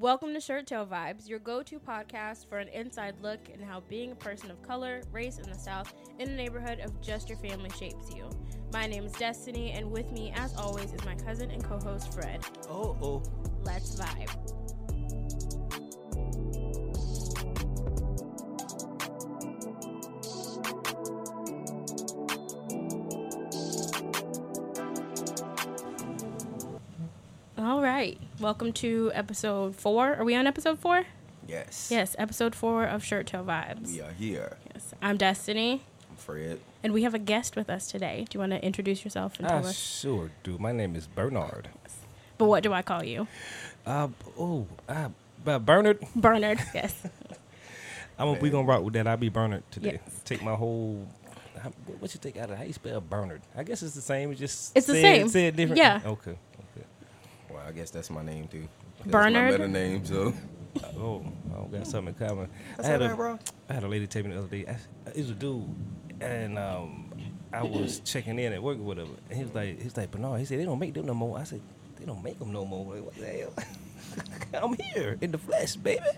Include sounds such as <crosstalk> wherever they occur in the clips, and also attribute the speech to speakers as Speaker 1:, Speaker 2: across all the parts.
Speaker 1: Welcome to Shirt Tail Vibes, your go to podcast for an inside look in how being a person of color, race, in the South, in a neighborhood of just your family shapes you. My name is Destiny, and with me, as always, is my cousin and co host, Fred.
Speaker 2: Oh, oh.
Speaker 1: Let's vibe. Welcome to episode four. Are we on episode four?
Speaker 2: Yes.
Speaker 1: Yes, episode four of Shirt Tail Vibes.
Speaker 2: We are here.
Speaker 1: Yes. I'm Destiny,
Speaker 2: I'm Fred.
Speaker 1: and we have a guest with us today. Do you want to introduce yourself and tell
Speaker 3: I
Speaker 1: us?
Speaker 3: sure do. My name is Bernard.
Speaker 1: But what do I call you?
Speaker 3: Uh, oh, uh, but Bernard.
Speaker 1: Bernard. <laughs> Yes.
Speaker 3: I'm. We gonna rock with that. I'll be Bernard today.
Speaker 1: Yes.
Speaker 3: Take my whole. What you think out of how you spell Bernard? I guess it's the same. It's just
Speaker 1: It's the
Speaker 3: said-
Speaker 1: same.
Speaker 3: Said different.
Speaker 1: Yeah.
Speaker 3: Okay. Okay.
Speaker 2: Well, I guess that's my name too. That's
Speaker 1: Bernard?
Speaker 2: my better name, so.
Speaker 3: Oh, I got something in common.
Speaker 2: That's
Speaker 3: I had
Speaker 2: okay,
Speaker 3: a,
Speaker 2: bro.
Speaker 3: I had a lady tell me the other day. I, it was a dude, and um, I was <clears throat> checking in at work with him, and he was like, he's like, Bernard. He said they don't make them no more. I said they don't make them no more. Like, what the hell? <laughs> I'm here in the flesh, baby. <laughs>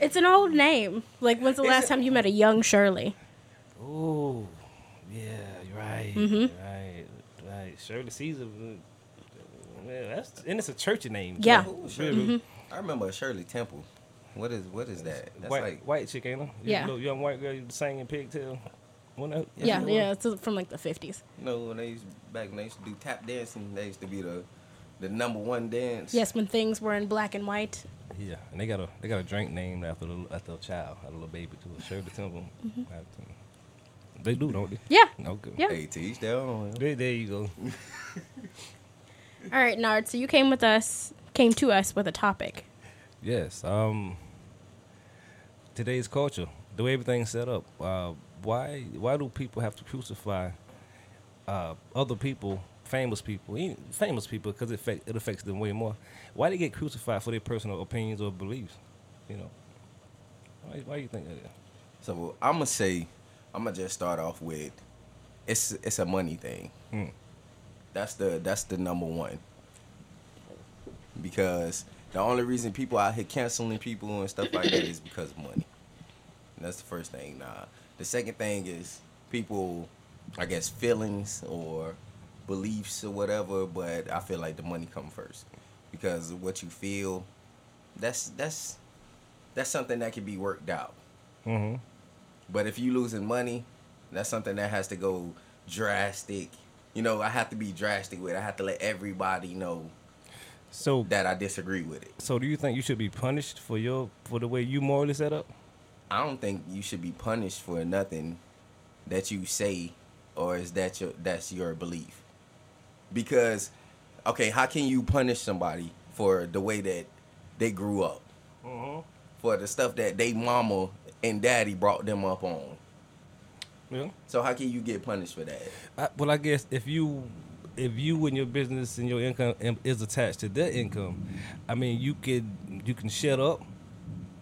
Speaker 1: It's an old name. Like, when's the last time you met a young Shirley?
Speaker 3: Oh, yeah, you're right.
Speaker 1: Mhm.
Speaker 3: Right, right. Shirley Caesar. Yeah, that's and it's a church name. too.
Speaker 1: Yeah.
Speaker 2: Ooh, Shirley. Mm-hmm. I remember Shirley Temple. What is what is that? That's
Speaker 3: white
Speaker 2: like
Speaker 3: white chick, ain't her?
Speaker 1: Yeah.
Speaker 3: Little young white girl singing pigtail. When I-
Speaker 1: Yeah, yeah. it's from like the 50s.
Speaker 2: you know when they used back when they used to do tap dancing. They used to be the the number one dance.
Speaker 1: Yes, when things were in black and white.
Speaker 3: Yeah, and they got a they got a drink named after the after a child, a little baby too, Shirley Temple. Mm-hmm. After- They do, don't they?
Speaker 1: Yeah.
Speaker 3: Okay.
Speaker 1: Yeah.
Speaker 2: Hey, teach their own.
Speaker 3: There, there you go. <laughs>
Speaker 1: All right, Nard. So you came with us, came to us with a topic.
Speaker 3: Yes. Um. Today's culture, the way everything's set up. Uh, why why do people have to crucify uh, other people, famous people, even famous people, because it affect, it affects them way more? Why they get crucified for their personal opinions or beliefs? You know. Why, why do you think that? is?
Speaker 2: So I'm gonna say, I'm gonna just start off with, it's it's a money thing.
Speaker 3: Hmm.
Speaker 2: That's the that's the number one. Because the only reason people out here canceling people and stuff like that is because of money. And that's the first thing. Nah. The second thing is people, I guess, feelings or beliefs or whatever. But I feel like the money come first because what you feel, that's that's that's something that can be worked out.
Speaker 3: Mm-hmm.
Speaker 2: But if you losing money, that's something that has to go drastic. You know, I have to be drastic with. it. I have to let everybody know
Speaker 3: So
Speaker 2: that I disagree with it.
Speaker 3: so do you think you should be punished for your for the way you morally set up?
Speaker 2: I don't think you should be punished for nothing that you say or is that your that's your belief. Because okay, how can you punish somebody for the way that they grew up?
Speaker 3: Mm-hmm.
Speaker 2: For the stuff that they mama and daddy brought them up on.
Speaker 3: Yeah.
Speaker 2: So how can you get punished for that?
Speaker 3: I, well, I guess if you if you and your business and your income is attached to their income, I mean, you could you can shut up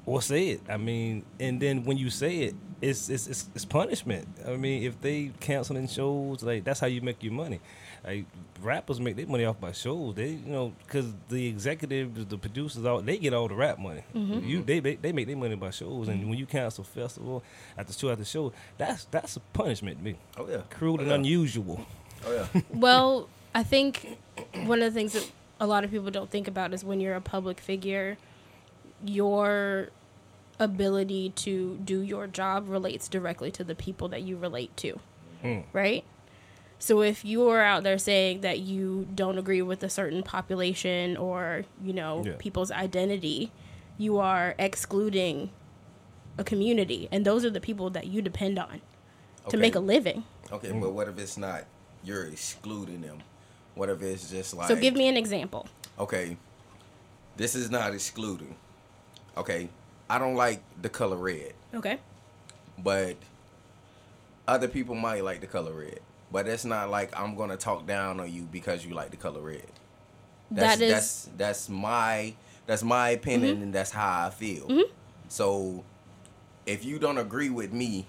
Speaker 3: or say it. I mean, and then when you say it, it's it's it's, it's punishment. I mean, if they canceling shows, like that's how you make your money. Like rappers make their money off by shows. They you know because the executives, the producers, all they get all the rap money. You they, they they make their money by shows, and when you cancel festival after show after show, that's that's a punishment to me
Speaker 2: Oh yeah.
Speaker 3: cruel
Speaker 2: oh,
Speaker 3: and
Speaker 2: yeah.
Speaker 3: unusual.
Speaker 2: Oh yeah. <laughs>
Speaker 1: Well, I think one of the things that a lot of people don't think about is when you're a public figure, your ability to do your job relates directly to the people that you relate to,
Speaker 3: Mm.
Speaker 1: right? So if you are out there saying that you don't agree with a certain population or, you know,
Speaker 3: Yeah.
Speaker 1: people's identity, you are excluding a community and those are the people that you depend on to make a living.
Speaker 2: Okay, but what if it's not? You're excluding them. What if it's just like?
Speaker 1: So give me an example.
Speaker 2: Okay, this is not excluding. Okay, I don't like the color red,
Speaker 1: Okay?
Speaker 2: but other people might like the color red. But it's not like I'm gonna talk down on you because you like the color red. That's,
Speaker 1: that is
Speaker 2: that's that's my that's my opinion and that's how I feel. So if you don't agree with me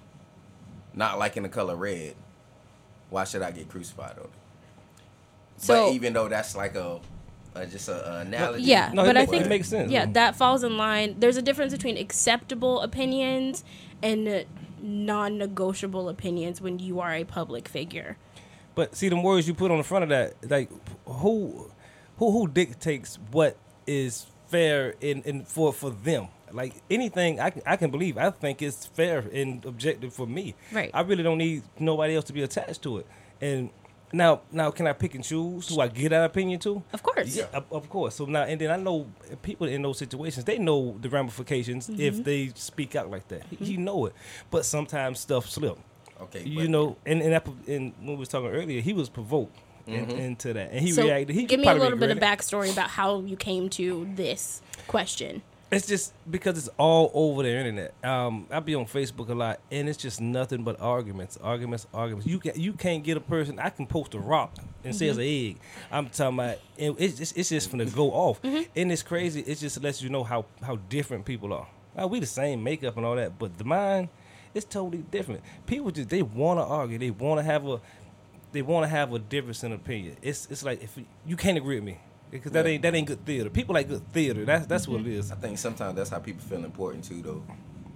Speaker 2: not liking the color red, why should I get crucified on it?
Speaker 1: So-
Speaker 2: but even though that's like a uh, just a, a analogy.
Speaker 1: Yeah,
Speaker 3: No, it
Speaker 1: but I think
Speaker 3: it makes sense.
Speaker 1: Yeah, that falls in line. There's a difference between acceptable opinions and uh, non-negotiable opinions when you are a public figure.
Speaker 3: But see, the words you put on the front of that, like who, who, who dictates what is fair in, in for for them? Like anything, I can I can believe. I think it's fair and objective for me.
Speaker 1: Right.
Speaker 3: I really don't need nobody else to be attached to it. And now, now, can I pick and choose who I get that opinion to?
Speaker 1: Of course.
Speaker 2: Yeah.
Speaker 3: Of, of course. So now, and then I know people in those situations, they know the ramifications
Speaker 1: Mm-hmm.
Speaker 3: if they speak out like that. You know it. But sometimes stuff slip.
Speaker 2: Okay.
Speaker 3: You
Speaker 2: but-
Speaker 3: know, and and, that, and when we was talking earlier, he was provoked in, into that, and he
Speaker 1: so
Speaker 3: reacted. He
Speaker 1: give me a little bit of backstory about how you came to this question.
Speaker 3: It's just because it's all over the internet. Um, I be on Facebook a lot, and it's just nothing but arguments, arguments, arguments. You can you can't get a person. I can post a rock and say it's an egg. I'm talking about, and it's just it's just gonna go off, and it's crazy. It just lets you know how how different people are. Like, we the same makeup and all that, but the mind is totally different. People just they want to argue. They want to have a they want to have a difference in opinion. It's it's like if you can't agree with me because that
Speaker 2: Yeah.
Speaker 3: ain't that ain't good theater. People like good theater. That's that's what it mm-hmm. is.
Speaker 2: I think sometimes that's how people feel important too, though.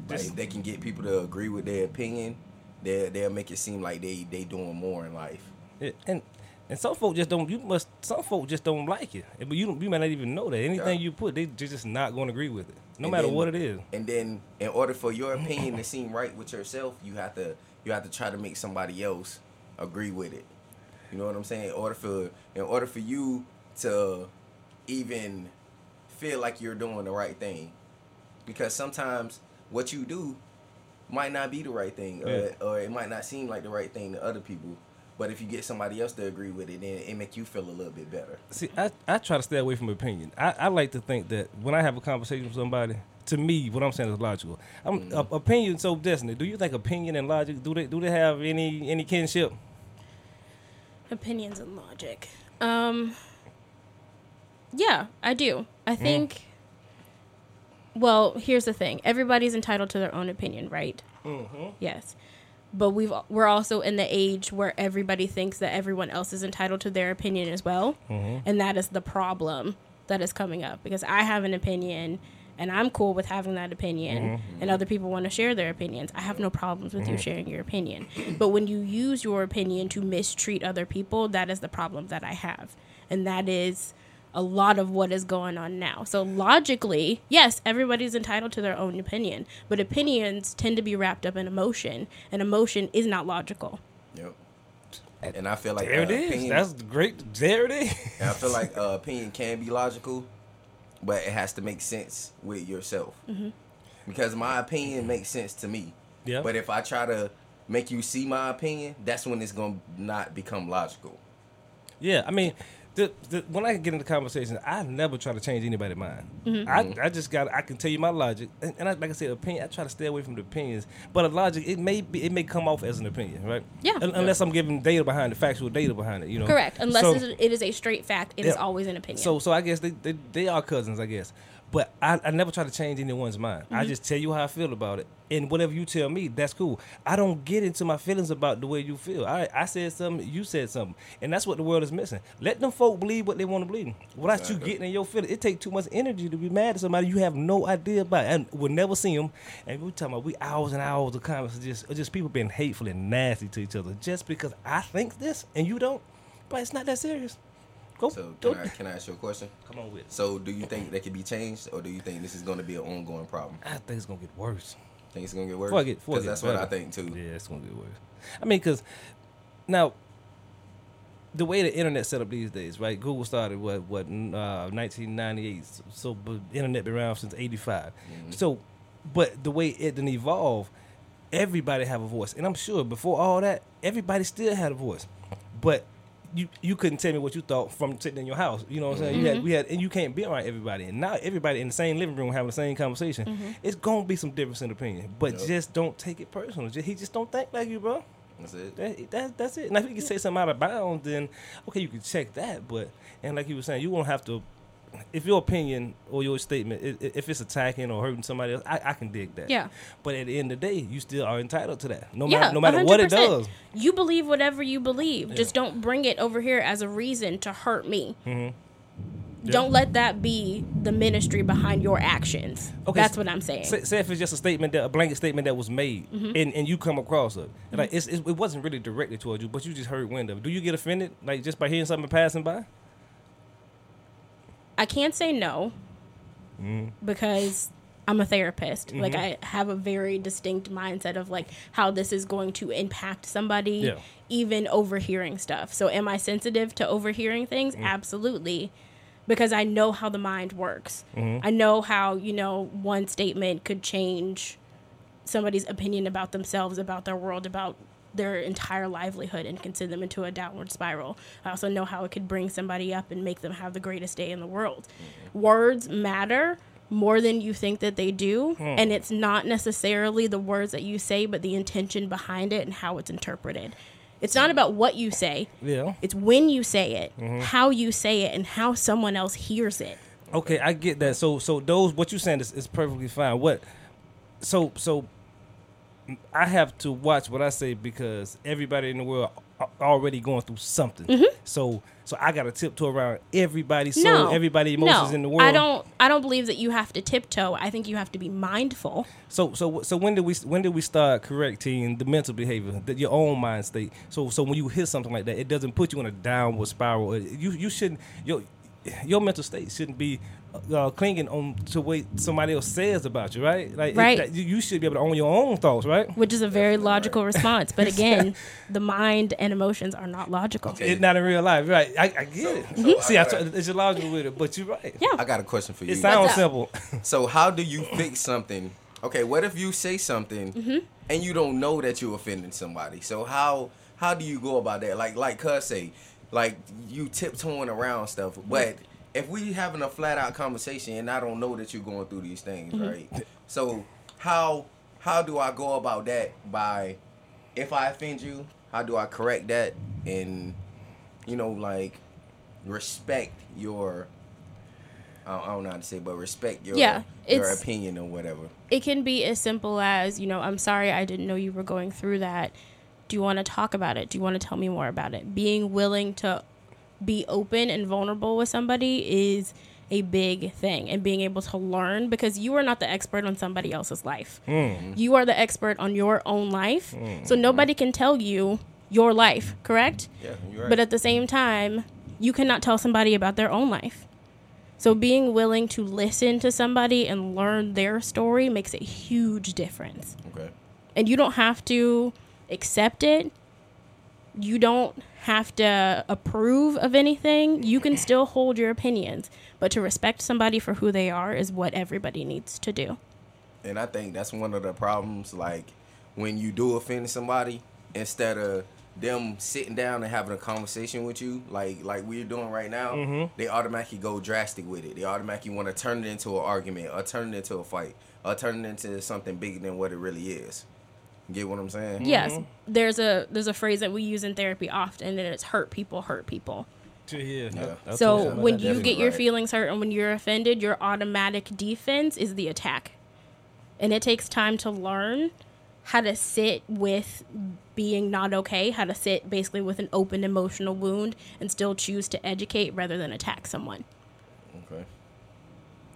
Speaker 2: Like
Speaker 3: Just-
Speaker 2: if they can get people to agree with their opinion, they they'll make it seem like they they doing more in life.
Speaker 3: It, and and some folk just don't. You must. Some folk just don't like it. But you don't- you might not even know that. Anything
Speaker 2: Yeah.
Speaker 3: you put, they they're just not going to agree with it, no
Speaker 2: And
Speaker 3: matter
Speaker 2: then-
Speaker 3: what it is.
Speaker 2: And then, in order for your opinion to seem right with yourself, you have to you have to try to make somebody else agree with it. You know what I'm saying? In order for in order for you to even feel like you're doing the right thing, because sometimes what you do might not be the right thing,
Speaker 3: Yeah.
Speaker 2: or, or it might not seem like the right thing to other people. But if you get somebody else to agree with it, then it make you feel a little bit better.
Speaker 3: See, I, I try to stay away from opinion. I, I like to think that when I have a conversation with somebody, to me, what I'm saying is logical. I'm
Speaker 2: Mm.
Speaker 3: uh, opinion. So, Destiny, do you think opinion and logic do they do they have any any kinship?
Speaker 1: Opinions and logic. Um Yeah, I do. I think Well, here's the thing. Everybody's entitled to their own opinion, right?
Speaker 3: Mm-hmm.
Speaker 1: Yes. But we've we're also in the age where everybody thinks that everyone else is entitled to their opinion as well.
Speaker 3: Mm-hmm.
Speaker 1: And that is the problem that is coming up because I have an opinion and I'm cool with having that opinion
Speaker 3: Mm-hmm.
Speaker 1: and other people want to share their opinions. I have no problems with you sharing your opinion. But when you use your opinion to mistreat other people, that is the problem that I have. And that is a lot of what is going on now. So logically, yes, everybody's entitled to their own opinion, but opinions tend to be wrapped up in emotion, and emotion is not logical.
Speaker 2: Yep. And I feel like
Speaker 3: There
Speaker 2: uh,
Speaker 3: it is.
Speaker 2: opinion-
Speaker 3: That's great. There it is.
Speaker 2: And I feel <laughs> like uh, opinion can be logical, but it has to make sense with yourself. Because my opinion makes sense to me.
Speaker 3: Yeah.
Speaker 2: But if I try to make you see my opinion, that's when it's gonna not become logical.
Speaker 3: Yeah, I mean, the, the, when I get into conversations, I never try to change anybody's mind.
Speaker 1: Mm-hmm.
Speaker 3: I, I just got I can tell you my logic, and, and I, like I said, opinion. I try to stay away from the opinions, but a logic it may be it may come off as an opinion, right?
Speaker 1: Yeah.
Speaker 3: Un- unless I'm giving data behind the factual data behind it, you know.
Speaker 1: Correct. Unless
Speaker 3: So-
Speaker 1: it's- a straight fact, it is
Speaker 3: Yeah.
Speaker 1: always an opinion.
Speaker 3: So, so I guess they, they, they are cousins, I guess. But I, I never try to change anyone's mind.
Speaker 1: Mm-hmm.
Speaker 3: I just tell you how I feel about it, and whatever you tell me, that's cool. I don't get into my feelings about the way you feel. I I said something, you said something, and that's what the world is missing. Let them folk believe what they want to believe. Without you getting in your feelings, it takes too much energy to be mad at somebody you have no idea about, and will never see them. And we're talking about we hours and hours of comments, just just people being hateful and nasty to each other just because I think this and you don't. But it's not that serious. Go,
Speaker 2: So can I can I ask you a question?
Speaker 3: Come on with it.
Speaker 2: So do you think that can be changed, or do you think this is gonna be an ongoing problem?
Speaker 3: I think it's gonna get worse.
Speaker 2: Think it's gonna get worse?
Speaker 3: Before I get, before I
Speaker 2: 'Cause that's what I think too.
Speaker 3: Yeah, it's gonna get worse. I mean, because now the way the internet set up these days, right? Google started what what uh, 1998, so, so but internet been around since 85. So, but the way it didn't evolve, everybody have a voice, and I'm sure before all that, everybody still had a voice, but. You, you couldn't tell me what you thought from sitting in your house. You know what I'm saying? You had mm-hmm. we had and you can't be around everybody. And now everybody in the same living room having the same conversation. Mm-hmm. It's gonna be some difference in opinion. But
Speaker 2: Yep.
Speaker 3: just don't take it personal. Just, he just don't think like you, bro.
Speaker 2: That's it.
Speaker 3: That, that, that's it. Now, if you can say something out of bounds, then okay, you can check that. But and like you were saying, you won't have to. If your opinion or your statement, if it's attacking or hurting somebody else, I, I can dig that.
Speaker 1: Yeah.
Speaker 3: But at the end of the day, you still are entitled to that, no
Speaker 1: yeah,
Speaker 3: matter no matter what it does.
Speaker 1: You believe whatever you believe.
Speaker 3: Yeah.
Speaker 1: Just don't bring it over here as a reason to hurt me. Mm. Don't let that be the ministry behind your actions.
Speaker 3: Okay,
Speaker 1: That's what I'm saying.
Speaker 3: Say, say if it's just a statement that a blanket statement that was made,
Speaker 1: Mm-hmm.
Speaker 3: and, and you come across it, and like it's, it, it wasn't really directed towards you, but you just heard wind of it. Do you get offended, like just by hearing something passing by?
Speaker 1: I can't say no
Speaker 3: Mm-hmm.
Speaker 1: because I'm a therapist. Like I have a very distinct mindset of like how this is going to impact somebody,
Speaker 3: Yeah.
Speaker 1: even overhearing stuff. So am I sensitive to overhearing things?
Speaker 3: Mm.
Speaker 1: Absolutely. Because I know how the mind works.
Speaker 3: Mm-hmm.
Speaker 1: I know how, you know, one statement could change somebody's opinion about themselves, about their world, about their entire livelihood and can send them into a downward spiral. I also know how it could bring somebody up and make them have the greatest day in the world. Mm-hmm. Words matter more than you think that they do, hmm. and it's not necessarily the words that you say, but the intention behind it and how it's interpreted. It's not about what you say.
Speaker 3: Yeah.
Speaker 1: It's when you say it, mm-hmm. how you say it, and how someone else hears it.
Speaker 3: Okay, I get that. So so those what you're saying is, is perfectly fine. What so so I have to watch what I say because everybody in the world already going through something. So so I got to tiptoe around everybody's soul,
Speaker 1: Mm-hmm. no,
Speaker 3: everybody emotions
Speaker 1: no,
Speaker 3: in the world.
Speaker 1: I don't. I don't believe that you have to tiptoe. I think you have to be mindful.
Speaker 3: So so so when did we when did we start correcting the mental behavior, the, your own mind state? So so when you hear something like that, it doesn't put you in a downward spiral. You you shouldn't your your mental state shouldn't be uh, clinging on to what somebody else says about you, right? Like it-
Speaker 1: Right.
Speaker 3: that- you, you should be able to own your own thoughts, right?
Speaker 1: which is a very logical response. But <laughs> again, the mind and emotions are not logical.
Speaker 2: Okay.
Speaker 3: It's not in real life, right? I, I get it.
Speaker 2: so
Speaker 3: See,
Speaker 2: I
Speaker 3: I,
Speaker 2: gotta-
Speaker 3: it's illogical with it, but you're right.
Speaker 1: Yeah.
Speaker 2: I got a question for you.
Speaker 3: It sounds simple. <laughs>
Speaker 2: So how do you fix something? Okay, what if you say something
Speaker 1: Mm-hmm.
Speaker 2: and you don't know that you're offending somebody? So how how do you go about that? Like like Cuz say, like you tiptoeing around stuff, but if we having a flat out conversation and I don't know that you're going through these things,
Speaker 1: Mm-hmm.
Speaker 2: right? So how how do I go about that by if I offend you, how do I correct that and you know like respect your I don't, know how to say, but respect your
Speaker 1: Yeah,
Speaker 2: your opinion or whatever.
Speaker 1: It can be as simple as, you know, I'm sorry I didn't know you were going through that. Do you want to talk about it? Do you want to tell me more about it? Being willing to be open and vulnerable with somebody is a big thing and being able to learn because you are not the expert on somebody else's life. Mm. You are the expert on your own life. Mm. So nobody can tell you your life, correct?
Speaker 2: Yeah, you're right.
Speaker 1: But at the same time, you cannot tell somebody about their own life. So being willing to listen to somebody and learn their story makes a huge difference.
Speaker 2: okay.
Speaker 1: And you don't have to accept it. You don't have to approve of anything. You can still hold your opinions, but to respect somebody for who they are is what everybody needs to do.
Speaker 2: And I think that's one of the problems. Like when you do offend somebody, instead of them sitting down and having a conversation with you, like like we're doing right now,
Speaker 3: Mm-hmm.
Speaker 2: they automatically go drastic with it. They automatically want to turn it into an argument, or turn it into a fight, or turn it into something bigger than what it really is. Get what I'm saying?
Speaker 1: Yes, mm-hmm. there's a there's a phrase that we use in therapy often, and it's hurt people hurt people.
Speaker 3: Yeah.
Speaker 2: Yeah.
Speaker 3: I- I
Speaker 1: So
Speaker 3: told
Speaker 1: when you
Speaker 2: definitely
Speaker 1: get your
Speaker 2: right.
Speaker 1: feelings hurt and when you're offended, your automatic defense is the attack. And it takes time to learn how to sit with being not okay, how to sit basically with an open emotional wound and still choose to educate rather than attack someone.
Speaker 2: Okay.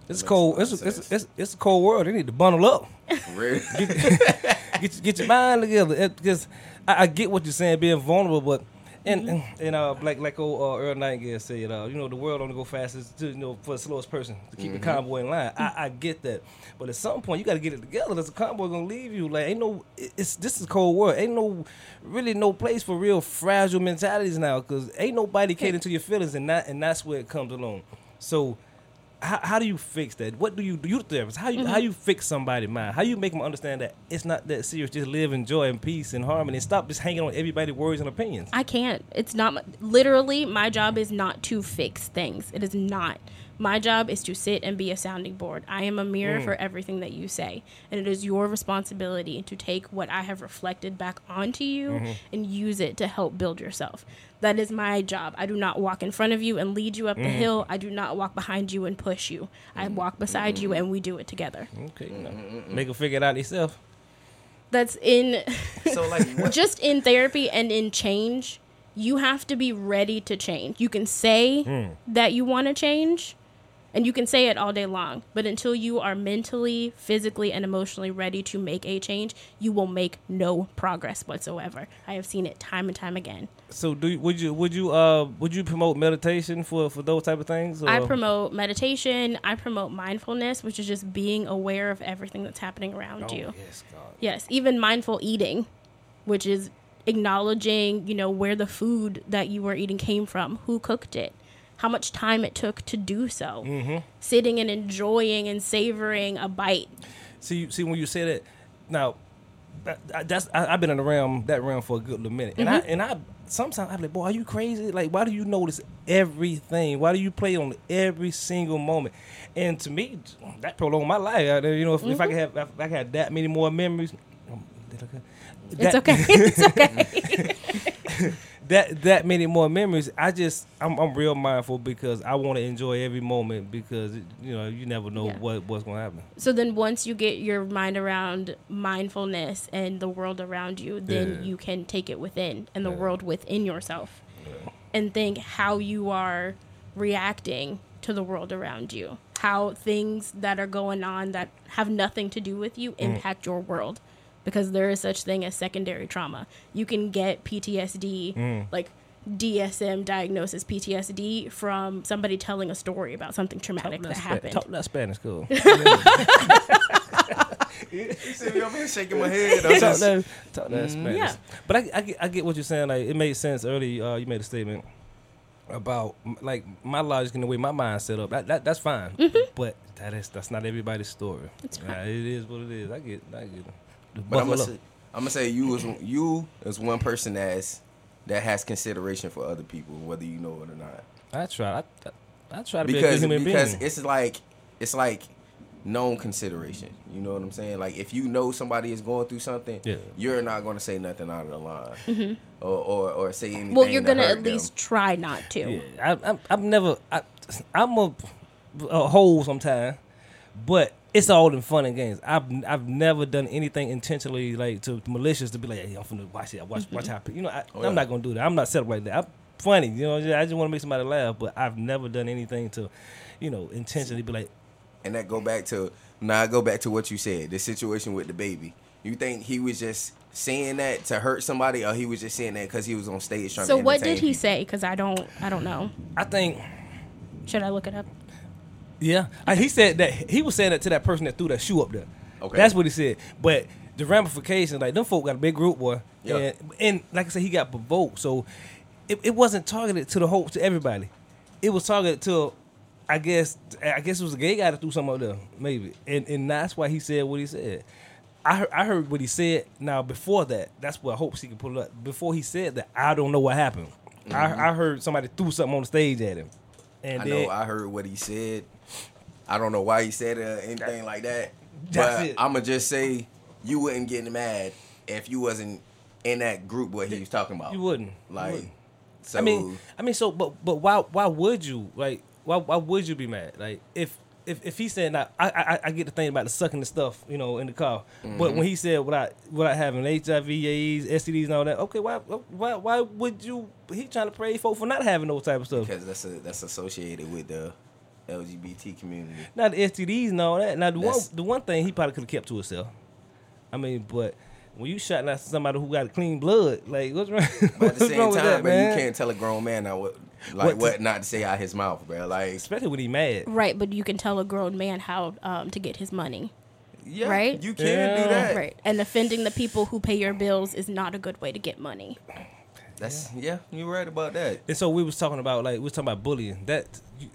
Speaker 3: it's cold.
Speaker 2: a
Speaker 3: It's, it's, it's, it's a cold world. They need to bundle up.
Speaker 2: Really? <laughs>
Speaker 3: get get your mind together because I, I get what you're saying, being vulnerable, but and and, and uh, like like old uh, Earl Nightingale said, uh, you know, the world only go fastest to you know for the slowest person to keep the convoy in line. I, I get that, but at some point you got to get it together. There's a convoy gonna leave you. Like ain't no, it's this is cold world. Ain't no really no place for real fragile mentalities now because ain't nobody catering to your feelings, and that and that's where it comes along. So how, how do you fix that? What do you do? You the therapist. How you how mm-hmm. you fix somebody's mind? How you make them understand that it's not that serious? Just live in joy and peace and harmony. And stop just hanging on everybody's words and opinions.
Speaker 1: I can't. It's not literally my job is not to fix things. It is not. My job is to sit and be a sounding board. I am a mirror mm. for everything that you say, and it is your responsibility to take what I have reflected back onto you mm-hmm. and use it to help build yourself. That is my job. I do not walk in front of you and lead you up the mm. hill. I do not walk behind you and push you. I mm. walk beside you mm-hmm. and we do it together.
Speaker 3: Okay, you know, make them figure it out themselves.
Speaker 1: That's in <laughs>
Speaker 2: so like what?
Speaker 1: just in therapy and in change, you have to be ready to change. You can say
Speaker 3: Hmm.
Speaker 1: that you want to change, and you can say it all day long, but until you are mentally, physically, and emotionally ready to make a change, you will make no progress whatsoever. I have seen it time and time again.
Speaker 3: So do you, would you would you uh would you promote meditation for for those type of things?
Speaker 1: I promote meditation, I promote mindfulness, which is just being aware of everything that's happening around
Speaker 3: Oh,
Speaker 1: you.
Speaker 3: Yes, God.
Speaker 1: Yes, even mindful eating, which is acknowledging, you know, where the food that you were eating came from, who cooked it, how much time it took to do so.
Speaker 3: Mm-hmm.
Speaker 1: Sitting and enjoying and savoring a bite.
Speaker 3: See, see when you say that, now that, that's I, I've been in the realm that realm for a good little minute, and I and I sometimes I'm like, boy, are you crazy? Like, why do you notice everything? Why do you play on every single moment? And to me, that prolonged my life. You know, if, if I could have if I could have that many more memories. um, I- <laughs>
Speaker 1: It's okay. it's <laughs> okay. <laughs>
Speaker 3: that that many more memories. I just I'm, I'm real mindful because I want to enjoy every moment because you know you never know
Speaker 1: Yeah.
Speaker 3: what what's gonna happen.
Speaker 1: so then once you get your mind around mindfulness and the world around you, then
Speaker 3: Yeah.
Speaker 1: you can take it within and the
Speaker 3: Yeah.
Speaker 1: world within yourself and think how you are reacting to the world around you. How things that are going on that have nothing to do with you mm. impact your world. Because there is such thing as secondary trauma. You can get PTSD, like DSM diagnosis PTSD from somebody telling a story about something traumatic that
Speaker 3: Spa-
Speaker 1: happened.
Speaker 3: Talk that Spanish, cool. <laughs>
Speaker 2: You see me over here shaking my head.
Speaker 3: Talk that, talk that Spanish.
Speaker 1: Yeah.
Speaker 3: But I, I, get, I get what you're saying. Like it made sense early. Uh, you made a statement about like my logic and the way my mind set up. That, that that's fine. But that is that's not everybody's story.
Speaker 1: Mm-hmm. It's
Speaker 3: it is what it is. I get. I get. it.
Speaker 2: But I'm gonna say, I'm gonna say you as you as one person that's that has consideration for other people, whether you know it or not.
Speaker 3: I try. I, I, I try to be a good
Speaker 2: because
Speaker 3: human
Speaker 2: because
Speaker 3: being.
Speaker 2: it's like it's like known consideration. You know what I'm saying? Like if you know somebody is going through something,
Speaker 3: Yeah.
Speaker 2: you're not going to say nothing out of the line, or, or or say anything.
Speaker 1: Mm-hmm. well, you're gonna
Speaker 2: hurt
Speaker 1: at
Speaker 2: them.
Speaker 1: least try not to.
Speaker 3: Yeah, I, I, I've never. I, I'm a, a hole sometimes, but it's all in fun and games. I've I've never done anything intentionally like to malicious to be like, hey, I'm finna watch it. Watch watch mm-hmm. how you know. I,
Speaker 2: Oh,
Speaker 3: I'm
Speaker 2: yeah.
Speaker 3: not gonna do that. I'm not set up like that. I'm funny, you know. I just want to make somebody laugh, but I've never done anything to, you know, intentionally be like,
Speaker 2: and that go back to now. I go back to what you said. The situation with the baby. You think he was just saying that to hurt somebody, or he was just saying that because he was on stage trying
Speaker 1: So
Speaker 2: to?
Speaker 1: what did he
Speaker 2: people?
Speaker 1: say? Because I don't, I don't know.
Speaker 3: I think.
Speaker 1: Should I look it up?
Speaker 3: Yeah, I, he said that he was saying that to that person that threw that shoe up there.
Speaker 2: Okay.
Speaker 3: that's what he said. But the ramifications, like them folk got a big group, boy.
Speaker 2: Yeah.
Speaker 3: And, and like I said, he got provoked, so it, it wasn't targeted to the whole to everybody. It was targeted to, I guess, I guess it was a gay guy that threw something up there, maybe, and and that's why he said what he said. I heard, I heard what he said. Now before that, that's what I hope he can pull up. Before he said that, I don't know what happened. I, mm-hmm. I heard somebody threw something on the stage at him, and.
Speaker 2: I
Speaker 3: then
Speaker 2: know I heard what he said. I don't know why he said or anything like that. But
Speaker 3: it.
Speaker 2: I'ma just say you wouldn't get mad if you wasn't in that group what he was talking about.
Speaker 3: you wouldn't You
Speaker 2: Like
Speaker 3: wouldn't.
Speaker 2: so
Speaker 3: I mean, I mean, so, but, but why, why would you like, why, why would you be mad? Like, if, if, if he said, now, I, I, I get the thing about the sucking the stuff, you know, in the car. But mm-hmm. when he said without, without having HIV, AIDS, STDs, and all that, okay, why, why, why would you? He trying to praise folk for not having those type of stuff.
Speaker 2: because that's a, that's associated with the LGBT community.
Speaker 3: Not the STDs and all that. Now the one, the one thing he probably could have kept to himself. I mean, but when you shot at somebody who got clean blood, like what's wrong? <laughs>
Speaker 2: But at the same time,
Speaker 3: that,
Speaker 2: bro, you can't tell a grown man now what like
Speaker 3: What
Speaker 2: what, not to say out his mouth, bro. Like
Speaker 3: Especially when he mad.
Speaker 1: Right, but you can tell a grown man how um, to get his money.
Speaker 2: yeah,
Speaker 1: Right?
Speaker 2: you can
Speaker 3: Yeah.
Speaker 2: do that.
Speaker 1: Right, and offending the people who pay your bills is not a good way to get money.
Speaker 2: That's yeah, you're right about that.
Speaker 3: And so we was talking about like we was talking about bullying. That you,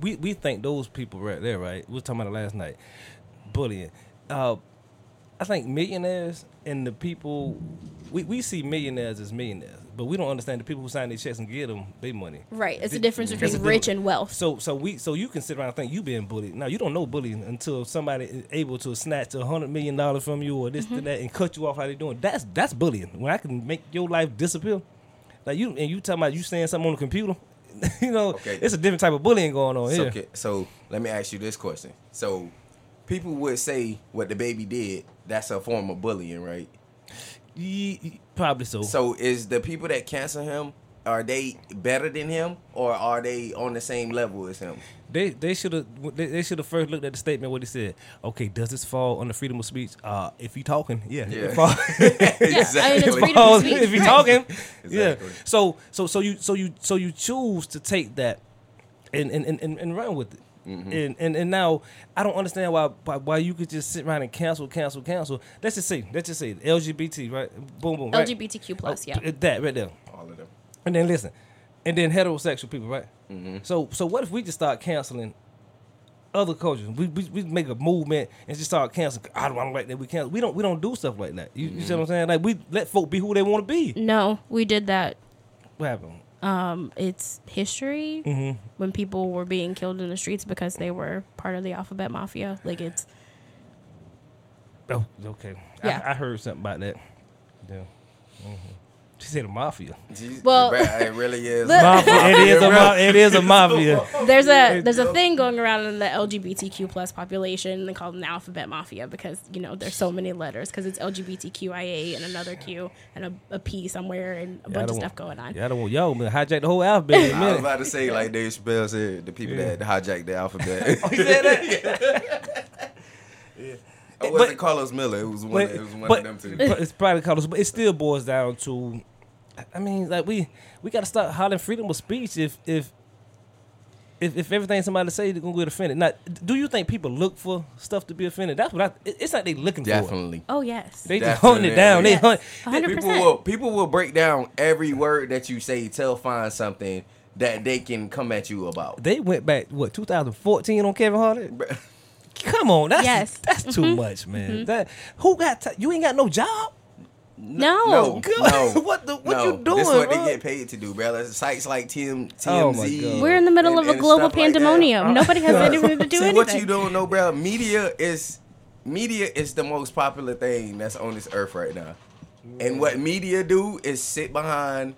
Speaker 3: we we think those people right there, right? We was talking about it last night. Bullying. Uh, I think millionaires and the people we, we see millionaires as millionaires, but we don't understand the people who sign these checks and give them their money.
Speaker 1: Right, it's the difference
Speaker 3: there's
Speaker 1: between
Speaker 3: a
Speaker 1: rich
Speaker 3: difference.
Speaker 1: and wealth.
Speaker 3: So so we so you can sit around and think you being bullied. Now you don't know bullying until somebody is able to snatch a hundred million dollars from you or this
Speaker 1: Mm-hmm.
Speaker 3: and that and cut you off how they doing. That's that's bullying. When I can make your life disappear. Like you and you talking about you saying something on the computer. <laughs> you know,
Speaker 2: Okay.
Speaker 3: it's a different type of bullying going on
Speaker 2: So,
Speaker 3: here.
Speaker 2: okay, so let me ask you this question. So people would say what the baby did, that's a form of bullying, right?
Speaker 3: Ye- ye- probably so.
Speaker 2: So is the people that cancel him are they better than him or are they on the same level as him?
Speaker 3: They they should have they, they should have first looked at the statement what he said. Okay, does this fall under freedom of speech? Uh, if he talking, yeah,
Speaker 2: Yeah.
Speaker 3: it fall- <laughs> <laughs>
Speaker 1: I mean, it's freedom of
Speaker 3: falls-
Speaker 1: speech.
Speaker 3: if he talking,
Speaker 2: Exactly.
Speaker 3: yeah. So so so you so you so you choose to take that and and and, and, and run with it.
Speaker 2: Mm-hmm.
Speaker 3: And, and and now I don't understand why, why why you could just sit around and cancel cancel cancel. Let's just say let's just say LGBT right, boom boom right?
Speaker 1: LGBTQ plus,
Speaker 3: Oh,
Speaker 1: yeah.
Speaker 3: that right there.
Speaker 2: All of them.
Speaker 3: And then listen, and then heterosexual people, right?
Speaker 2: Mm-hmm.
Speaker 3: So so what if we just start canceling other cultures? We, we we make a movement and just start canceling. I don't, I don't like that. We cancel. We don't we don't do stuff like that. You, you see what I'm saying? Like we let folk be who they want to be.
Speaker 1: No, we did that.
Speaker 3: What happened?
Speaker 1: Um, it's history
Speaker 3: Mm-hmm.
Speaker 1: when people were being killed in the streets because they were part of the alphabet mafia. Like it's
Speaker 3: Oh, okay.
Speaker 1: Yeah.
Speaker 3: I, I heard something about that. Yeah. hmm She said the mafia.
Speaker 1: Well-
Speaker 2: it really is. <laughs>
Speaker 1: Look-
Speaker 3: Mafia. it is a ma- it is a mafia.
Speaker 1: there's a there's a thing going around in the LGBTQ plus population. They call them the alphabet mafia because you know there's so many letters because it's LGBTQIA and another Q and a, a P somewhere and a
Speaker 3: Yeah,
Speaker 1: bunch of stuff going on.
Speaker 3: Yeah, I don't want y'all to hijack the whole alphabet in a
Speaker 2: I was about to say, like Dave Chappelle said, the people
Speaker 3: Yeah.
Speaker 2: that hijacked the alphabet. <laughs>
Speaker 3: Oh, you said that? <laughs>
Speaker 2: It wasn't
Speaker 3: But-
Speaker 2: Carlos Miller. It was one.
Speaker 3: But,
Speaker 2: it was one
Speaker 3: but-
Speaker 2: of them two.
Speaker 3: but it's probably colors, but it still boils down to. I mean, like we we got to start hollering freedom of speech if if if, if everything somebody say they're gonna get offended. Now, do you think people look for stuff to be offended? That's what I. It's like they looking for.
Speaker 2: Definitely.
Speaker 1: Oh yes,
Speaker 3: They just hunting it down. They
Speaker 1: Yes.
Speaker 3: hunt.
Speaker 1: A hundred
Speaker 2: People will people will break down every word that you say Tell find something that they can come at you about.
Speaker 3: They went back what 2014 on Kevin Hart. <laughs>
Speaker 2: Bruh.
Speaker 3: Come on, that's
Speaker 1: Yes.
Speaker 3: that's too mm-hmm. much, man. Mm-hmm. That who got t- you ain't got no job.
Speaker 1: No.
Speaker 2: No,
Speaker 3: God,
Speaker 2: no, <laughs>
Speaker 3: what the- what
Speaker 2: no.
Speaker 3: you doing,
Speaker 2: This is what
Speaker 3: bro?
Speaker 2: they get paid to do, bro. Sites like TM,
Speaker 3: Oh,
Speaker 2: TMZ.
Speaker 3: God.
Speaker 1: We're in the middle
Speaker 2: and-
Speaker 1: of a global
Speaker 2: stuff like
Speaker 1: pandemonium. Uh-huh. Nobody has <laughs> anything to do
Speaker 2: See
Speaker 1: anything.
Speaker 2: what you don't know, bro. Media is media is the most popular thing that's on this earth right now. And what media do is sit behind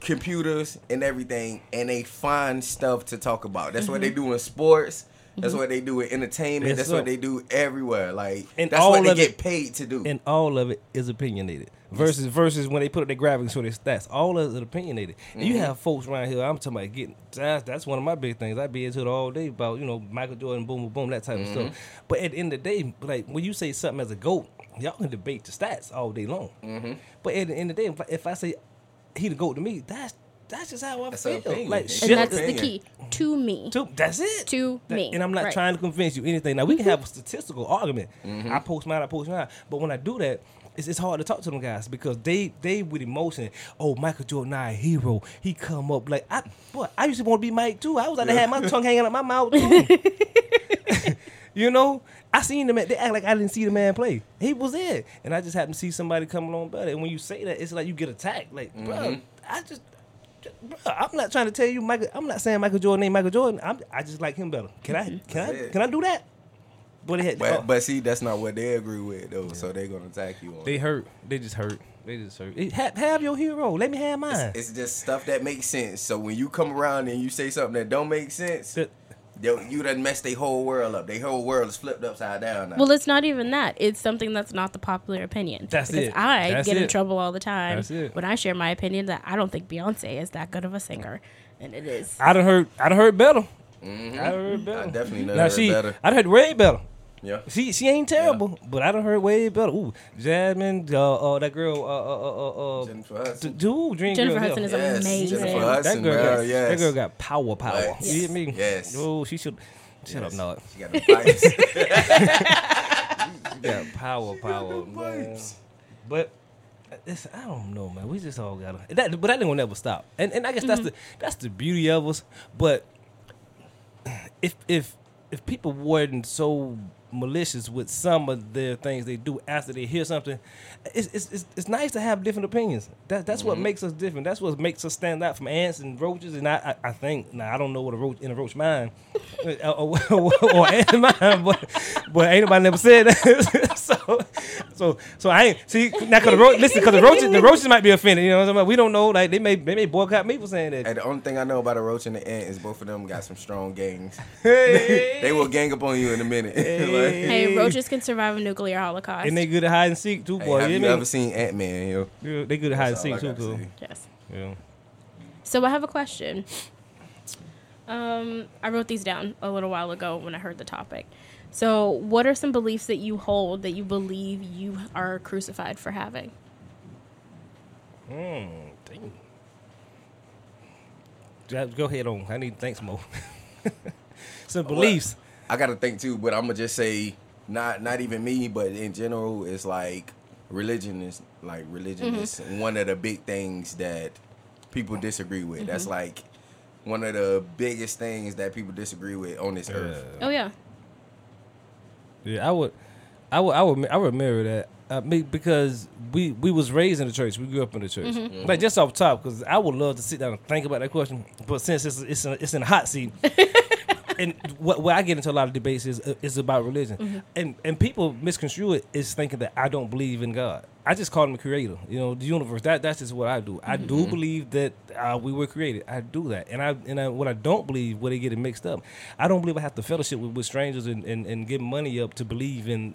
Speaker 2: computers and everything, and they find stuff to talk about. That's what they
Speaker 1: Mm-hmm.
Speaker 2: do in sports. That's mm-hmm. what they do in entertainment.
Speaker 3: Yes,
Speaker 2: That's what they do everywhere. Like
Speaker 3: And
Speaker 2: that's
Speaker 3: all
Speaker 2: what they get
Speaker 3: it-
Speaker 2: paid to do.
Speaker 3: and all of it is opinionated. Versus versus when they put up their graphics or their stats, all of it opinionated. And you mm-hmm. have folks around here. I'm talking about getting. That's, that's one of my big things. I be into it all day about you know Michael Jordan, boom, boom, boom, that type of mm-hmm. stuff. But at the end of the day, like when you say something as a goat, y'all can debate the stats all day long. But at the end of the day, if I, if I say he the goat to me, that's that's just how I
Speaker 2: That's
Speaker 3: feel.
Speaker 2: an opinion.
Speaker 3: Like
Speaker 2: And
Speaker 3: shit,
Speaker 1: and that's
Speaker 2: opinion.
Speaker 1: the key to me.
Speaker 3: to, that's it.
Speaker 1: To
Speaker 3: That-
Speaker 1: me.
Speaker 3: And I'm not
Speaker 1: Right.
Speaker 3: trying to convince you anything. Now we can have a statistical argument. Mm-hmm. I post mine, I post mine. But when I do that, it's, it's hard to talk to them guys because they they with emotion. Oh, Michael Jordan, not a hero. He come up like I. Boy, I used to want to be Mike too. I was like to have my tongue hanging out my mouth too. <laughs> you know, I seen them. They act like I didn't see the man play. He was there, and I just happened to see somebody come along better. And when you say that, it's like you get attacked. Like, bro, mm-hmm. I just. Bro, I'm not trying to tell you, Michael. I'm not saying Michael Jordan ain't Michael Jordan. I'm, I just like him better. Can I? Mm-hmm.
Speaker 2: Can
Speaker 3: I? Can I do that? But they had,
Speaker 2: But
Speaker 3: oh,
Speaker 2: but see, that's not what they agree with though. So they're gonna attack you on.
Speaker 3: they
Speaker 2: it.
Speaker 3: hurt. They just hurt. They just hurt. It- Have, have your hero. Let me have mine.
Speaker 2: It's just stuff that makes sense. So when you come around and you say something that don't make sense,
Speaker 3: That-
Speaker 2: yo, you done messed their whole world up. Their whole world is flipped upside down now.
Speaker 1: Well, it's not even that. It's something that's not the popular opinion.
Speaker 3: That's
Speaker 1: because
Speaker 3: it.
Speaker 1: I
Speaker 3: That's
Speaker 1: get in trouble all the time when I share my opinion that I don't think Beyonce is that good of a singer, and it is.
Speaker 3: I done heard. I done heard better.
Speaker 2: Mhm.
Speaker 3: I done heard better.
Speaker 2: I definitely know
Speaker 3: now
Speaker 2: heard
Speaker 3: she.
Speaker 2: better.
Speaker 3: I done heard way better.
Speaker 2: Yeah.
Speaker 3: She she ain't terrible, but I done heard way better. Ooh, Jasmine, uh, uh that girl, uh, uh, uh, uh, uh
Speaker 2: Jennifer Hudson.
Speaker 3: dude, Dream
Speaker 1: Jennifer
Speaker 3: girl,
Speaker 1: Hudson
Speaker 3: yeah.
Speaker 1: is
Speaker 2: Yes,
Speaker 1: amazing.
Speaker 2: Jennifer
Speaker 3: that
Speaker 2: Hudson,
Speaker 3: girl,
Speaker 2: bro,
Speaker 3: got,
Speaker 2: yes.
Speaker 3: that girl got power, power.
Speaker 2: Yes.
Speaker 3: You hear me?
Speaker 2: Yes.
Speaker 3: Oh, she should. Shut up,
Speaker 2: Yes.
Speaker 3: Nod.
Speaker 2: She got the pipes. <laughs> <laughs>
Speaker 3: She got power, power, man.
Speaker 2: pipes.
Speaker 3: But it's, I don't know, man. We just all gotta. That, but that ain't gonna never stop. And and I guess that's the that's the beauty of us. But if if if people weren't so malicious with some of their things they do after they hear something, it's it's it's, it's nice to have different opinions. That that's what mm-hmm. makes us different. That's what makes us stand out from ants and roaches. And I I, I think now I don't know what a roach in a roach mind or, <laughs> uh, or, or, or ant mind, but but ain't nobody never said that. <laughs> so so so I ain't see now because the roach listen because the roaches the roaches might be offended. You know what I'm saying? We don't know. Like they may they may boycott me for saying that.
Speaker 2: And the only thing I know about a roach and the ant is both of them got some strong gangs.
Speaker 3: Hey. <laughs>
Speaker 2: they will gang up on you in a minute.
Speaker 3: Hey.
Speaker 2: Like,
Speaker 1: Hey, roaches can survive a nuclear holocaust.
Speaker 3: And they good at hide and seek too,
Speaker 2: hey,
Speaker 3: boy.
Speaker 2: have
Speaker 3: you
Speaker 2: you ever seen Ant Man? Yo,
Speaker 3: Yeah, they good at hide and seek
Speaker 2: I
Speaker 3: too, cool.
Speaker 1: yes.
Speaker 3: Yeah.
Speaker 1: So I have a question. Um, I wrote these down a little while ago when I heard the topic. So, what are some beliefs that you hold that you believe you are crucified for having?
Speaker 3: Mm, dang. Go ahead on. I need thanks more. <laughs> Some beliefs.
Speaker 2: I gotta think too, but I'm gonna just say not not even me, but in general, it's like religion is like religion is one of the big things that people disagree with. That's like one of the biggest things that people disagree with on this earth.
Speaker 1: Oh yeah.
Speaker 3: Yeah, I would, I would, I would, I would mirror that. Uh, me because we we was raised in the church. We grew up in the church. Like just off top, because I would love to sit down and think about that question. But since it's it's in, it's in a hot seat, <laughs> and what where I get into a lot of debates is uh, is about religion, and and people misconstrue it is thinking that I don't believe in God. I just call him a creator. You know, the universe. That that's just what I do. I do believe that uh, we were created. I do that, and I and I, what I don't believe, where they get it mixed up, I don't believe I have to fellowship with, with strangers and, and and give money up to believe in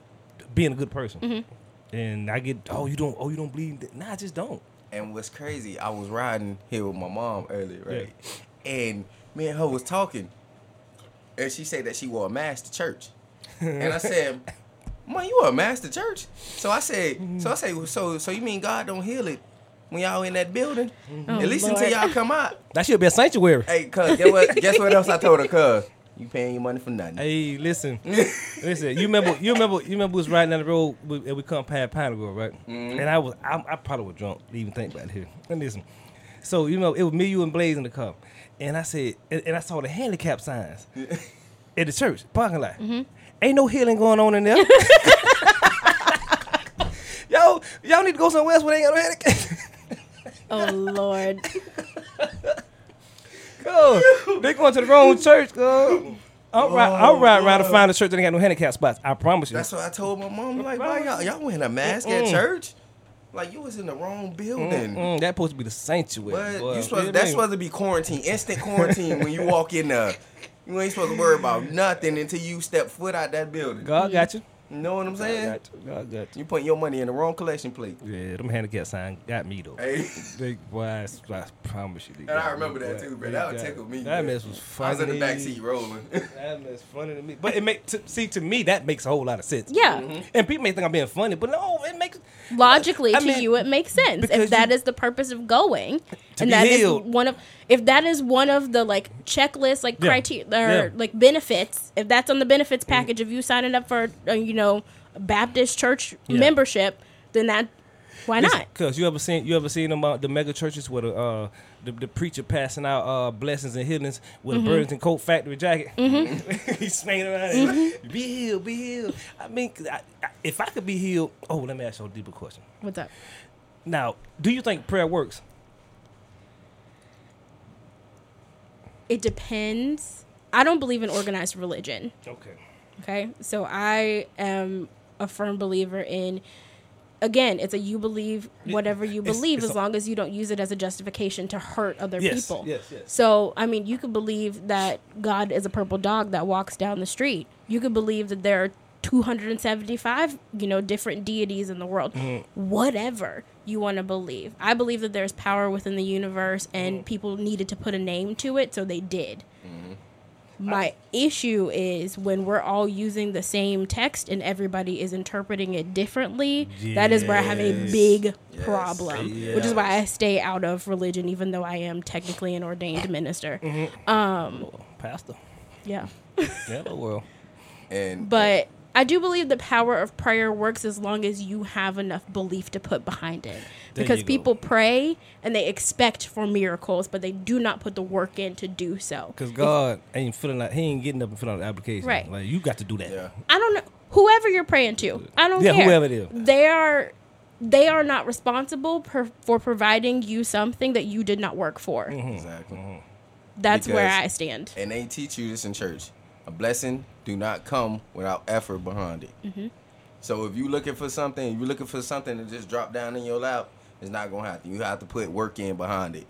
Speaker 3: being a good person. And I get, oh, you don't, oh, you don't believe that? Nah, I just don't.
Speaker 2: And what's crazy, I was riding here with my mom earlier, right? And me and her was talking, and she said that she wore a mask to church, <laughs> and I said, "Mom, you a mask to church?" So I said, "So I say, so so you mean God don't heal it when y'all in that building? Mm-hmm. At least oh,
Speaker 1: until
Speaker 2: y'all come out." <laughs>
Speaker 3: That should be a sanctuary.
Speaker 2: Hey, cuz, guess what? guess what else I told her? Cuz, you paying your money for nothing.
Speaker 3: Hey, listen, <laughs> listen. You remember? You remember? You remember? We was riding down the road and we come past Pinnacle, right? Mm-hmm. And I was, I, I probably was drunk to even think about it here. And listen, so you know, it was me, you, and Blaze in the car, and I said, and, and I saw the handicap signs at the church parking lot. Mm-hmm. Ain't no healing going on in there. <laughs> Yo, y'all need to go somewhere else where they ain't got no handicap.
Speaker 1: Oh Lord.
Speaker 3: Go. They going to the wrong church, go. I'll oh, ride, I'll ride around to find a church that ain't got no handicap spots. I promise you.
Speaker 2: That's what I told my mom. Like, why y'all y'all wearing a mask at
Speaker 3: Mm-mm.
Speaker 2: church? Like you was in the wrong building.
Speaker 3: Mm, that's supposed to be the sanctuary.
Speaker 2: But
Speaker 3: boy.
Speaker 2: you supposed that's supposed to be quarantine, instant quarantine when you walk in there. You ain't supposed to worry about nothing until you step foot out that building.
Speaker 3: God got you.
Speaker 2: You know what I'm
Speaker 3: God
Speaker 2: saying?
Speaker 3: got you. God got you.
Speaker 2: You putting your money in the wrong collection plate.
Speaker 3: Yeah, them handicap signs got me though.
Speaker 2: Hey.
Speaker 3: They, boy, I promise you. they
Speaker 2: And
Speaker 3: got
Speaker 2: I
Speaker 3: me,
Speaker 2: remember that
Speaker 3: boy.
Speaker 2: too, bro. That would
Speaker 3: got-
Speaker 2: tickle me.
Speaker 3: That
Speaker 2: man.
Speaker 3: mess was funny.
Speaker 2: I was in the back seat rolling. <laughs>
Speaker 3: That mess funny to me. But it make to, see to me that makes a whole lot of sense.
Speaker 1: Yeah.
Speaker 3: And people may think I'm being funny, but no, it makes
Speaker 1: Logically,
Speaker 3: I
Speaker 1: to
Speaker 3: mean,
Speaker 1: you, it makes sense if that
Speaker 3: you-
Speaker 1: is the purpose of going, and that is
Speaker 3: healed.
Speaker 1: one of if that is one of the like checklist like
Speaker 3: Yeah.
Speaker 1: criteria or
Speaker 3: Yeah.
Speaker 1: like benefits. If that's on the benefits package of you signing up for uh, you know Baptist church
Speaker 3: Yeah.
Speaker 1: membership, then that why not?
Speaker 3: Cause you ever seen you ever seen them uh, the mega churches where the uh the, the preacher passing out uh blessings and healings with
Speaker 1: Mm-hmm.
Speaker 3: a Burlington coat factory jacket. <laughs> He's swinging around. and, Be healed, be healed. I mean, I, I, if I could be healed, oh, let me ask you a deeper question.
Speaker 1: What's up?
Speaker 3: Now, do you think prayer works?
Speaker 1: It depends. I don't believe in organized religion.
Speaker 3: Okay.
Speaker 1: Okay. So I am a firm believer in again, it's a you believe whatever you believe
Speaker 3: it's
Speaker 1: as
Speaker 3: a-
Speaker 1: long as you don't use it as a justification to hurt other
Speaker 3: Yes,
Speaker 1: people.
Speaker 3: yes, yes.
Speaker 1: So, I mean, you could believe that God is a purple dog that walks down the street. You could believe that there are 275, you know, different deities in the world.
Speaker 3: Mm-hmm.
Speaker 1: Whatever you want to believe. I believe that there's power within the universe and people needed to put a name to it, so they did. My issue is when we're all using the same text and everybody is interpreting it differently. That is where I have a big
Speaker 2: Yes.
Speaker 1: problem, which is why I stay out of religion, even though I am technically an ordained minister. Um,
Speaker 3: Pastor.
Speaker 1: yeah,
Speaker 3: Yeah, well.
Speaker 2: And
Speaker 1: but I do believe the power of prayer works as long as you have enough belief to put behind it.
Speaker 3: There
Speaker 1: because people pray and they expect for miracles, but they do not put the work in to do so.
Speaker 3: Cause God ain't filling out. He ain't getting up and filling out the application.
Speaker 1: Right.
Speaker 3: Like you got to do that.
Speaker 2: yeah.
Speaker 1: I don't know whoever you're praying to. I don't
Speaker 3: Yeah,
Speaker 1: care.
Speaker 3: whoever it is.
Speaker 1: They are they are not responsible per, for providing you something that you did not work for. Mm-hmm.
Speaker 2: Exactly.
Speaker 1: That's where I stand.
Speaker 2: And they teach you this in church. A blessing do not come without effort behind it.
Speaker 1: Mm-hmm.
Speaker 2: So if you're looking for something, if you're looking for something to just drop down in your lap, it's not gonna happen. You have to put work in behind it.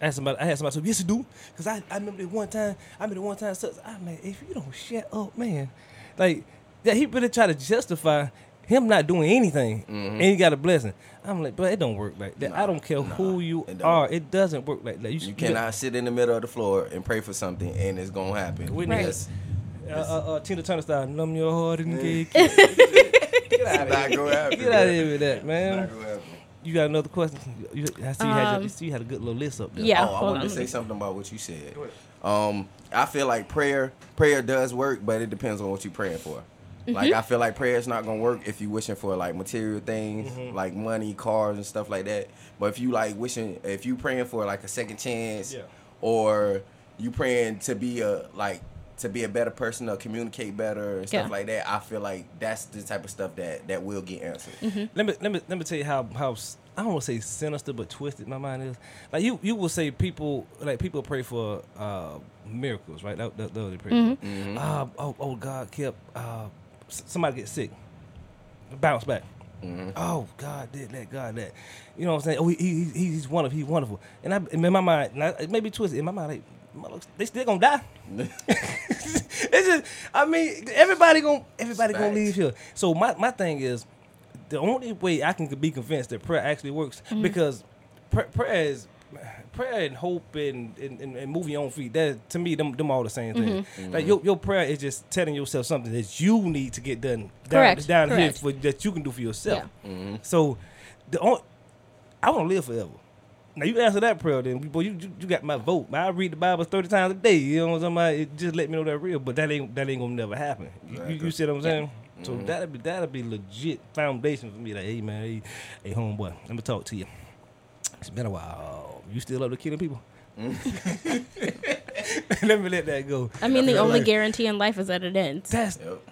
Speaker 3: I had somebody. I had somebody say, "Yes, you do." Cause I, I remember that one time. I remember the one time. So, I man, if you don't shut up, man, like that he really tried to justify him not doing anything, and he got a blessing. I'm like, but it don't work like that. I don't care
Speaker 2: nah,
Speaker 3: who you
Speaker 2: it
Speaker 3: are. It doesn't work like that.
Speaker 2: You cannot sit in the middle of the floor and pray for something and it's gonna happen.
Speaker 3: Whitney
Speaker 1: Right.
Speaker 2: That's-
Speaker 3: Uh, uh, uh, Tina Turner style, numb your heart and get.
Speaker 2: It's <laughs>
Speaker 3: Get out of
Speaker 2: gonna
Speaker 3: here. Get out of
Speaker 2: man.
Speaker 3: here with that, man.
Speaker 2: not gonna happen.
Speaker 3: You got another question? You, I see you, had,
Speaker 1: Um,
Speaker 3: you see you had a good little list up there.
Speaker 1: Yeah,
Speaker 2: oh, I
Speaker 1: hold
Speaker 2: wanted
Speaker 1: on.
Speaker 2: to say something about what you said. Um, I feel like prayer, prayer does work, but it depends on what you're praying for. Like
Speaker 1: Mm-hmm.
Speaker 2: I feel like prayer is not gonna work if you're wishing for like material things,
Speaker 3: Mm-hmm.
Speaker 2: like money, cars, and stuff like that. But if you like wishing, if you praying for like a second chance,
Speaker 3: Yeah.
Speaker 2: or you praying to be a like to be a better person or communicate better and stuff
Speaker 1: Yeah.
Speaker 2: like that, I feel like that's the type of stuff that that will get answered.
Speaker 1: Mm-hmm.
Speaker 3: Let me let me let me tell you how how s- I don't want to say sinister, but twisted my mind is. Like you you will say people like people pray for uh miracles, right? That, that, that they pray for.
Speaker 2: Mm-hmm.
Speaker 3: Uh, oh oh God kept uh somebody get sick, bounce back.
Speaker 2: Mm-hmm.
Speaker 3: Oh God did that, God that. You know what I'm saying? Oh he, he, he he's wonderful, he's wonderful. And I in my mind, and I, it may be twisted in my mind, like mother- they still gonna die. <laughs> it's just, I mean, everybody gonna everybody gonna leave here. So my, my thing is, the only way I can be convinced that prayer actually works because pr- prayer is prayer and hope and, and, and, and moving on feet. That to me, them them all the same thing. Like your your prayer is just telling yourself something that you need to get done down,
Speaker 1: Correct,
Speaker 3: down here for that you can do for yourself.
Speaker 2: Mm-hmm.
Speaker 3: So the only, I want to live forever. Now you answer that prayer, then boy, you, you you got my vote. I read the Bible thirty times a day. You know what I'm saying? It just let me know that real, but that ain't that ain't gonna never happen. You, you, you see what I'm saying? So that'll be that'll be legit foundation for me. Like, hey man, hey, hey homeboy, let me talk to you. It's been a while. You still up to killing people? <laughs> let me let that go.
Speaker 1: I mean, the only
Speaker 2: like-
Speaker 1: guarantee in life is that it ends.
Speaker 3: That's
Speaker 2: Yep.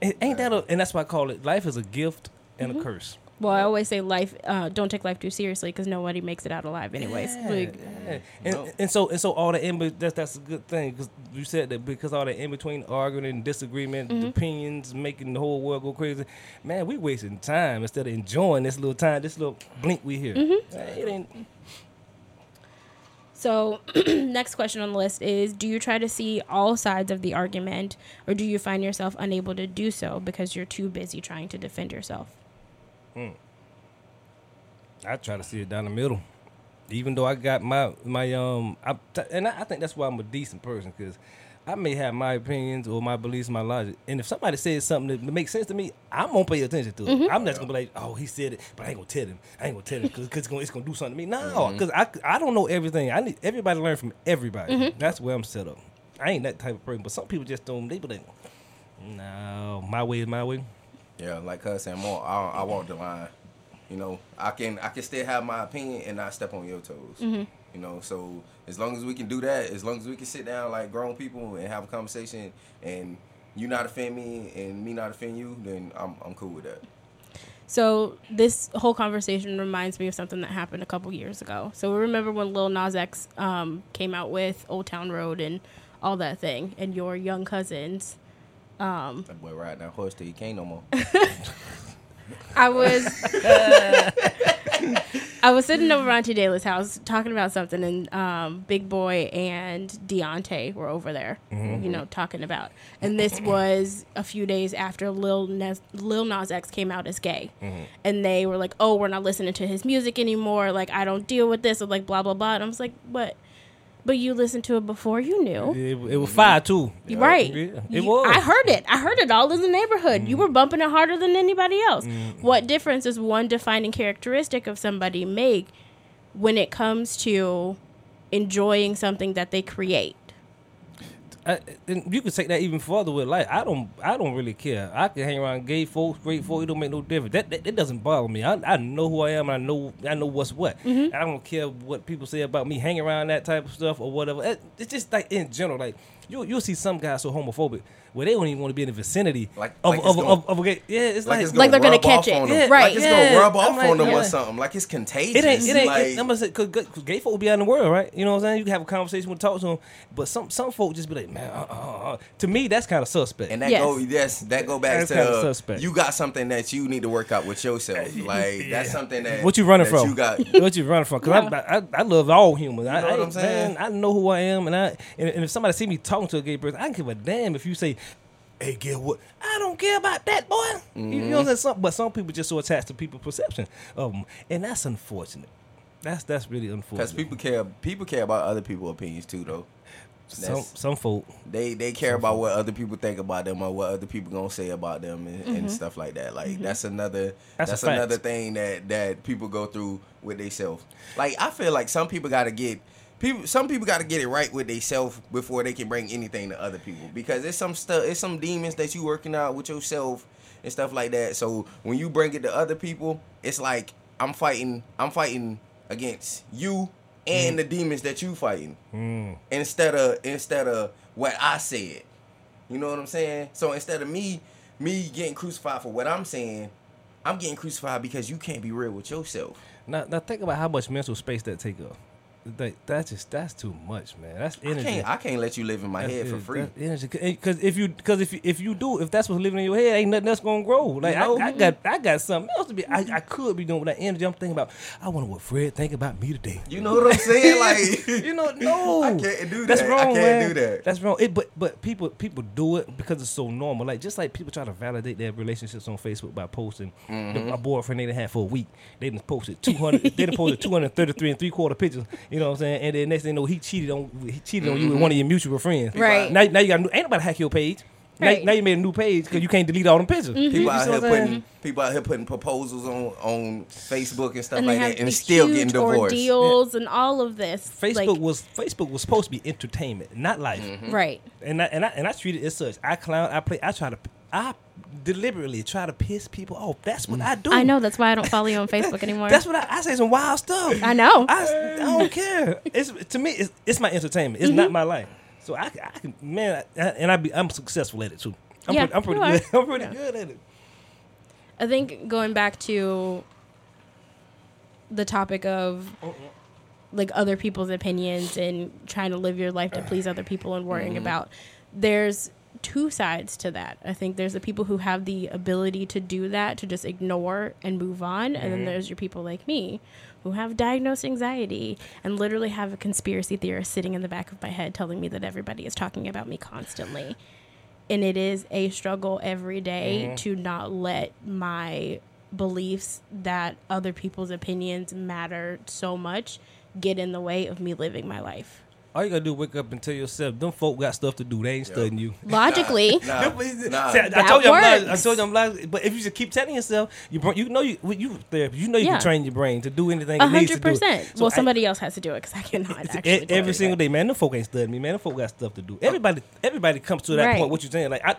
Speaker 3: it ain't that, a, and that's why I call it life is a gift and
Speaker 1: Mm-hmm.
Speaker 3: a curse.
Speaker 1: Well, I always say life. Uh, don't take life too seriously because nobody makes it out alive, anyways.
Speaker 3: Yeah,
Speaker 1: Like,
Speaker 3: yeah. And,
Speaker 2: No.
Speaker 3: and so and so all the in that's that's a good thing because you said that because all the in between arguing and disagreement,
Speaker 1: Mm-hmm.
Speaker 3: opinions, making the whole world go crazy. Man, we wasting time instead of enjoying this little time, this little blink we here.
Speaker 1: Mm-hmm.
Speaker 3: It ain't.
Speaker 1: So, <clears throat> next question on the list is Do you try to see all sides of the argument, or do you find yourself unable to do so because you're too busy trying to defend yourself?
Speaker 3: I try to see it down the middle, even though I got my my um, I, and I, I think that's why I'm a decent person because I may have my opinions or my beliefs, my logic, and if somebody says something that makes sense to me, I'm gonna pay attention to it. Mm-hmm. I'm not gonna be like, oh, he said it, but I ain't gonna tell him. I ain't gonna tell him because it's gonna it's gonna do something to me. No, because mm-hmm. I I don't know everything. I need everybody to learn from everybody. Mm-hmm. That's where I'm set up. I ain't that type of person, but some people just don't. They be like, no, my way is my way.
Speaker 2: Yeah, like us and more. I, I walk the line. You know, I can I can still have my opinion and not step on your toes.
Speaker 1: Mm-hmm.
Speaker 2: You know, so as long as we can do that, as long as we can sit down like grown people and have a conversation, and you not offend me and me not offend you, then I'm I'm cool with that.
Speaker 1: So this whole conversation reminds me of something that happened a couple years ago. So we remember when Lil Nas X um, came out with Old Town Road and all that thing, and your young cousins.
Speaker 2: Um, that boy riding that horse till he can't no more. <laughs>
Speaker 1: I was uh, <laughs> I was sitting over Auntie Dayla's house talking about something, and um, Big Boy and Deontay were over there, mm-hmm. you know, talking about. And this was a few days after Lil Nas, Lil Nas X came out as gay, mm-hmm. and they were like, "Oh, we're not listening to his music anymore. Like, I don't deal with this." Like, blah blah blah. And I was like, "But, but you listened to it before you knew."
Speaker 3: It, it was fire too.
Speaker 1: Right.
Speaker 3: Yeah, it was.
Speaker 1: I heard it. I heard it all in the neighborhood. You mm. were bumping it harder than anybody else. Mm. What difference does one defining characteristic of somebody make when it comes to enjoying something that they create?
Speaker 3: I, and you can take that even further with life. I don't, I don't really care. I can hang around gay folks, straight folks. It don't make no difference. That, that, that doesn't bother me. I, I know who I am. I know, I know what's what.
Speaker 1: Mm-hmm.
Speaker 3: I don't care what people say about me hanging around that type of stuff or whatever. It- It's just like in general, like you, you'll see some guys so homophobic where they don't even want to be in the vicinity
Speaker 2: Like-
Speaker 3: of,
Speaker 2: like it's
Speaker 3: of,
Speaker 2: gonna-
Speaker 3: of, of a gay. Yeah, it's like,
Speaker 2: it's
Speaker 1: Like they're gonna catch it.
Speaker 2: on them.
Speaker 3: Yeah,
Speaker 1: Right.
Speaker 2: Like it's
Speaker 3: yeah.
Speaker 2: gonna rub off
Speaker 3: like,
Speaker 2: on them
Speaker 3: yeah.
Speaker 2: or something. Like it's contagious.
Speaker 3: It ain't. It ain't.
Speaker 2: like,
Speaker 3: I'm gonna say because gay folk be out in the world, right? You know what I'm saying? You can have a conversation with, talk to them, but some some folk just be like, man. Uh, uh, uh. To me, that's kind of suspect.
Speaker 2: And that
Speaker 1: Yes.
Speaker 2: go yes, that go back
Speaker 3: That's
Speaker 2: to
Speaker 3: kinda
Speaker 2: uh,
Speaker 3: suspect.
Speaker 2: you got something that you need to work out with yourself. <laughs> Like that's something that
Speaker 3: What you running from?
Speaker 2: You got <laughs>
Speaker 3: what you running from? Because I, I, I love all humans. I,
Speaker 2: know what
Speaker 3: I,
Speaker 2: I'm saying?
Speaker 3: Man, I know who I am, and I and, and if somebody see me talking to a gay person, I don't give a damn if you say hey, get what? I don't care about that, boy. You mm-hmm. know what I'm saying? Some, but some people just so attached to people's perception of them, and that's unfortunate. That's that's really unfortunate.
Speaker 2: Because people care. People care about other people's opinions too, though.
Speaker 3: some
Speaker 2: That's-
Speaker 3: some folk.
Speaker 2: They they care about what other people think about them or what other people gonna say about them and, and mm-hmm. stuff like that. Like mm-hmm. that's another
Speaker 3: That's
Speaker 2: that's,
Speaker 3: a fact.
Speaker 2: another thing that that people go through with themselves. Like I feel like some people gotta get people some people gotta get it right with themselves before they can bring anything to other people because it's some stuff it's some demons that you working out with yourself and stuff like that. So when you bring it to other people, it's like I'm fighting I'm fighting against you and the demons that you fighting hmm. instead of instead of what I said. You know what I'm saying? So instead of me me getting crucified for what I'm saying, I'm getting crucified because you can't be real with yourself.
Speaker 3: Now, now think about how much mental space that take up. That that's just that's too much, man. That's
Speaker 2: I
Speaker 3: energy.
Speaker 2: can't I can't let you live in my
Speaker 3: That's
Speaker 2: head for free.
Speaker 3: Energy. Because if you because if you, if you do if that's what's living in your head, ain't nothing else gonna grow. Like
Speaker 2: know?
Speaker 3: I, I got I got something else to be. I, I could be doing with that energy. I'm thinking about. I wonder what Fred think about me today.
Speaker 2: You know what I'm saying? <laughs> Like
Speaker 3: you know, no,
Speaker 2: I can't do that.
Speaker 3: That's
Speaker 2: that. I can't
Speaker 3: man.
Speaker 2: do that.
Speaker 3: That's wrong. It, but but people people do it because it's so normal. Like just like people try to validate their relationships on Facebook by posting
Speaker 2: Mm-hmm.
Speaker 3: my boyfriend they done had for a week. They done posted two hundred. they done posted two hundred thirty three and three quarter pictures. You know what I'm saying? And then next thing you know, he cheated on he cheated on you
Speaker 2: Mm-hmm.
Speaker 3: with one of your mutual friends.
Speaker 1: Right.
Speaker 3: Now, now you got a new, ain't nobody hack your page. Now,
Speaker 1: Right.
Speaker 3: now you made a new page because you can't delete all them pictures.
Speaker 1: Mm-hmm.
Speaker 2: People out here
Speaker 3: what I'm
Speaker 2: putting people out here putting proposals on on Facebook and stuff
Speaker 1: and
Speaker 2: like that, and still
Speaker 1: huge
Speaker 2: getting divorced.
Speaker 1: ordeals and all of this.
Speaker 3: Facebook
Speaker 1: Like,
Speaker 3: was Facebook was supposed to be entertainment, not life.
Speaker 2: Mm-hmm.
Speaker 1: right.
Speaker 3: and I, and I and I treat it as such. I clown. I play. I try to. I deliberately try to piss people off. That's what I do.
Speaker 1: I know that's why I don't follow you on <laughs> Facebook anymore.
Speaker 3: That's what I, I say. Some wild stuff.
Speaker 1: I know.
Speaker 3: I, I don't care. It's to me. It's, it's my entertainment. It's
Speaker 1: Mm-hmm.
Speaker 3: not my life. So I, I can man, I, and I be I'm successful at it too. I'm
Speaker 1: Yeah,
Speaker 3: pretty, I'm pretty good. <laughs> I'm pretty
Speaker 1: Yeah.
Speaker 3: good at it.
Speaker 1: I think going back to the topic of like other people's opinions and trying to live your life to please other people and worrying about there's two sides to that. I think there's the people who have the ability to do that to just ignore and move on and then mm-hmm. there's your people like me who have diagnosed anxiety and literally have a conspiracy theorist sitting in the back of my head telling me that everybody is talking about me constantly and it is a struggle every day mm-hmm. to not let my beliefs that other people's opinions matter so much get in the way of me living my life.
Speaker 3: All you gotta do is wake up and tell yourself, them folk got stuff to do. They ain't studying you. <laughs>
Speaker 1: Logically,
Speaker 2: Nah, nah. <laughs>
Speaker 3: See, I, I told you I'm lying. I told you I'm lying. But if you just keep telling yourself, you you know you you therapy, you know you
Speaker 1: Yeah.
Speaker 3: can train your brain to do anything
Speaker 1: a
Speaker 3: it needs to
Speaker 1: hundred percent.
Speaker 3: So
Speaker 1: Well,
Speaker 3: I-
Speaker 1: somebody else has to do it because I cannot <laughs> actually. do
Speaker 3: every
Speaker 1: it.
Speaker 3: single day, man. Them folk ain't studying me, man. Them folk got stuff to do. Everybody, everybody comes to that
Speaker 1: Right.
Speaker 3: point. What you saying? Like, I,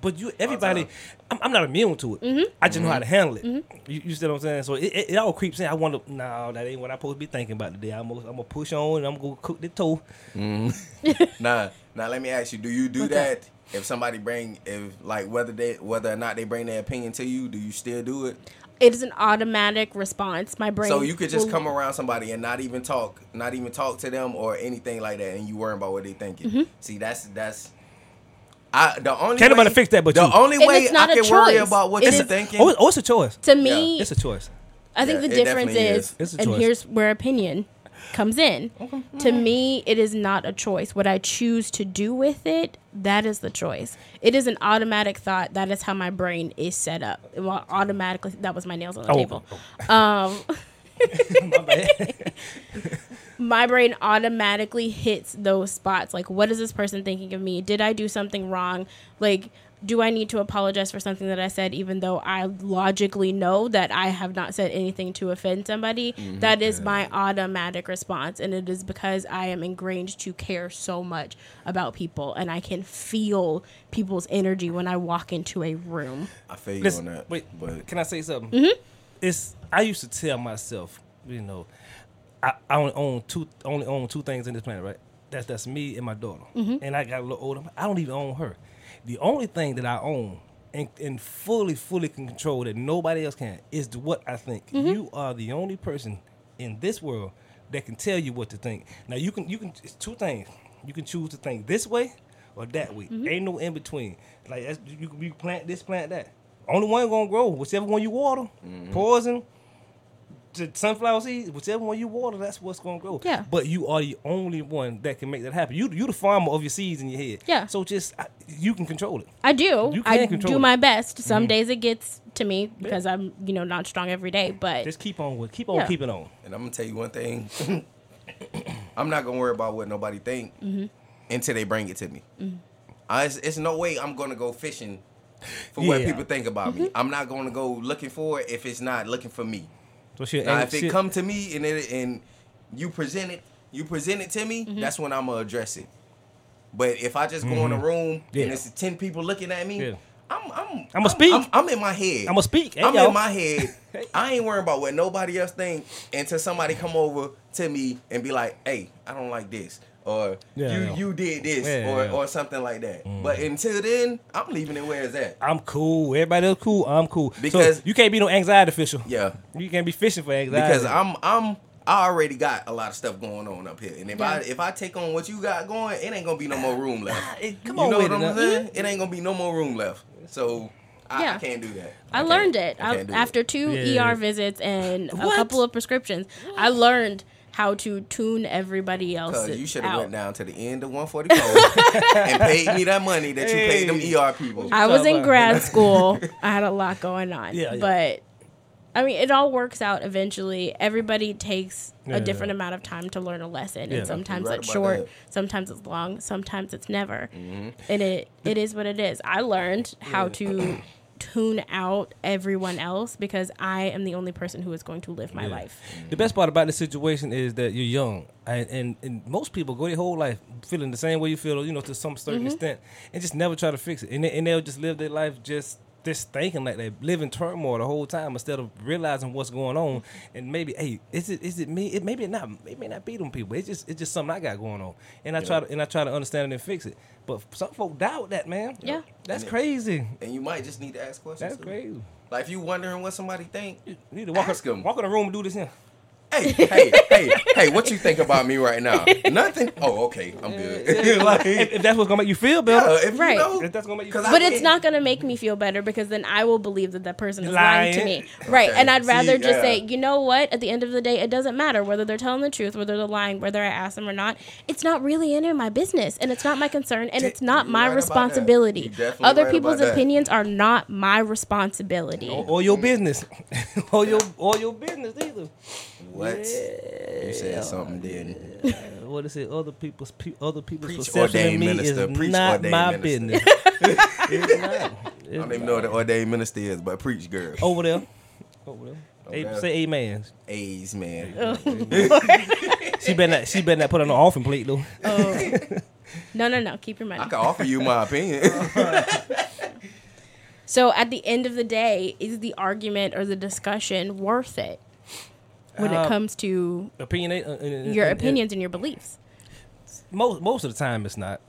Speaker 3: but you, everybody, I'm, I'm not immune to it.
Speaker 1: Mm-hmm.
Speaker 3: I just know how to handle it. You, you see what I'm saying? So it, it, it all creeps in. I wonder, no, that ain't what I'm supposed to be thinking about today. I'm gonna, I'm gonna push on and I'm gonna cook the toe. <laughs>
Speaker 2: Nah, now let me ask you: Do you do
Speaker 1: What's
Speaker 2: that if somebody bring if like whether they whether or not they bring their opinion to you? Do you still do it?
Speaker 1: It is an automatic response. My brain.
Speaker 2: So you could just
Speaker 1: will-
Speaker 2: come around somebody and not even talk, not even talk to them or anything like that, and you worry about what they thinking.
Speaker 1: Mm-hmm.
Speaker 2: See, that's that's. I the only
Speaker 3: Can't nobody
Speaker 2: way-
Speaker 3: fix that but
Speaker 2: the
Speaker 3: you.
Speaker 2: only
Speaker 1: And
Speaker 2: way
Speaker 1: it's not
Speaker 2: I
Speaker 1: a
Speaker 2: can worry
Speaker 1: choice.
Speaker 2: about what
Speaker 1: It
Speaker 2: you're
Speaker 1: is-
Speaker 2: thinking.
Speaker 3: Oh, it's- oh, it's a choice.
Speaker 1: To me,
Speaker 3: It's a choice.
Speaker 1: I think
Speaker 2: Yeah,
Speaker 1: the difference is,
Speaker 2: is.
Speaker 1: And here's where opinion comes in. To me, it is not a choice. What I choose to do with it, that is the choice. It is an automatic thought. That is how my brain is set up. It will automatically. That was my nails on the
Speaker 3: Oh,
Speaker 1: table. Um, <laughs> <laughs>
Speaker 3: My
Speaker 1: brain automatically hits those spots. Like, what is this person thinking of me? Did I do something wrong? Like, do I need to apologize for something that I said, even though I logically know that I have not said anything to offend somebody? That is my automatic response. And it is because I am ingrained to care so much about people. And I can feel people's energy when I walk into a room.
Speaker 2: I feel you
Speaker 3: Listen,
Speaker 2: on that.
Speaker 3: wait,
Speaker 2: but
Speaker 3: can I say something?
Speaker 1: Mm-hmm.
Speaker 3: It's I used to tell myself, you know, I, I only own two only own two things in this planet, right? That's that's me and my daughter,
Speaker 1: Mm-hmm.
Speaker 3: and I got a little older. I don't even own her. The only thing that I own and, and fully fully can control that nobody else can is what I think.
Speaker 1: Mm-hmm.
Speaker 3: You are the only person in this world that can tell you what to think. Now you can you can it's two things. You can choose to think this way or that way.
Speaker 1: Mm-hmm.
Speaker 3: Ain't no in between. Like that's, you can you plant this, plant that. Only one gonna grow. Whichever one you water, poison, the sunflower seeds, whichever one you water, that's what's gonna grow.
Speaker 1: Yeah.
Speaker 3: But you are the only one that can make that happen. You you the farmer of your seeds in your head.
Speaker 1: Yeah.
Speaker 3: So just I- you can control it.
Speaker 1: I do.
Speaker 3: You
Speaker 1: I
Speaker 3: control
Speaker 1: do
Speaker 3: it.
Speaker 1: my best. Some mm-hmm. days it gets to me because I'm, you know, not strong every day. But
Speaker 3: Just keep on with keep on
Speaker 1: Yeah.
Speaker 3: keeping on.
Speaker 2: And I'm gonna tell you one thing. <coughs> I'm not gonna worry about what nobody think mm-hmm. until they bring it to me. Mm-hmm. I, it's, it's no way I'm gonna go fishing for what people think about me. I'm not gonna go looking for it if it's not looking for me.
Speaker 3: So shit,
Speaker 2: Now,
Speaker 3: and
Speaker 2: if it come to me and it, and you present it, you present it to me, mm-hmm. that's when I'm gonna address it. But if I just go in a mm-hmm. room
Speaker 3: Yeah.
Speaker 2: and it's ten people looking at me,
Speaker 3: Yeah.
Speaker 2: I'm I'm
Speaker 3: I'ma speak.
Speaker 2: I'm, I'm in my head.
Speaker 3: I'ma speak. Hey,
Speaker 2: I'm
Speaker 3: y'all.
Speaker 2: in my head. <laughs> I ain't worrying about what nobody else think until somebody come over to me and be like, "Hey, I don't like this," or
Speaker 3: Yeah,
Speaker 2: "You
Speaker 3: yeah.
Speaker 2: you did this,"
Speaker 3: Yeah,
Speaker 2: or
Speaker 3: yeah. Mm.
Speaker 2: or something like that. But until then, I'm leaving it where it's at.
Speaker 3: I'm cool. Everybody else cool. I'm cool.
Speaker 2: Because-
Speaker 3: so you can't be no anxiety official.
Speaker 2: Yeah.
Speaker 3: You can't be fishing for anxiety.
Speaker 2: because I'm I'm I already got a lot of stuff going on up here, and if I if I take on what you got going, it ain't gonna be no more room left.
Speaker 3: It- come
Speaker 2: you
Speaker 3: on
Speaker 2: know what I'm
Speaker 3: now.
Speaker 2: saying? It ain't gonna be no more room left. So I, I can't do that.
Speaker 1: I
Speaker 2: can't-
Speaker 1: learned it
Speaker 2: I
Speaker 1: I,
Speaker 2: can't do
Speaker 1: after
Speaker 2: it.
Speaker 1: two
Speaker 3: Yeah.
Speaker 1: ER visits and a couple of prescriptions. I learned how to tune everybody else
Speaker 2: Cause you should have went down to the end of 144 <laughs> and paid me that money that you paid them ER people.
Speaker 1: I was in grad school. <laughs> I had a lot going on.
Speaker 3: Yeah, yeah.
Speaker 1: But I mean, it all works out eventually. Everybody takes
Speaker 3: Yeah,
Speaker 1: a different
Speaker 3: yeah.
Speaker 1: amount of time to learn a lesson,
Speaker 3: Yeah.
Speaker 1: and sometimes
Speaker 2: right
Speaker 1: it's short,
Speaker 2: that. Mm-hmm.
Speaker 1: sometimes it's long, sometimes it's never. And it it is what it is. I learned how to <clears throat> tune out everyone else because I am the only person who is going to live my
Speaker 3: Yeah.
Speaker 1: life.
Speaker 3: The best part about the situation is that you're young, and, and, and most people go their whole life feeling the same way you feel, you know, to some certain mm-hmm. extent, and just never try to fix it, and, they, and they'll just live their life just just thinking like they live in turmoil the whole time instead of realizing what's going on, and maybe, hey, is it is it me? It maybe not, it may not be them people. It's just it's just something I got going on, and I try to and I try to understand it and fix it. But some folk doubt that, man.
Speaker 1: Yeah.
Speaker 3: that's
Speaker 2: And it-
Speaker 3: crazy.
Speaker 2: And you might just need to ask questions.
Speaker 3: That's
Speaker 2: too.
Speaker 3: crazy.
Speaker 2: Like if you wondering what somebody think,
Speaker 3: You need to walk,
Speaker 2: Ask 'em.
Speaker 3: walk in the room and do this here.
Speaker 2: Hey, <laughs> hey, hey, hey, what you think about me right now? Nothing. Oh, okay, I'm good. <laughs> like,
Speaker 3: if, if that's what's gonna make you feel better,
Speaker 2: yeah, if
Speaker 1: Right.
Speaker 2: you know,
Speaker 3: if that's gonna make you
Speaker 2: 'Cause
Speaker 3: feel
Speaker 2: I
Speaker 1: But it's
Speaker 2: can't-
Speaker 1: going to make me feel better because then I will believe that that person is lying, to me. Right.
Speaker 2: Okay.
Speaker 1: And I'd rather
Speaker 2: See,
Speaker 1: just
Speaker 2: yeah.
Speaker 1: say, you know what? At the end of the day, it doesn't matter whether they're telling the truth, whether they're lying, whether I ask them or not. It's not really any of my business and it's not my concern and it's not
Speaker 2: You're
Speaker 1: my
Speaker 2: right
Speaker 1: responsibility.
Speaker 2: Definitely
Speaker 1: Other
Speaker 2: right
Speaker 1: people's
Speaker 2: about that.
Speaker 1: opinions are not my responsibility.
Speaker 3: or, or your mm. business, <laughs> or your or your business either.
Speaker 2: what? You said something, didn't?
Speaker 3: Uh, <laughs> what is it? Other people's pe- other people's
Speaker 2: Preach,
Speaker 3: perception of me
Speaker 2: minister.
Speaker 3: is
Speaker 2: Preach,
Speaker 3: not
Speaker 2: ordained
Speaker 3: my
Speaker 2: minister.
Speaker 3: business. <laughs> it's not.
Speaker 2: I don't even know what the ordained minister is, but preach, girl.
Speaker 3: Over there, over there.
Speaker 2: Over
Speaker 3: A-
Speaker 2: there.
Speaker 3: say amen.
Speaker 2: A's man. <laughs>
Speaker 3: She better not. She better not put on the offering plate though.
Speaker 1: Oh. no, no, no. Keep your money.
Speaker 2: I can offer you my opinion.
Speaker 1: So at the end of the day, is the argument or the discussion worth it when
Speaker 3: Uh,
Speaker 1: it comes to
Speaker 3: Opinion. uh, uh, uh,
Speaker 1: your
Speaker 3: uh, uh,
Speaker 1: opinions and your beliefs?
Speaker 3: most most of the time it's not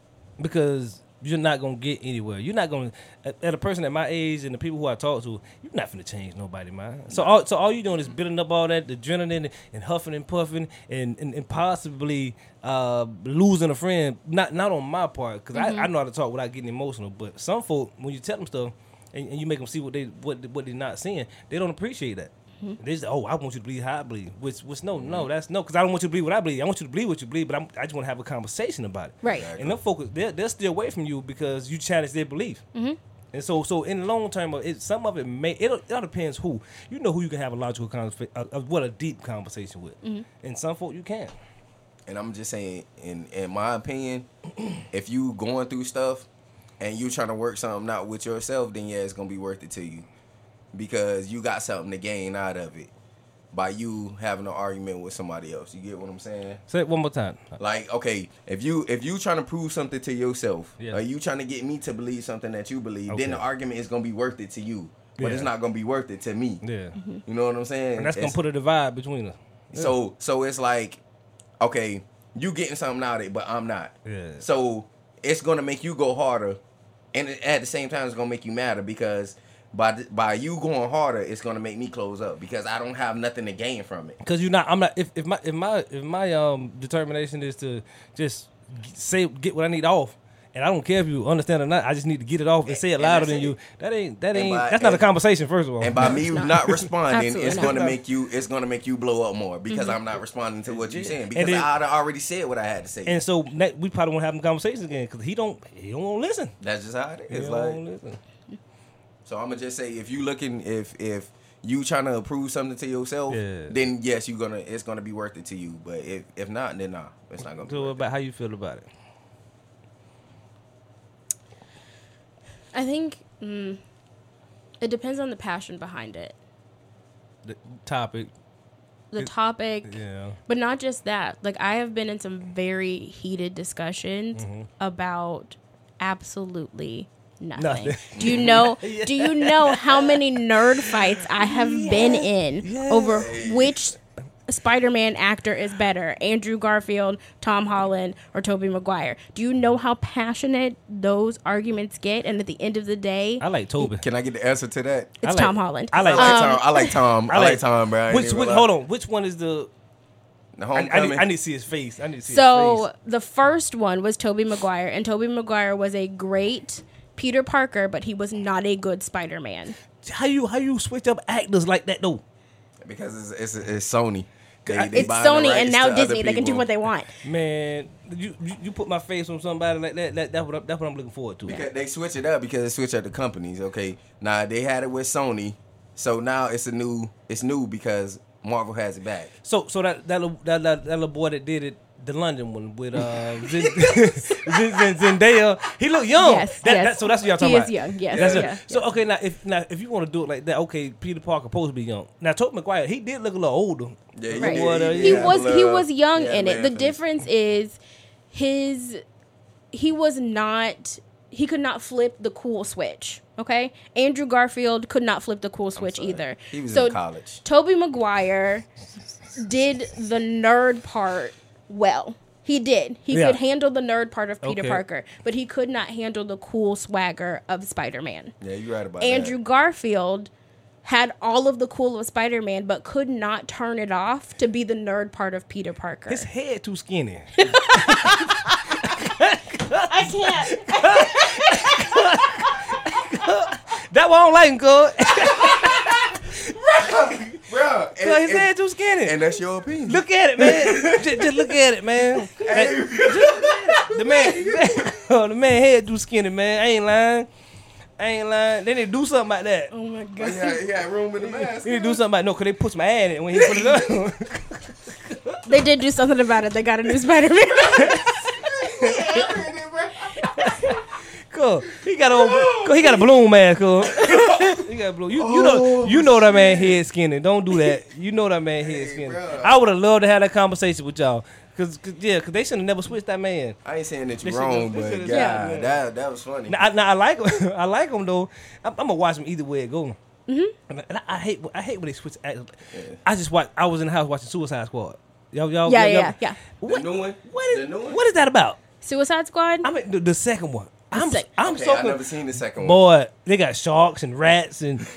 Speaker 3: because you're not gonna get anywhere. You're not gonna at, at a person at my age and the people who I talk to, you're not gonna change nobody, man. So all so all you're doing is building up all that adrenaline and huffing and puffing and and, and possibly uh, losing a friend. Not not on my part because I, I know how to talk without getting emotional. But some folk when you tell them stuff and, and you make them see what they what what they're not seeing, they don't appreciate that. They just, oh, I want you to believe how I believe. Which, which no, no, that's no, because I don't want you to believe what I believe. I want you to believe what you believe, but I'm, I just want to have a conversation about it.
Speaker 1: Right.
Speaker 3: And them folks, they're, they're still away from you because you challenge their belief. Mm-hmm. And so, so in the long term, it, some of it may it, it all depends who you know who you can have a logical conversation, uh, what a deep conversation with, and some folk you can't.
Speaker 2: And I'm just saying, in in my opinion, <clears throat> if you going through stuff and you trying to work something out with yourself, then yeah, it's gonna be worth it to you because you got something to gain out of it by you having an argument with somebody else. You get what I'm saying?
Speaker 3: Say it one more time.
Speaker 2: Like, okay, if you if you trying to prove something to yourself,
Speaker 3: Yeah.
Speaker 2: or you trying to get me to believe something that you believe,
Speaker 3: Okay.
Speaker 2: then the argument is gonna be worth it to you, but it's not gonna be worth it to me.
Speaker 3: Yeah, mm-hmm.
Speaker 2: You know what I'm saying?
Speaker 3: and that's gonna put a divide between us.
Speaker 2: so so it's like, okay, you getting something out of it, but I'm not.
Speaker 3: Yeah.
Speaker 2: So it's gonna make you go harder, and at the same time, it's gonna make you madder because by by you going harder, it's gonna make me close up because I don't have nothing to gain from it.
Speaker 3: Cause you're not. I'm not. If, if my if my if my um determination is to just say get what I need off, And I don't care if you understand or not. I just need to get it off and say it louder
Speaker 2: that's
Speaker 3: than
Speaker 2: it.
Speaker 3: you. That ain't that ain't
Speaker 2: by-
Speaker 3: that's not a conversation. First of all,
Speaker 2: And by me <laughs>
Speaker 1: not.
Speaker 2: not, responding, it's gonna make you it's gonna make you blow up more because
Speaker 1: Mm-hmm.
Speaker 2: I'm not responding to what you're saying because
Speaker 3: then-
Speaker 2: I done already said what I had to say.
Speaker 3: and so we probably won't have them conversations again because he don't he don't want to listen.
Speaker 2: That's just how it is.
Speaker 3: He
Speaker 2: is.
Speaker 3: don't
Speaker 2: Like
Speaker 3: listen.
Speaker 2: So I'm gonna just say if you looking if if you trying to prove something to yourself,
Speaker 3: Yeah.
Speaker 2: then yes, you gonna it's gonna be worth it to you. But if if not, then nah, it's not gonna be.
Speaker 3: So
Speaker 2: Worth
Speaker 3: about how you feel about it.
Speaker 1: I think mm, it depends on the passion behind it,
Speaker 3: The topic,
Speaker 1: the
Speaker 3: It-
Speaker 1: topic,
Speaker 3: yeah.
Speaker 1: but not just that. Like I have been in some very heated discussions
Speaker 3: Mm-hmm.
Speaker 1: about absolutely nothing.
Speaker 3: Nothing.
Speaker 1: Do you know? <laughs> Do you know how many nerd fights I have been in over which Spider-Man actor is better, Andrew Garfield, Tom Holland, or Tobey Maguire? Do you know how passionate those arguments get? And at the end of the day,
Speaker 3: I like Tobey.
Speaker 2: it. Can I get the answer to that?
Speaker 1: it's
Speaker 3: like-
Speaker 1: Tom Holland.
Speaker 3: I
Speaker 2: I
Speaker 3: like-
Speaker 2: like
Speaker 1: Um,
Speaker 2: Tom. I like Tom. <laughs> I like Tom, bro. I ain't
Speaker 3: Which, which hold on? Which one is the?
Speaker 2: The
Speaker 3: I, I, need, I need to see his face. I need to see his face.
Speaker 1: So the first one was Tobey Maguire, and Tobey Maguire was a great Peter Parker, but he was not a good Spider-Man.
Speaker 3: How you how you switch up actors like that though?
Speaker 2: because it's, it's, it's Sony. They,
Speaker 3: uh,
Speaker 2: they
Speaker 1: It's Sony, and now Disney. They can do what they want.
Speaker 3: Man, you you, you put my face on somebody like that. that that's what I, that's what I'm looking forward to.
Speaker 2: Because they switch it up because they switch up the companies. Okay, now they had it with Sony, so now it's a new. It's new because Marvel has it back.
Speaker 3: So so that that little, that, that, that little boy that did it, the London one with uh Zen, Zen, Zen- Zendaya, he looked young.
Speaker 1: Yes,
Speaker 3: That-
Speaker 1: yes.
Speaker 3: that- so that's what y'all
Speaker 1: He
Speaker 3: talking
Speaker 1: is
Speaker 3: about.
Speaker 1: young, yes,
Speaker 3: That's it.
Speaker 1: yeah,
Speaker 3: So
Speaker 1: yes.
Speaker 3: okay, now if now if you want to do it like that, okay, Peter Parker supposed to be young. Now Tobey Maguire, he did look a little older.
Speaker 2: Yeah, he
Speaker 1: Right.
Speaker 2: did.
Speaker 3: What, uh,
Speaker 1: He
Speaker 3: Yeah,
Speaker 1: was he was young
Speaker 2: Yeah,
Speaker 1: in it. The difference is his he was not he could not flip the cool switch. Okay, Andrew Garfield could not flip the cool switch either.
Speaker 2: He was
Speaker 1: so
Speaker 2: in college.
Speaker 1: Tobey Maguire did the nerd part well. He did. He
Speaker 3: Yeah.
Speaker 1: could handle the nerd part of Peter
Speaker 3: Okay.
Speaker 1: Parker, but he could not handle the cool swagger of Spider-Man.
Speaker 2: Yeah, you're right about
Speaker 1: Andrew
Speaker 2: that.
Speaker 1: Garfield had all of the cool of Spider-Man, but could not turn it off to be the nerd part of Peter Parker.
Speaker 3: His head too skinny. <laughs> <laughs>
Speaker 1: I can't.
Speaker 3: That why I don't like him, cuz.
Speaker 2: Bro,
Speaker 3: Cuz his
Speaker 2: and,
Speaker 3: head too skinny.
Speaker 2: and that's your opinion.
Speaker 3: Look at it, man. <laughs> just, just look at it, man. the man, <laughs> oh, the man head too skinny, man. I ain't lying. I ain't lying. They need to do something about that.
Speaker 1: Oh my oh,
Speaker 2: he,
Speaker 1: god.
Speaker 2: had, he had room in the mask.
Speaker 3: They need to do something about no, cause they pushed my ad in when he put it up. <laughs>
Speaker 1: They did do something about it. They got a new Spider-Man.
Speaker 3: Cool. He got a cuz he got a balloon mask, cuz. <laughs> he got a balloon. You, you know you know that man head skinny. Don't do that. You know that man head skinny.
Speaker 2: bro.
Speaker 3: I would have loved to have that conversation with y'all. Cause yeah, cause they should have never switched that man.
Speaker 2: I ain't saying that you're
Speaker 3: should've-
Speaker 2: wrong, but God,
Speaker 3: Yeah.
Speaker 2: that that was funny.
Speaker 3: Now, I, now I like him. <laughs> I like him though. I'm, I'm gonna watch him either way it go. Mm-hmm. And, I, I hate I hate when they switch. act- I just watch. I was in the house watching Suicide Squad. Y'all, y'all,
Speaker 1: Yeah,
Speaker 3: y'all,
Speaker 1: yeah,
Speaker 3: y'all-
Speaker 1: yeah.
Speaker 3: What,
Speaker 2: The new one?
Speaker 3: What is,
Speaker 2: The new one?
Speaker 3: what is that about?
Speaker 1: Suicide Squad.
Speaker 3: I mean, the, the second one. I'm,
Speaker 1: sec-
Speaker 3: I'm
Speaker 2: Okay,
Speaker 3: so
Speaker 2: I've never seen the second one.
Speaker 3: boy. They got sharks and rats and <laughs>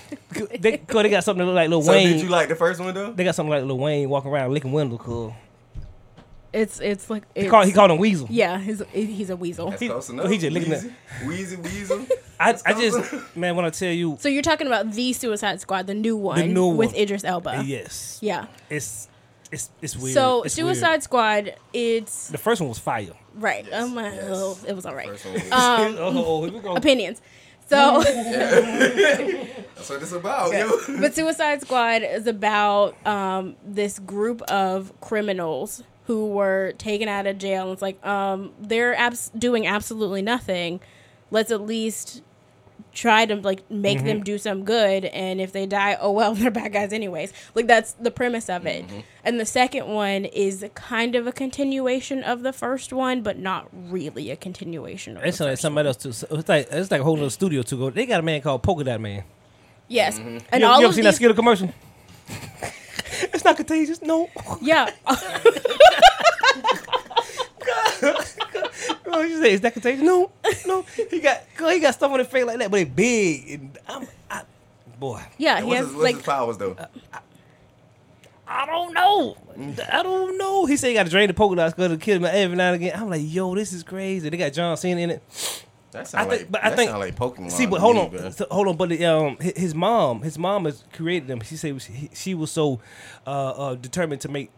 Speaker 3: they, 'cause they got something that look like Lil
Speaker 2: So
Speaker 3: Wayne.
Speaker 2: did you like the first one though?
Speaker 3: they got something like Lil Wayne walking around licking windows. Cool.
Speaker 1: It's it's like
Speaker 3: He
Speaker 1: it's,
Speaker 3: called he called him Weasel.
Speaker 1: Yeah, he's he's a weasel.
Speaker 2: That's
Speaker 3: He-
Speaker 2: close enough.
Speaker 3: he just looking at-
Speaker 2: Wheezy, Wheezy Weasel. <laughs>
Speaker 3: I, I just
Speaker 2: enough.
Speaker 3: man when I tell you
Speaker 1: So you're talking about the Suicide Squad, the new one,
Speaker 3: new
Speaker 1: with
Speaker 3: one.
Speaker 1: Idris Elba.
Speaker 3: yes,
Speaker 1: Yeah.
Speaker 3: it's it's it's weird.
Speaker 1: So
Speaker 3: It's
Speaker 1: Suicide
Speaker 3: weird.
Speaker 1: Squad, it's
Speaker 3: The first one was fire.
Speaker 1: Right. I'm like,
Speaker 2: yes.
Speaker 1: oh, it was all right.
Speaker 2: Was-
Speaker 1: Um, <laughs>
Speaker 3: oh, here we go.
Speaker 1: opinions. So, <laughs>
Speaker 2: That's what it's about, yo.
Speaker 1: but Suicide Squad is about um, this group of criminals who were taken out of jail. And it's like um, they're abs- doing absolutely nothing. Let's at least try to like make them mm-hmm. do some good. And if they die, oh well, <laughs> they're bad guys anyways. Like that's the premise of it. Mm-hmm. And the second one is kind of a continuation of the first one, but not really a continuation. Of
Speaker 3: It's like somebody else too. So It's like it's like a whole little studio to go. They got a man called Polka Dot Man.
Speaker 1: Yes, mm-hmm. and
Speaker 3: you,
Speaker 1: all
Speaker 3: you ever seen that
Speaker 1: these,
Speaker 3: Skittle commercial? <laughs> it's not contagious. No.
Speaker 1: yeah. <laughs>
Speaker 3: Oh, you say is that contagious? No, no. He got he got stuff on his face like that, but it big. And I'm, I, boy,
Speaker 1: Yeah, he
Speaker 2: What's,
Speaker 1: has
Speaker 2: his, what's
Speaker 1: like
Speaker 2: his powers though?
Speaker 3: I don't know. I don't know. He said he got to drain the polka dots because to kill him every now and again. I'm like, yo, this is crazy. They got John Cena in it.
Speaker 2: That
Speaker 3: I think-
Speaker 2: like
Speaker 3: but I think-
Speaker 2: sound like Pokemon.
Speaker 3: See, but hold
Speaker 2: me,
Speaker 3: on,
Speaker 2: bro.
Speaker 3: So, hold on. But the, um, his mom, his mom has created them. She said she, she was so uh, uh, determined to make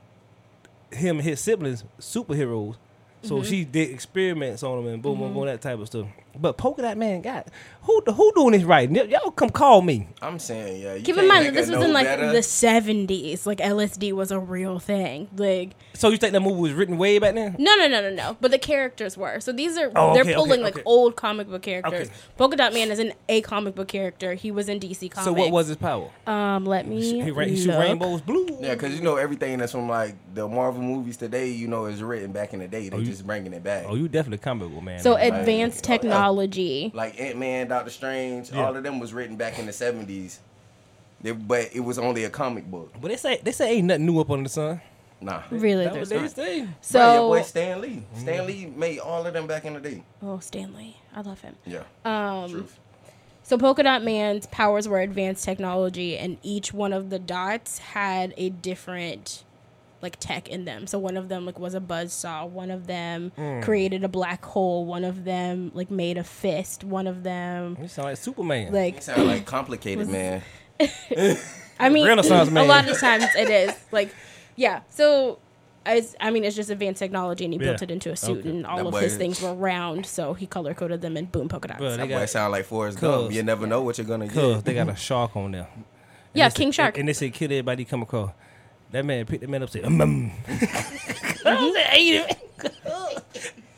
Speaker 3: him and his siblings superheroes. So
Speaker 1: Mm-hmm.
Speaker 3: she did experiments on them and boom, boom, boom, that type of stuff. But Polka Dot Man, God, who who doing this right? Y'all come call me.
Speaker 2: I'm saying, yeah. You
Speaker 1: Keep in mind that this was
Speaker 2: no
Speaker 1: in like
Speaker 2: better.
Speaker 1: the 70s. Like LSD was a real thing. Like
Speaker 3: So you think that movie was written way back then?
Speaker 1: no, no, no, no, no. But the characters were. So these are
Speaker 3: Oh,
Speaker 1: they're
Speaker 3: okay,
Speaker 1: pulling
Speaker 3: okay,
Speaker 1: like
Speaker 3: okay.
Speaker 1: old comic book characters.
Speaker 3: Okay.
Speaker 1: Polka Dot Man is an a comic book character. He was in DC Comics.
Speaker 3: So what was his power?
Speaker 1: Um, let me.
Speaker 3: He, ra- he shoot rainbows blue.
Speaker 2: Yeah, because you know everything that's from like the Marvel movies today, you know, is written back in the day. They
Speaker 3: you-
Speaker 2: just bringing it back.
Speaker 3: Oh, you definitely comic book man.
Speaker 1: So
Speaker 3: man.
Speaker 1: advanced
Speaker 2: Oh, yeah.
Speaker 1: Technology.
Speaker 2: like Ant Man, Doctor Strange,
Speaker 3: Yeah.
Speaker 2: all of them was written back in the seventies. But it was only a comic book.
Speaker 3: but they say they say ain't nothing new up under the sun.
Speaker 2: Nah.
Speaker 1: Really,
Speaker 3: That was
Speaker 1: there's
Speaker 3: they
Speaker 1: not.
Speaker 3: say.
Speaker 2: Your
Speaker 1: So,
Speaker 2: boy Stan Lee. Stan Lee made all of them back in the day.
Speaker 1: oh Stan Lee, I love him.
Speaker 2: Yeah.
Speaker 1: Um,
Speaker 2: Truth.
Speaker 1: So Polka Dot Man's powers were advanced technology, and each one of the dots had a different like tech in them. So one of them like was a buzz saw. One of them
Speaker 3: Hmm.
Speaker 1: created a black hole. One of them like made a fist. One of them
Speaker 3: You sound like Superman.
Speaker 1: like
Speaker 2: It sound like complicated, man. <laughs>
Speaker 1: I mean
Speaker 3: Renaissance man.
Speaker 1: a lot of times it is <laughs> like yeah. So. I, I mean, it's just advanced technology, and he built it into a suit,
Speaker 3: Okay.
Speaker 1: and all
Speaker 2: That
Speaker 1: of his
Speaker 2: is-
Speaker 1: things were round, so he color coded them and boom, polka dots.
Speaker 3: Bro, they
Speaker 2: That boy
Speaker 3: got
Speaker 2: sound like Forrest
Speaker 3: Cuz.
Speaker 2: Gump. You never know what you're gonna
Speaker 3: cause
Speaker 2: get.
Speaker 3: they got a <laughs> shark on there. And
Speaker 1: Yeah,
Speaker 3: they say-
Speaker 1: King Shark.
Speaker 3: And, and they say kill everybody come across. That man picked the man up, said, um, um. <laughs> I ate it. <laughs>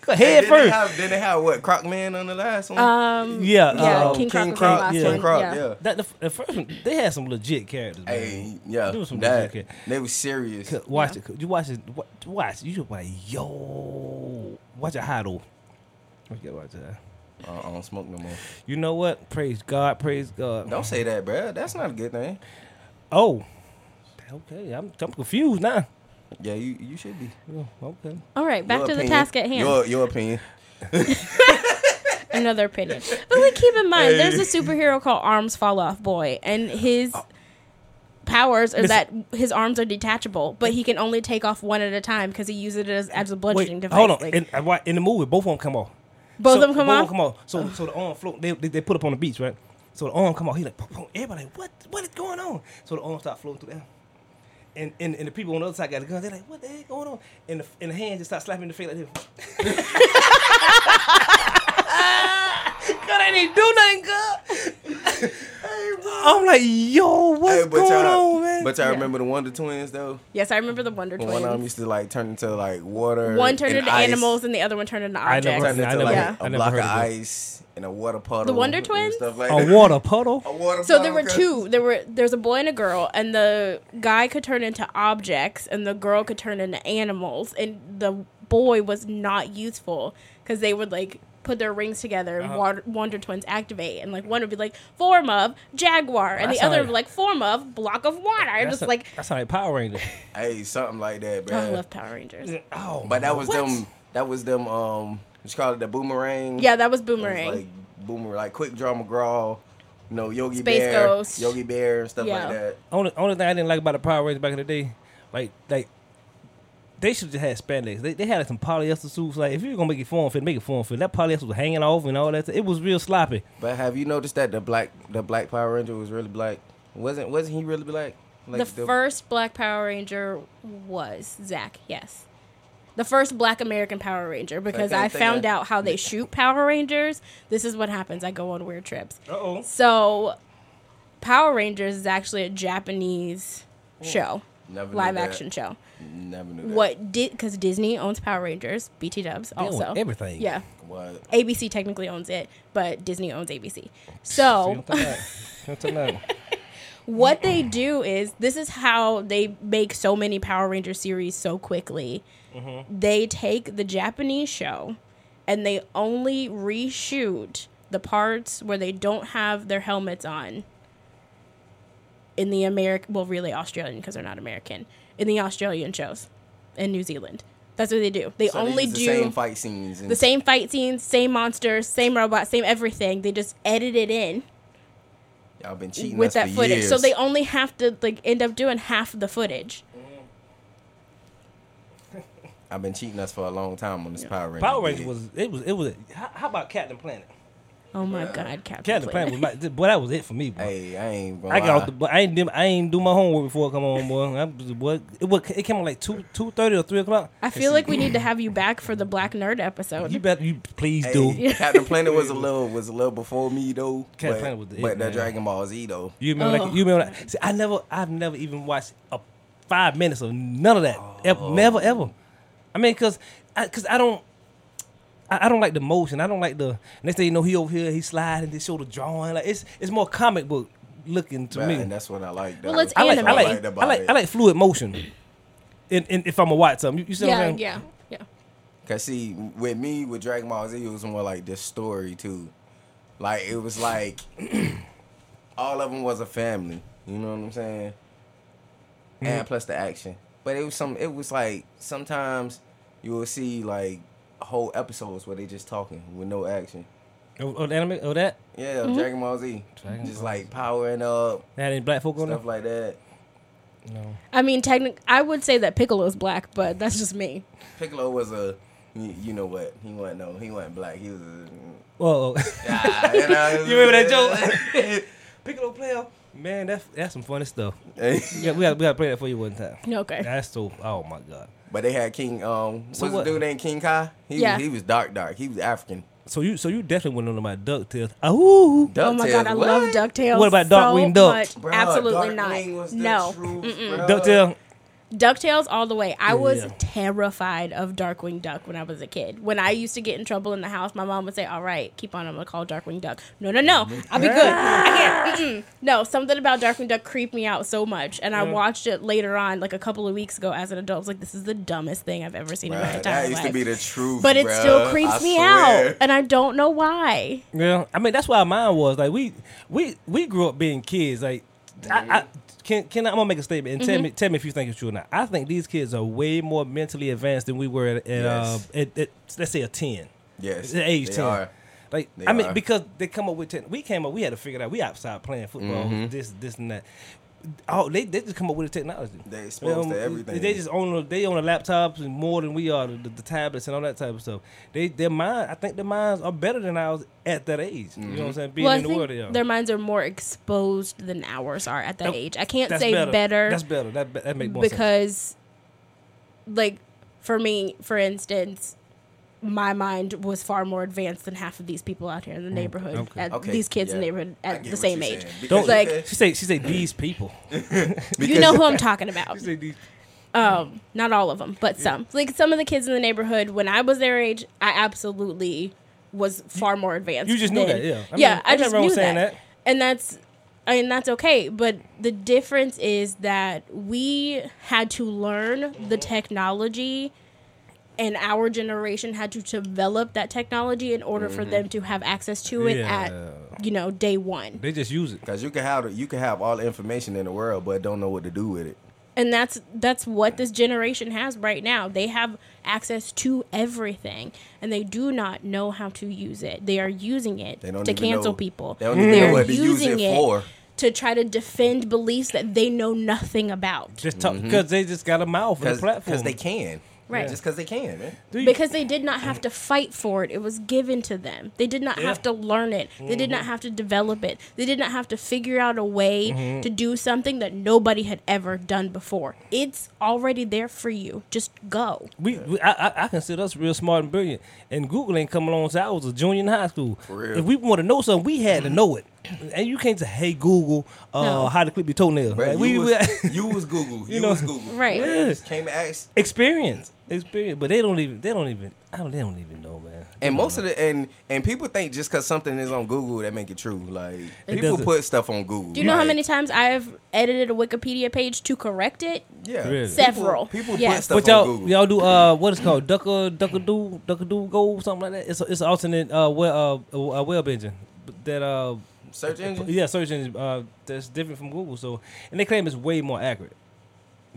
Speaker 3: Go
Speaker 2: Hey, They
Speaker 3: first.
Speaker 2: have, didn't they have what Croc Man on the last one?
Speaker 1: Um,
Speaker 3: Yeah,
Speaker 1: yeah,
Speaker 3: um,
Speaker 1: King Croc
Speaker 2: King
Speaker 1: was
Speaker 2: Croc,
Speaker 1: the
Speaker 3: yeah.
Speaker 2: King Croc,
Speaker 1: yeah.
Speaker 2: yeah.
Speaker 3: That the, the first one, they had some legit characters. Man.
Speaker 2: Hey, yeah,
Speaker 3: Do some
Speaker 2: that,
Speaker 3: legit
Speaker 2: they were serious.
Speaker 3: C- Watch it. You watch it. wa- Watch. You just like yo. Watch it high though. You gotta watch it. high.
Speaker 2: Uh, I don't smoke no more.
Speaker 3: You know what? Praise God. Praise God.
Speaker 2: Don't say that, bruh. That's not a good thing.
Speaker 3: Oh. Okay. I'm, I'm confused now.
Speaker 2: Yeah, you you should be.
Speaker 3: Oh, okay.
Speaker 1: All right, back
Speaker 2: Your
Speaker 1: to the task at hand.
Speaker 2: Your your opinion. <laughs>
Speaker 1: Another opinion. But like, keep in mind, there's a superhero called Arms Fall Off Boy, and his oh. powers are that his arms are detachable, but he can only take off one at a time because he uses it as, as a bludgeoning
Speaker 3: Wait,
Speaker 1: device.
Speaker 3: hold on.
Speaker 1: Like,
Speaker 3: in, in the movie, both of them come off.
Speaker 1: both
Speaker 3: So-
Speaker 1: of them come off.
Speaker 3: Come off. So, so the arm float. They, they, they put up on the beach, right? So the arm come off. He like, boom, boom. everybody, like, what, what is going on? So the arm start floating through there. And, and, and the people on the other side got the gun. They're like, what the heck going on? And the, and the hand just start slapping the face like this. <laughs> God, I didn't do nothing good. <laughs> I'm like, yo, what's
Speaker 2: Hey,
Speaker 3: going on, man?
Speaker 2: But y'all
Speaker 1: Yeah.
Speaker 2: remember the Wonder Twins though?
Speaker 1: Yes, I remember the Wonder
Speaker 2: When
Speaker 1: Twins.
Speaker 2: one of them used to like turn into like water.
Speaker 1: One turned
Speaker 2: and
Speaker 1: into
Speaker 2: ice,
Speaker 1: animals, and the other one turned into
Speaker 3: I never
Speaker 1: objects.
Speaker 2: Turned
Speaker 3: I never
Speaker 2: like
Speaker 1: heard-
Speaker 3: I
Speaker 2: a
Speaker 3: never
Speaker 2: block
Speaker 3: heard
Speaker 2: of
Speaker 3: of it.
Speaker 2: ice and a water puddle.
Speaker 1: The Wonder
Speaker 2: and
Speaker 1: Twins?
Speaker 2: Stuff like
Speaker 3: a
Speaker 2: that.
Speaker 3: water <laughs> puddle.
Speaker 2: A water
Speaker 1: So there were two. There were there's a boy and a girl, and the guy could turn into objects, and the girl could turn into animals. And the boy was not useful because they would like put their rings together and
Speaker 3: Uh-huh.
Speaker 1: water, Wonder Twins activate, and like one would be like form of jaguar, and
Speaker 3: That
Speaker 1: the other
Speaker 3: like-
Speaker 1: would be like form of block of water. I'm just
Speaker 3: a-
Speaker 1: like
Speaker 3: that's how like Power Ranger.
Speaker 2: Hey, something like that, bro.
Speaker 1: I love Power Rangers.
Speaker 3: Oh,
Speaker 2: But that was
Speaker 3: what?
Speaker 2: them. That was them. Um, what you call it the boomerang.
Speaker 1: Yeah, that was
Speaker 2: It was
Speaker 1: Boomerang.
Speaker 2: like boomerang, like Quick Draw McGraw. You know, Yogi
Speaker 1: Space
Speaker 2: Bear,
Speaker 1: Ghost.
Speaker 2: Yogi Bear, and stuff
Speaker 1: Yeah.
Speaker 2: like that.
Speaker 3: only only thing I didn't like about the Power Rangers back in the day, like like they should have had spandex. They, they had like, some polyester suits. Like if you were gonna make it form fit, make it form fit. That polyester was hanging off and all that. It was real sloppy.
Speaker 2: But have you noticed that the black, the black Power Ranger was really black? Wasn't wasn't he really black?
Speaker 1: the first Black Power Ranger was Zach. Yes. The first Black American Power Ranger because
Speaker 2: Okay,
Speaker 1: I found
Speaker 2: I-
Speaker 1: out how they shoot Power Rangers. This is what happens. I go on weird trips.
Speaker 3: Uh oh.
Speaker 1: So, Power Rangers is actually a Japanese show,
Speaker 2: Never knew
Speaker 1: live
Speaker 2: that.
Speaker 1: action show.
Speaker 2: Never knew that.
Speaker 1: What did because Disney owns Power Rangers, BT Dubs also.
Speaker 3: everything.
Speaker 1: Yeah,
Speaker 2: What?
Speaker 1: ABC technically owns it, but Disney owns ABC. <laughs> So
Speaker 3: what I'm talking about? See what I'm talking about? <laughs> <laughs>
Speaker 1: what they do is this is how they make so many Power Ranger series so quickly. They take the Japanese show and they only reshoot the parts where they don't have their helmets on in the American, well, really Australian because they're not American, in the Australian shows in New Zealand. That's what they do. They
Speaker 2: So
Speaker 1: only
Speaker 2: the
Speaker 1: do
Speaker 2: same fight scenes.
Speaker 1: The same fight scenes, same monsters, same robots, same everything. They just edit it in
Speaker 2: Y'all been cheating
Speaker 1: with that
Speaker 2: for
Speaker 1: footage.
Speaker 2: Years.
Speaker 1: So they only have to like end up doing half of the footage.
Speaker 2: I've been cheating us for a long time on this Power Ranger.
Speaker 3: Power Ranger
Speaker 2: gig.
Speaker 3: was it was it was. How, how about Captain Planet?
Speaker 1: Oh my God, Captain,
Speaker 3: Captain Planet was my boy. That was it for me, boy.
Speaker 2: Hey, I ain't
Speaker 3: I got
Speaker 2: lie.
Speaker 3: off the, but I ain't do, I ain't do my homework before it come on, boy. I, boy it, was, it came on like two two thirty or three o'clock.
Speaker 1: I feel like we need to have you back for the Black Nerd episode.
Speaker 3: You better, you please
Speaker 2: Hey,
Speaker 3: do.
Speaker 2: Captain Planet was a little was a little before me though.
Speaker 3: Captain
Speaker 2: but,
Speaker 3: Planet was the
Speaker 2: but
Speaker 3: it,
Speaker 2: that
Speaker 3: man.
Speaker 2: Dragon Ball Z though.
Speaker 3: You remember
Speaker 1: Oh.
Speaker 3: like you remember that? See, I never, I've never even watched a five minutes of none of that. Ever, oh. never ever. I mean, cause, I, cause I don't. I I don't like the motion. I don't like the next thing you know he over here he sliding. They show the drawing like it's it's more comic book looking to
Speaker 2: Man,
Speaker 3: me.
Speaker 2: and that's what I like.
Speaker 1: Well,
Speaker 2: That
Speaker 1: it's
Speaker 2: was-
Speaker 3: I like, I like, I like. I like fluid motion. <clears throat> In, in, if I'm gonna watch something, you, you see what I'm saying?
Speaker 1: yeah, yeah.
Speaker 2: Cause see, with me with Dragon Ball Z, it was more like this story too. Like it was like <clears throat> all of them was a family. You know what I'm saying? And mm-hmm. plus the action, but it was some. It was like sometimes you will see like whole episodes where they just talking with no action.
Speaker 3: Oh, oh, anime, oh that
Speaker 2: Yeah, mm-hmm. Dragon Ball Z,
Speaker 3: Dragon
Speaker 2: just
Speaker 3: Ball
Speaker 2: like powering up
Speaker 3: that any black folk on
Speaker 2: stuff like that.
Speaker 3: No.
Speaker 1: I mean, technic. I would say that Piccolo's black, but that's just me.
Speaker 2: Piccolo was a, you, you know what? He wasn't no, he wasn't black. He was a.
Speaker 3: Whoa. <laughs>
Speaker 2: You, know, <laughs>
Speaker 3: You remember that joke? <laughs> Piccolo player. Man, that's that's some funny stuff. <laughs>
Speaker 2: joke?
Speaker 3: We got, we got, we got to play that for you one time.
Speaker 1: Okay.
Speaker 3: That's so. Oh my god.
Speaker 2: But they had King. Um,
Speaker 3: So
Speaker 2: what's
Speaker 3: what-
Speaker 2: the dude named King Kai? He
Speaker 1: Yeah.
Speaker 2: was, he was dark, dark. He was African.
Speaker 3: So you so you definitely went on my Ducktales. Oh.
Speaker 1: Oh my god, I
Speaker 2: DuckTales,
Speaker 1: love
Speaker 2: what?
Speaker 1: Ducktales.
Speaker 3: What about
Speaker 1: so
Speaker 3: Darkwing Duck?
Speaker 1: much. Absolutely
Speaker 2: Darkwing
Speaker 1: not.
Speaker 2: was the
Speaker 1: No.
Speaker 3: Ducktale.
Speaker 1: Ducktales all the way. I was
Speaker 3: Yeah.
Speaker 1: terrified of Darkwing Duck when I was a kid. When I used to get in trouble in the house, my mom would say, "All right, keep on. I'm gonna call Darkwing Duck." No, no, no. I'll be good. I can't. <laughs> Mm-mm. No, something about Darkwing Duck creeped me out so much, and I watched it later on, like a couple of weeks ago, as an adult. I was like, "This is the dumbest thing I've ever seen in my
Speaker 2: Bruh,
Speaker 1: entire
Speaker 2: that used
Speaker 1: life."
Speaker 2: to be the truth.
Speaker 1: but it
Speaker 2: bruh.
Speaker 1: still creeps
Speaker 2: I
Speaker 1: me
Speaker 2: swear.
Speaker 1: out, and I don't know why.
Speaker 3: Yeah, I mean that's why mine was like we we we grew up being kids. Like I, I can can I, I'm gonna make a statement and tell
Speaker 1: Mm-hmm.
Speaker 3: me tell me if you think it's true or not. I think these kids are way more mentally advanced than we were at, at, uh, at, at let's say a ten.
Speaker 2: Yes,
Speaker 3: At age
Speaker 2: they
Speaker 3: 10.
Speaker 2: are.
Speaker 3: Like
Speaker 2: They
Speaker 3: I mean
Speaker 2: are.
Speaker 3: because they come up with ten, we came up we had to figure it out. We outside playing football,
Speaker 2: Mm-hmm.
Speaker 3: this this and that. Oh, they, they just come up with the technology.
Speaker 2: They exposed to everything.
Speaker 3: They just own the- they own the laptops and more than we are, the, the tablets and all that type of stuff. They their mind, I think their minds are better than ours at that age. You know what I'm mm-hmm. saying? Being
Speaker 1: well, I
Speaker 3: in the world they are.
Speaker 1: their minds are more exposed than ours are at that
Speaker 3: Nope.
Speaker 1: age. I can't say better,
Speaker 3: That's better. That that make more sense.
Speaker 1: because, like, for me, for instance, my mind was far more advanced than half of these people out here in the neighborhood.
Speaker 3: Mm, okay.
Speaker 1: At
Speaker 2: Okay,
Speaker 1: these kids in the neighborhood at the same age.
Speaker 3: Don't
Speaker 2: Because-
Speaker 1: like-
Speaker 3: she say she say these people. <laughs>
Speaker 1: You know who I'm talking about. <laughs>
Speaker 3: She say these.
Speaker 1: Um, not all of them, but some. Like some of the kids in the neighborhood when I was their age, I absolutely was far more advanced.
Speaker 3: You just knew
Speaker 1: than-
Speaker 3: that, yeah. I
Speaker 1: yeah,
Speaker 3: mean,
Speaker 1: I
Speaker 3: ain't
Speaker 1: just
Speaker 3: nothing wrong
Speaker 1: knew
Speaker 3: saying
Speaker 1: that.
Speaker 3: that.
Speaker 1: and that's, I mean, that's okay. But the difference is that we had to learn the technology, and our generation had to develop that technology in order for mm-hmm. them to have access to it
Speaker 3: Yeah.
Speaker 1: at, you know, day one.
Speaker 3: They just use it.
Speaker 2: Because you can have you can have all the information in the world, but don't know what to do with it.
Speaker 1: and that's that's what this generation has right now they have access to everything and they do not know how to use it they are using it
Speaker 2: They don't
Speaker 1: to cancel
Speaker 2: know-
Speaker 1: people
Speaker 2: They don't even
Speaker 1: They're
Speaker 2: know what to use
Speaker 1: using
Speaker 2: it for.
Speaker 1: to try to defend beliefs that they know nothing about
Speaker 3: Just talk mm-hmm. because they just got a mouth and a platform.
Speaker 2: Because they can.
Speaker 1: Right.
Speaker 2: Just because they can, man.
Speaker 3: You-
Speaker 1: because they did not have to fight for it it was given to them they did not
Speaker 3: Yeah.
Speaker 1: have to learn it they did
Speaker 2: Mm-hmm.
Speaker 1: not have to develop it they did not have to figure out a way
Speaker 2: Mm-hmm.
Speaker 1: to do something that nobody had ever done before it's already there for you just go
Speaker 3: we, we I, I, I consider us real smart and brilliant. And Google ain't come along since I was a junior in high school.
Speaker 2: real.
Speaker 3: If we want to know something, we had to know it. And you can't say, "Hey Google, uh,
Speaker 1: No.
Speaker 3: how to clip your toenail."
Speaker 2: Bruh,
Speaker 3: Like, we,
Speaker 2: you,
Speaker 3: we-
Speaker 2: was, <laughs> you was Google. You,
Speaker 3: know,
Speaker 2: was Google.
Speaker 1: Right.
Speaker 3: Yeah.
Speaker 2: just came and asked.
Speaker 3: experience, experience. But they don't even. They don't even. I don't. They don't even know, man.
Speaker 2: And most of the and and people think just because something is on Google that make it true. Like people
Speaker 3: doesn't.
Speaker 2: put stuff on Google.
Speaker 1: Do you know how many times I've edited a Wikipedia page to correct it?
Speaker 2: Yeah.
Speaker 3: Really?
Speaker 1: Several.
Speaker 2: People, people
Speaker 1: Yes.
Speaker 2: put stuff
Speaker 3: But y'all,
Speaker 2: on Google.
Speaker 3: y'all do uh, what is it called ducker, ducker do, ducker do go, something like that. It's a, it's an alternate uh, web, uh, uh, web engine that uh,
Speaker 2: Search engine.
Speaker 3: yeah, search engine uh, that's different from Google. So, and they claim it's way more accurate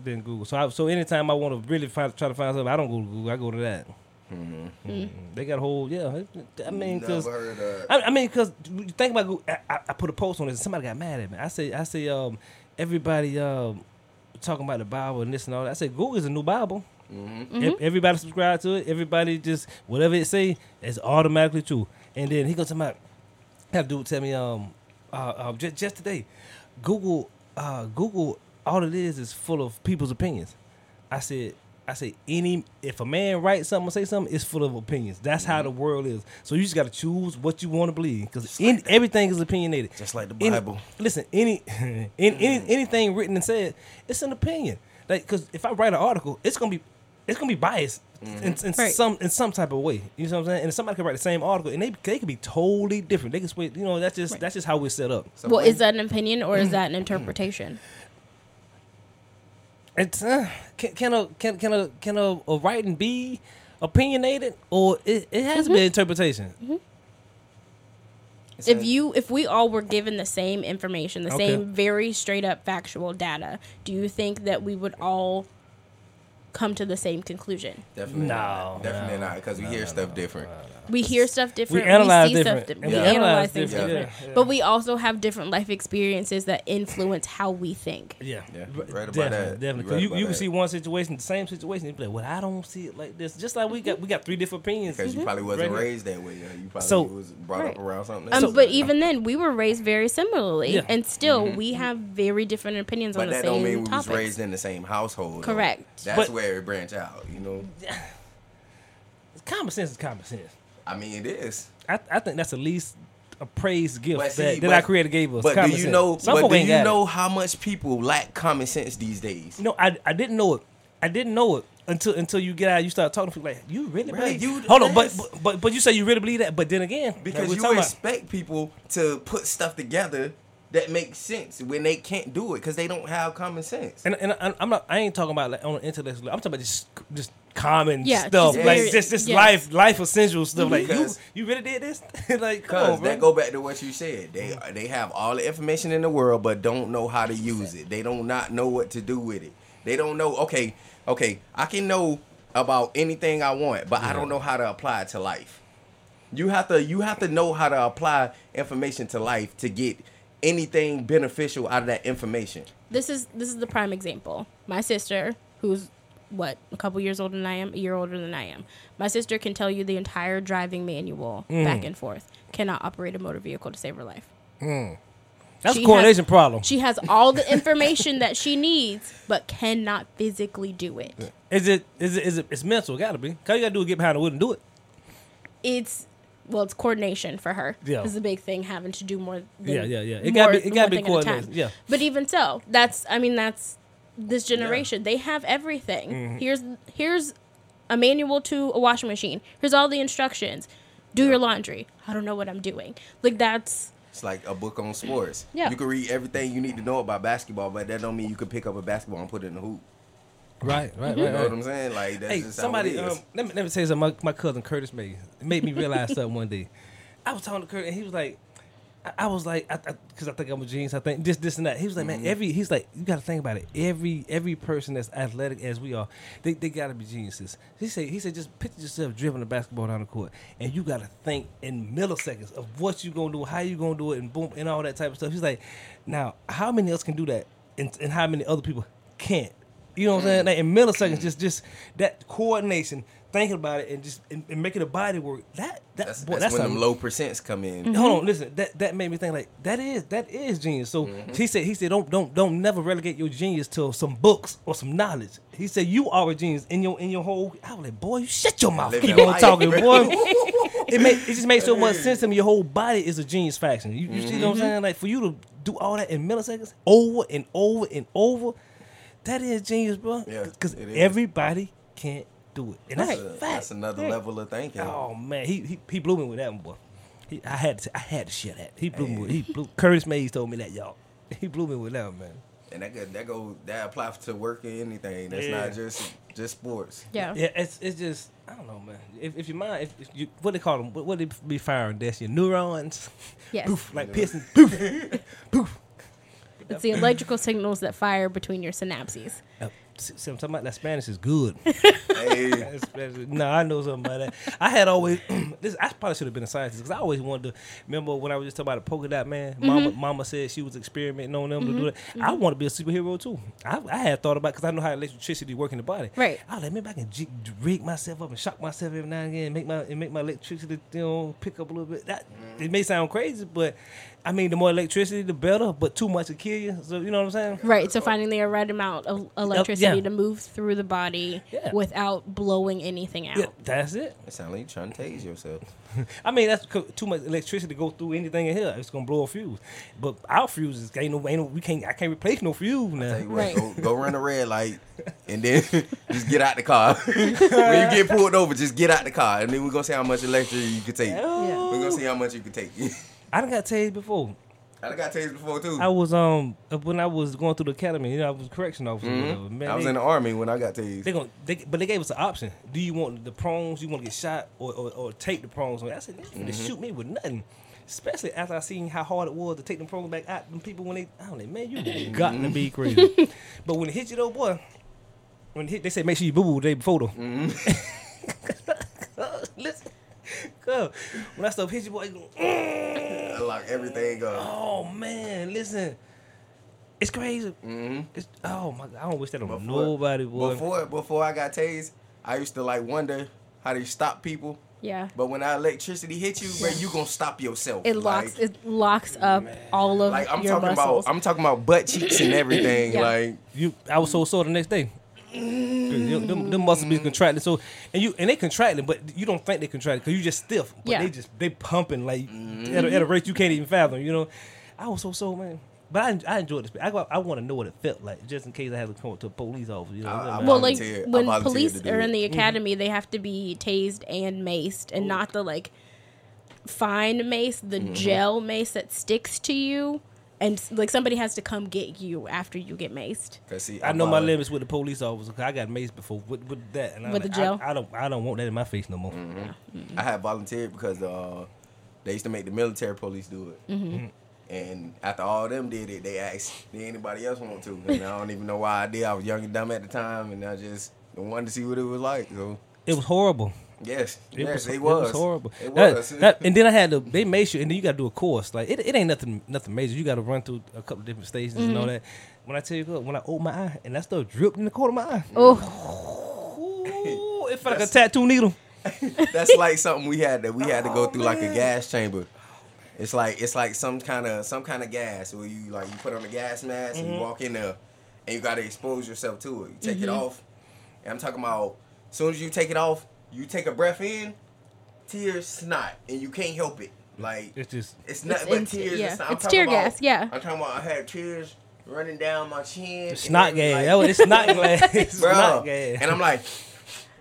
Speaker 3: than Google. So, I, so anytime I want to really find, try to find something, I don't go to Google. I go to that. Mhm. They got a whole yeah. I mean, because
Speaker 2: Never heard of.
Speaker 3: I, I mean, because you think about Google, I, I, I put a post on this, and somebody got mad at me. I say, I say, um, everybody um talking about the Bible and this and all that. I said, Google is a new Bible.
Speaker 2: Mm-hmm.
Speaker 3: Ev- Everybody subscribe to it. Everybody just whatever it say, is automatically true. And then he goes to my have dude tell me um uh, uh just, just today, Google uh Google all it is is full of people's opinions. I said I say any if a man writes something or say something, it's full of opinions. That's how the world is. So you just got to choose what you want to believe because everything is opinionated.
Speaker 2: Just like the
Speaker 3: Any-
Speaker 2: Bible.
Speaker 3: listen, any, <laughs> any, any anything written and said, it's an opinion. Like, because if I write an article, it's gonna be, it's gonna be biased Mm-hmm. in, in
Speaker 1: Right.
Speaker 3: some in some type of way. You know what I'm saying? And somebody could write the same article, and they they could be totally different. They can switch. You know, that's just
Speaker 1: Right.
Speaker 3: that's just how we're set up.
Speaker 2: So
Speaker 1: well, is that an opinion or is that an mm-hmm. interpretation? Mm-hmm.
Speaker 3: It's uh, can can a can can a can a, a writing be opinionated or it, it has to be an interpretation?
Speaker 2: it's
Speaker 1: if
Speaker 2: a-
Speaker 1: you if we all were given the same information the
Speaker 3: Okay.
Speaker 1: same very straight up factual data do you think that we would all come to the same conclusion
Speaker 2: definitely
Speaker 3: No,
Speaker 2: not. definitely
Speaker 3: no,
Speaker 2: not because we hear stuff different.
Speaker 1: We hear stuff different We
Speaker 3: analyze
Speaker 1: see
Speaker 3: different.
Speaker 1: stuff di-
Speaker 3: And
Speaker 1: we
Speaker 2: we
Speaker 1: analyze
Speaker 3: analyze
Speaker 1: things
Speaker 2: different,
Speaker 1: different
Speaker 3: yeah, yeah.
Speaker 1: but we also have different life experiences that influence how we think
Speaker 3: Yeah,
Speaker 2: Yeah, right about
Speaker 3: definitely,
Speaker 2: that.
Speaker 3: Definitely,
Speaker 2: right
Speaker 3: you,
Speaker 2: about
Speaker 3: you can
Speaker 2: that.
Speaker 3: see one situation, the same situation. You be like, "Well, I don't see it like this." Just like we got we got three different opinions.
Speaker 2: Because you probably wasn't
Speaker 3: Right
Speaker 2: raised that way. Yeah. You probably
Speaker 3: So-
Speaker 2: was brought
Speaker 1: Right.
Speaker 2: up around something.
Speaker 1: um,
Speaker 2: else.
Speaker 1: but even then we were raised very similarly
Speaker 3: Yeah.
Speaker 1: and still we have very different opinions
Speaker 2: Mm-hmm. but
Speaker 1: on the
Speaker 2: that don't mean
Speaker 1: same
Speaker 2: we
Speaker 1: topics
Speaker 2: was raised in the same household. though.
Speaker 1: Correct.
Speaker 2: That's
Speaker 3: But-
Speaker 2: where it branch out. You know. <sighs>
Speaker 3: common sense is common sense.
Speaker 2: I mean, it is.
Speaker 3: I, I think that's the least appraised gift
Speaker 2: see,
Speaker 3: that, that
Speaker 2: but-
Speaker 3: our creator gave us.
Speaker 2: But do you
Speaker 3: sense.
Speaker 2: know?
Speaker 3: Some
Speaker 2: but do you
Speaker 3: got it.
Speaker 2: know how much people lack common sense these days?
Speaker 3: You know, I I didn't know it. I didn't know it until until you get out. You start talking to people like, "You really
Speaker 2: Right,
Speaker 3: believe?"
Speaker 2: you-
Speaker 3: Hold on, but, but but but you say you really believe that. But then again,
Speaker 2: Because you
Speaker 3: talking about-
Speaker 2: expect people to put stuff together that makes sense when they can't do it because they don't have common sense.
Speaker 3: And, and I, I'm not. I ain't talking about like on an intellectual. I'm talking about just just common
Speaker 1: Yeah,
Speaker 3: stuff,
Speaker 1: just
Speaker 3: like
Speaker 1: very-
Speaker 3: just just
Speaker 1: yes.
Speaker 3: life life essential stuff. Like you
Speaker 2: Because-
Speaker 3: you really did this? <laughs> like come
Speaker 2: Cause
Speaker 3: on, bro.
Speaker 2: that go back to what you said. They they have all the information in the world, but don't know how to use it. They don't not know what to do with it. They don't know. Okay, okay, I can know about anything I want, but I don't know how to apply it to life. You have to you have to know how to apply information to life to get anything beneficial out of that information.
Speaker 1: this is this is the prime example. My sister, who's what a couple years older than I am, a year older than I am. My sister can tell you the entire driving manual
Speaker 3: Mm.
Speaker 1: back and forth. Cannot operate a motor vehicle to save her life.
Speaker 3: That's
Speaker 1: she
Speaker 3: a coordination
Speaker 1: has-
Speaker 3: problem.
Speaker 1: She has all the <laughs> information that she needs, but cannot physically do it.
Speaker 3: Is it is it is it it's mental? Gotta be. All you gotta do is get behind the wheel and do it.
Speaker 1: It's well, it's coordination for her.
Speaker 3: Yeah.
Speaker 1: is a big thing having to do more. Than
Speaker 3: Yeah, yeah, yeah. It gotta be- it be
Speaker 1: at a time.
Speaker 3: coordination, yeah.
Speaker 1: But even so, that's I mean that's this generation. They have everything.
Speaker 3: Mm-hmm.
Speaker 1: Here's here's a manual to a washing machine. Here's all the instructions. Do your laundry. I don't know what I'm doing. Like that's
Speaker 2: It's like a book on sports.
Speaker 1: Yeah.
Speaker 2: You can read everything you need to know about basketball, but that don't mean you can pick up a basketball and put it in the hoop.
Speaker 3: Right, right, right.
Speaker 2: You know
Speaker 3: right.
Speaker 2: what I'm saying? Like that's
Speaker 3: Hey,
Speaker 2: just
Speaker 3: somebody,
Speaker 2: how it is.
Speaker 3: um, let me let me tell you something. My, my cousin Curtis made made me realize something one day. I was talking to Curtis, and he was like, I, I was like, because I, think I'm a genius. I think this, this, and that. He was like,
Speaker 2: Mm-hmm.
Speaker 3: man, every he's like, you got to think about it. Every every person that's athletic as we are, they, they got to be geniuses. He said he said just picture yourself dribbling the basketball down the court, and you got to think in milliseconds of what you gonna do, how you gonna do it, and boom, and all that type of stuff. He's like, now how many else can do that, and, and how many other people can't? You know what I'm saying? Like in milliseconds, just just that coordination, thinking about it, and just and, and making a body work. That that
Speaker 2: That's,
Speaker 3: boy,
Speaker 2: that's,
Speaker 3: that's,
Speaker 2: when
Speaker 3: a-
Speaker 2: them low percents come in.
Speaker 3: Hold on, listen. That that made me think like that is that is genius. So
Speaker 2: Mm-hmm.
Speaker 3: he said he said don't don't don't never relegate your genius to some books or some knowledge. He said you are a genius in your in your whole. I was like, boy, you shut your mouth.
Speaker 2: Live
Speaker 3: Keep
Speaker 2: that
Speaker 3: on
Speaker 2: life.
Speaker 3: talking, boy. <laughs> it make it just makes so much sense to me. Your whole body is a genius faction. You, you see
Speaker 2: Mm-hmm.
Speaker 3: what I'm saying? Like for you to do all that in milliseconds, over and over and over, that is genius, bro.
Speaker 2: Yeah,
Speaker 3: because everybody can't do it, and that's
Speaker 2: That's,
Speaker 3: a
Speaker 2: a-
Speaker 3: fact.
Speaker 2: that's another
Speaker 1: Right.
Speaker 2: level of thinking.
Speaker 3: Oh man, he he, he blew me with that one, boy. He, I had to I had to share that. He blew me. With, he blew. Curtis Mays told me that, y'all. <laughs> He blew me with that one, man.
Speaker 2: And that go, that go that applies to work in anything. That's
Speaker 3: Yeah.
Speaker 2: not just just sports.
Speaker 1: yeah.
Speaker 3: Yeah, it's it's just I don't know, man. If if your mind, if, if you what they call them, what, what they be firing? That's your neurons.
Speaker 1: Yes. <laughs>
Speaker 3: Poof, like pissing. Poof, <laughs> poof.
Speaker 1: It's the electrical signals that fire between your synapses.
Speaker 3: Yep. See, see, I'm talking about that Spanish is good. <laughs>
Speaker 2: Hey,
Speaker 3: no, I know something about that. I had always <clears throat> this. I probably should have been a scientist because I always wanted to. Remember when I was just talking about the polka dot man? Mm-hmm. Mama, mama said she was experimenting on them to do mm-hmm. that. I mm-hmm. want to be a superhero too. I, I had thought about because I know how electricity work in the body.
Speaker 1: Right.
Speaker 3: I was like, maybe I can jig, rig myself up and shock myself every now and again, and make my and make my electricity you know pick up a little bit. That it may sound crazy, but I mean the more electricity, the better. But too much will kill you. So you know what I'm saying?
Speaker 1: Right, so finding the right amount of electricity
Speaker 3: yeah.
Speaker 1: to move through the body
Speaker 3: Yeah.
Speaker 1: without blowing anything out.
Speaker 3: Yeah, that's it.
Speaker 2: it sounds like you're trying to tase yourself. <laughs>
Speaker 3: I mean, that's too much electricity to go through anything in here. It's gonna blow a fuse. But our fuses ain't no, ain't no we can't. I can't replace no fuse
Speaker 2: Tell
Speaker 3: now.
Speaker 2: you what,
Speaker 1: Right.
Speaker 2: go, go run a red light and then <laughs> just get out the car. <laughs> when you get pulled over, just get out the car, and then we're gonna see how much electricity you can take.
Speaker 1: Yeah.
Speaker 2: We're gonna see how much you can take.
Speaker 3: I done got tased before.
Speaker 2: I done got tased before too.
Speaker 3: I was um when I was going through the academy. You know, I was a correction officer.
Speaker 2: Mhm.
Speaker 3: Man,
Speaker 2: I was
Speaker 3: they,
Speaker 2: in the army when I got tased.
Speaker 3: they gonna, they, but they gave us an option. Do you want the prongs? You want to get shot or, or, or take the prongs? I said, they
Speaker 2: Mm-hmm.
Speaker 3: shoot me with nothing. Especially after I seen how hard it was to take them prongs back out. Them people when they, I don't know, man, you got to be crazy. <laughs> but when it hit you though, boy, when it hit, they say make sure you boo boo the day before though. Listen, <laughs> <laughs> Cuz, when that stuff hit you, boy, you
Speaker 2: I <laughs> lock everything up.
Speaker 3: oh man, listen, it's crazy.
Speaker 2: hmm
Speaker 3: It's, oh my god, I don't wish that on
Speaker 2: Before-
Speaker 3: nobody, boy.
Speaker 2: Before before I got tased, I used to like wonder how they stop people.
Speaker 1: Yeah.
Speaker 2: But when that electricity hit you, bro, you gonna stop yourself.
Speaker 1: It locks
Speaker 2: Like,
Speaker 1: it locks up all of
Speaker 2: like I'm
Speaker 1: your
Speaker 2: talking
Speaker 1: muscles.
Speaker 2: about I'm talking about butt cheeks and everything.
Speaker 1: Yeah.
Speaker 2: Like
Speaker 3: You, I was so sore the next day. 'Cause Them, them, them muscles be contracted, so and you and they contracting, but you don't think they contracted because you just stiff. But
Speaker 1: Yeah.
Speaker 3: they just they pumping like at, a, at a rate you can't even fathom. You know, I was so so man. But I, I enjoyed this. I I want to know what it felt like, just in case I have to come up to a police officer. You know,
Speaker 2: I-
Speaker 3: what I'm saying?
Speaker 1: well, like
Speaker 2: volunteered- I
Speaker 1: when police are in
Speaker 2: it.
Speaker 1: the
Speaker 3: Mm-hmm.
Speaker 1: academy, they have to be tased and maced, and not the like fine mace, the
Speaker 2: Mm-hmm.
Speaker 1: gel mace that sticks to you, and like somebody has to come get you after you get maced.
Speaker 2: Cause see,
Speaker 3: I know my
Speaker 2: volu-
Speaker 3: limits with the police officer. 'cause I got maced before with, with that, and I'm
Speaker 1: With the
Speaker 3: like,
Speaker 1: gel?
Speaker 3: I, I don't, I don't want that in my face no more.
Speaker 2: I had volunteered because uh, they used to make the military police do it.
Speaker 1: Mm-hmm.
Speaker 2: And after all them did it, they asked, did anybody else want to? And I don't even know why I did. I was young and dumb at the time, and I just wanted to see what it was like. So
Speaker 3: It was horrible.
Speaker 2: Yes,
Speaker 3: It
Speaker 2: yes,
Speaker 3: was
Speaker 2: it
Speaker 3: it
Speaker 2: was.
Speaker 3: was horrible.
Speaker 2: It was.
Speaker 3: that- and then I had to they made sure and then you gotta do a course. Like it, it ain't nothing nothing major. You gotta run through a couple different stations and
Speaker 1: Mm-hmm.
Speaker 3: all that. When I tell you look, when I opened my eye and that stuff dripped in the corner of my eye.
Speaker 1: Oh,
Speaker 3: Ooh, it felt like a tattoo needle. <laughs>
Speaker 2: That's like something we had that we had to go
Speaker 3: Oh,
Speaker 2: through like a gas chamber. It's like it's like some kind of some kind of gas where you like you put on a gas mask
Speaker 3: Mm-hmm.
Speaker 2: and you walk in there and you gotta expose yourself to it. You take it
Speaker 3: Mm-hmm.
Speaker 2: off. And I'm talking about as soon as you take it off, you take a breath in, tears snot, and you can't help it. Like
Speaker 3: It's just
Speaker 2: it's nothing
Speaker 1: It's
Speaker 2: but
Speaker 1: ins-
Speaker 2: tears.
Speaker 1: yeah.
Speaker 2: and snot.
Speaker 1: It's tear
Speaker 2: about-
Speaker 1: gas, yeah.
Speaker 2: I'm talking about I had tears running down my chin. and
Speaker 3: snot
Speaker 2: then,
Speaker 3: gas.
Speaker 2: like-
Speaker 3: That was it's snot <laughs> gas. It's
Speaker 2: bro.
Speaker 3: snot gas.
Speaker 2: And I'm like,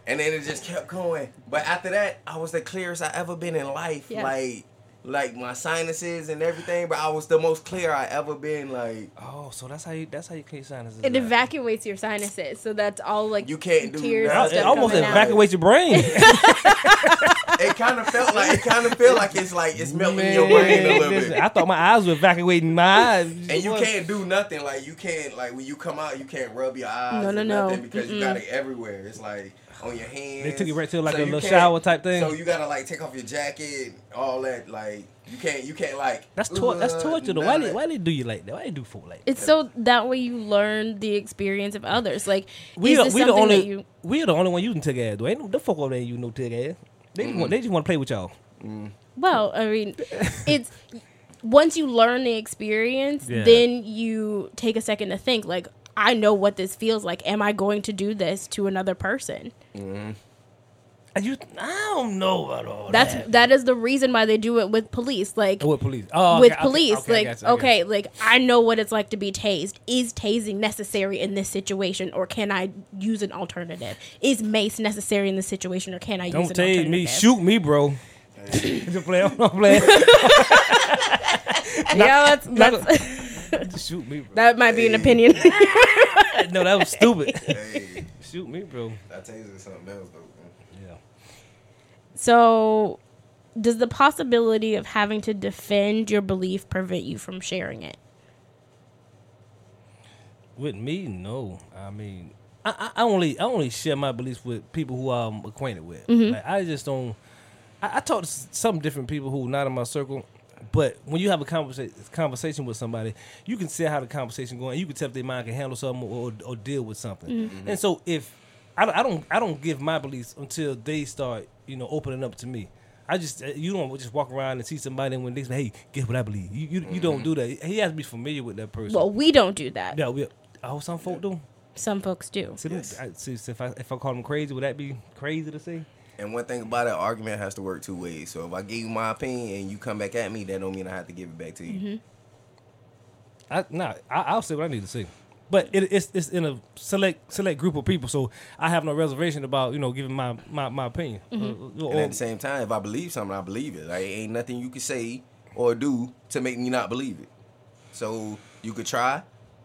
Speaker 2: and then it just kept going. But after that, I was the clearest I ever been in life.
Speaker 1: Yeah.
Speaker 2: Like, like my sinuses and everything. But I was the most clear I ever been. Like,
Speaker 3: oh, so that's how you that's how you clean sinuses.
Speaker 1: it
Speaker 3: out.
Speaker 1: evacuates your sinuses, so that's all like
Speaker 2: You can't do
Speaker 1: tears
Speaker 2: that.
Speaker 3: it almost evacuates your brain. <laughs>
Speaker 2: it kind of felt like it kind of felt like it's like it's melting your brain a little
Speaker 3: listen,
Speaker 2: bit.
Speaker 3: I thought my eyes were evacuating my eyes.
Speaker 2: And you can't do nothing. Like you can't like when you come out, you can't rub your eyes.
Speaker 1: No, no,
Speaker 2: or
Speaker 1: no.
Speaker 2: Because you
Speaker 1: Mm-mm.
Speaker 2: got it everywhere. It's like on your hands.
Speaker 3: They took you right to like
Speaker 2: So
Speaker 3: a little shower type thing.
Speaker 2: So you gotta like take off your jacket, all that. Like you can't, you can't like.
Speaker 3: that's tor- that's
Speaker 2: uh,
Speaker 3: torture. Though.
Speaker 2: none
Speaker 3: Why
Speaker 2: of
Speaker 3: they,
Speaker 2: that.
Speaker 3: why they do you like that? Why they do folk like that?
Speaker 1: It's so that way you learn the experience of others. Like,
Speaker 3: we
Speaker 1: is are,
Speaker 3: we the only
Speaker 1: you-
Speaker 3: we are the only one using tug ass. Though ain't no the fuck over there you no tug ass. They just want they just want to play with y'all.
Speaker 1: Well, I mean, <laughs> it's once you learn the experience,
Speaker 3: Yeah.
Speaker 1: then you take a second to think. Like, I know what this feels like. Am I going to do this to another person?
Speaker 3: And you, I don't know about all
Speaker 1: That's
Speaker 3: that.
Speaker 1: that is the reason why they do it with police. Like
Speaker 3: Oh, with police. Oh,
Speaker 1: with
Speaker 3: okay, okay,
Speaker 1: police,
Speaker 3: okay, I
Speaker 1: like
Speaker 3: got you,
Speaker 1: okay, like I know what it's like to be tased. Is tasing necessary in this situation, or can I use an alternative? Is mace necessary in this situation, or can I use
Speaker 3: Don't
Speaker 1: an
Speaker 3: tell
Speaker 1: alternative?
Speaker 3: me, shoot me, bro. Just play, <laughs> I'm playing. <laughs>
Speaker 1: Yeah, that's, that's <laughs>
Speaker 3: shoot me, bro.
Speaker 1: that might be an opinion.
Speaker 3: No, that was stupid.
Speaker 2: Hey,
Speaker 3: shoot me, bro.
Speaker 2: that tastes something else though. man.
Speaker 3: Yeah.
Speaker 1: So, does the possibility of having to defend your belief prevent you from sharing it?
Speaker 3: With me, no. I mean, I, I I only I only share my beliefs with people who I'm acquainted with.
Speaker 1: Mm-hmm.
Speaker 3: Like, I just don't. I, I talk to some different people who are not in my circle, but when you have a conversation conversation with somebody, you can see how the conversation going. You can tell if their mind can handle something or, or deal with something.
Speaker 1: Mm-hmm.
Speaker 3: And so if I, don't- I don't I don't give my beliefs until they start you know opening up to me. I just uh, you don't just walk around and see somebody and when they say hey guess what I believe you you, you don't do that. He has to be familiar with that person.
Speaker 1: Well, we don't do that.
Speaker 3: yeah, we, oh some folk do.
Speaker 1: Some folks do.
Speaker 3: See,
Speaker 2: Yes.
Speaker 3: I, see, if I if I call them crazy, would that be crazy to say?
Speaker 2: And one thing about it, argument has to work two ways. So if I give you my opinion and you come back at me, that don't mean I have to give it back to you.
Speaker 1: Mm-hmm.
Speaker 3: I nah, I, I'll say what I need to say. But it, it's it's in a select select group of people, so I have no reservation about you know giving my my, my opinion.
Speaker 1: Mm-hmm.
Speaker 3: Uh,
Speaker 2: And at the same time, if I believe something, I believe it. Like ain't nothing you can say or do to make me not believe it. So you could try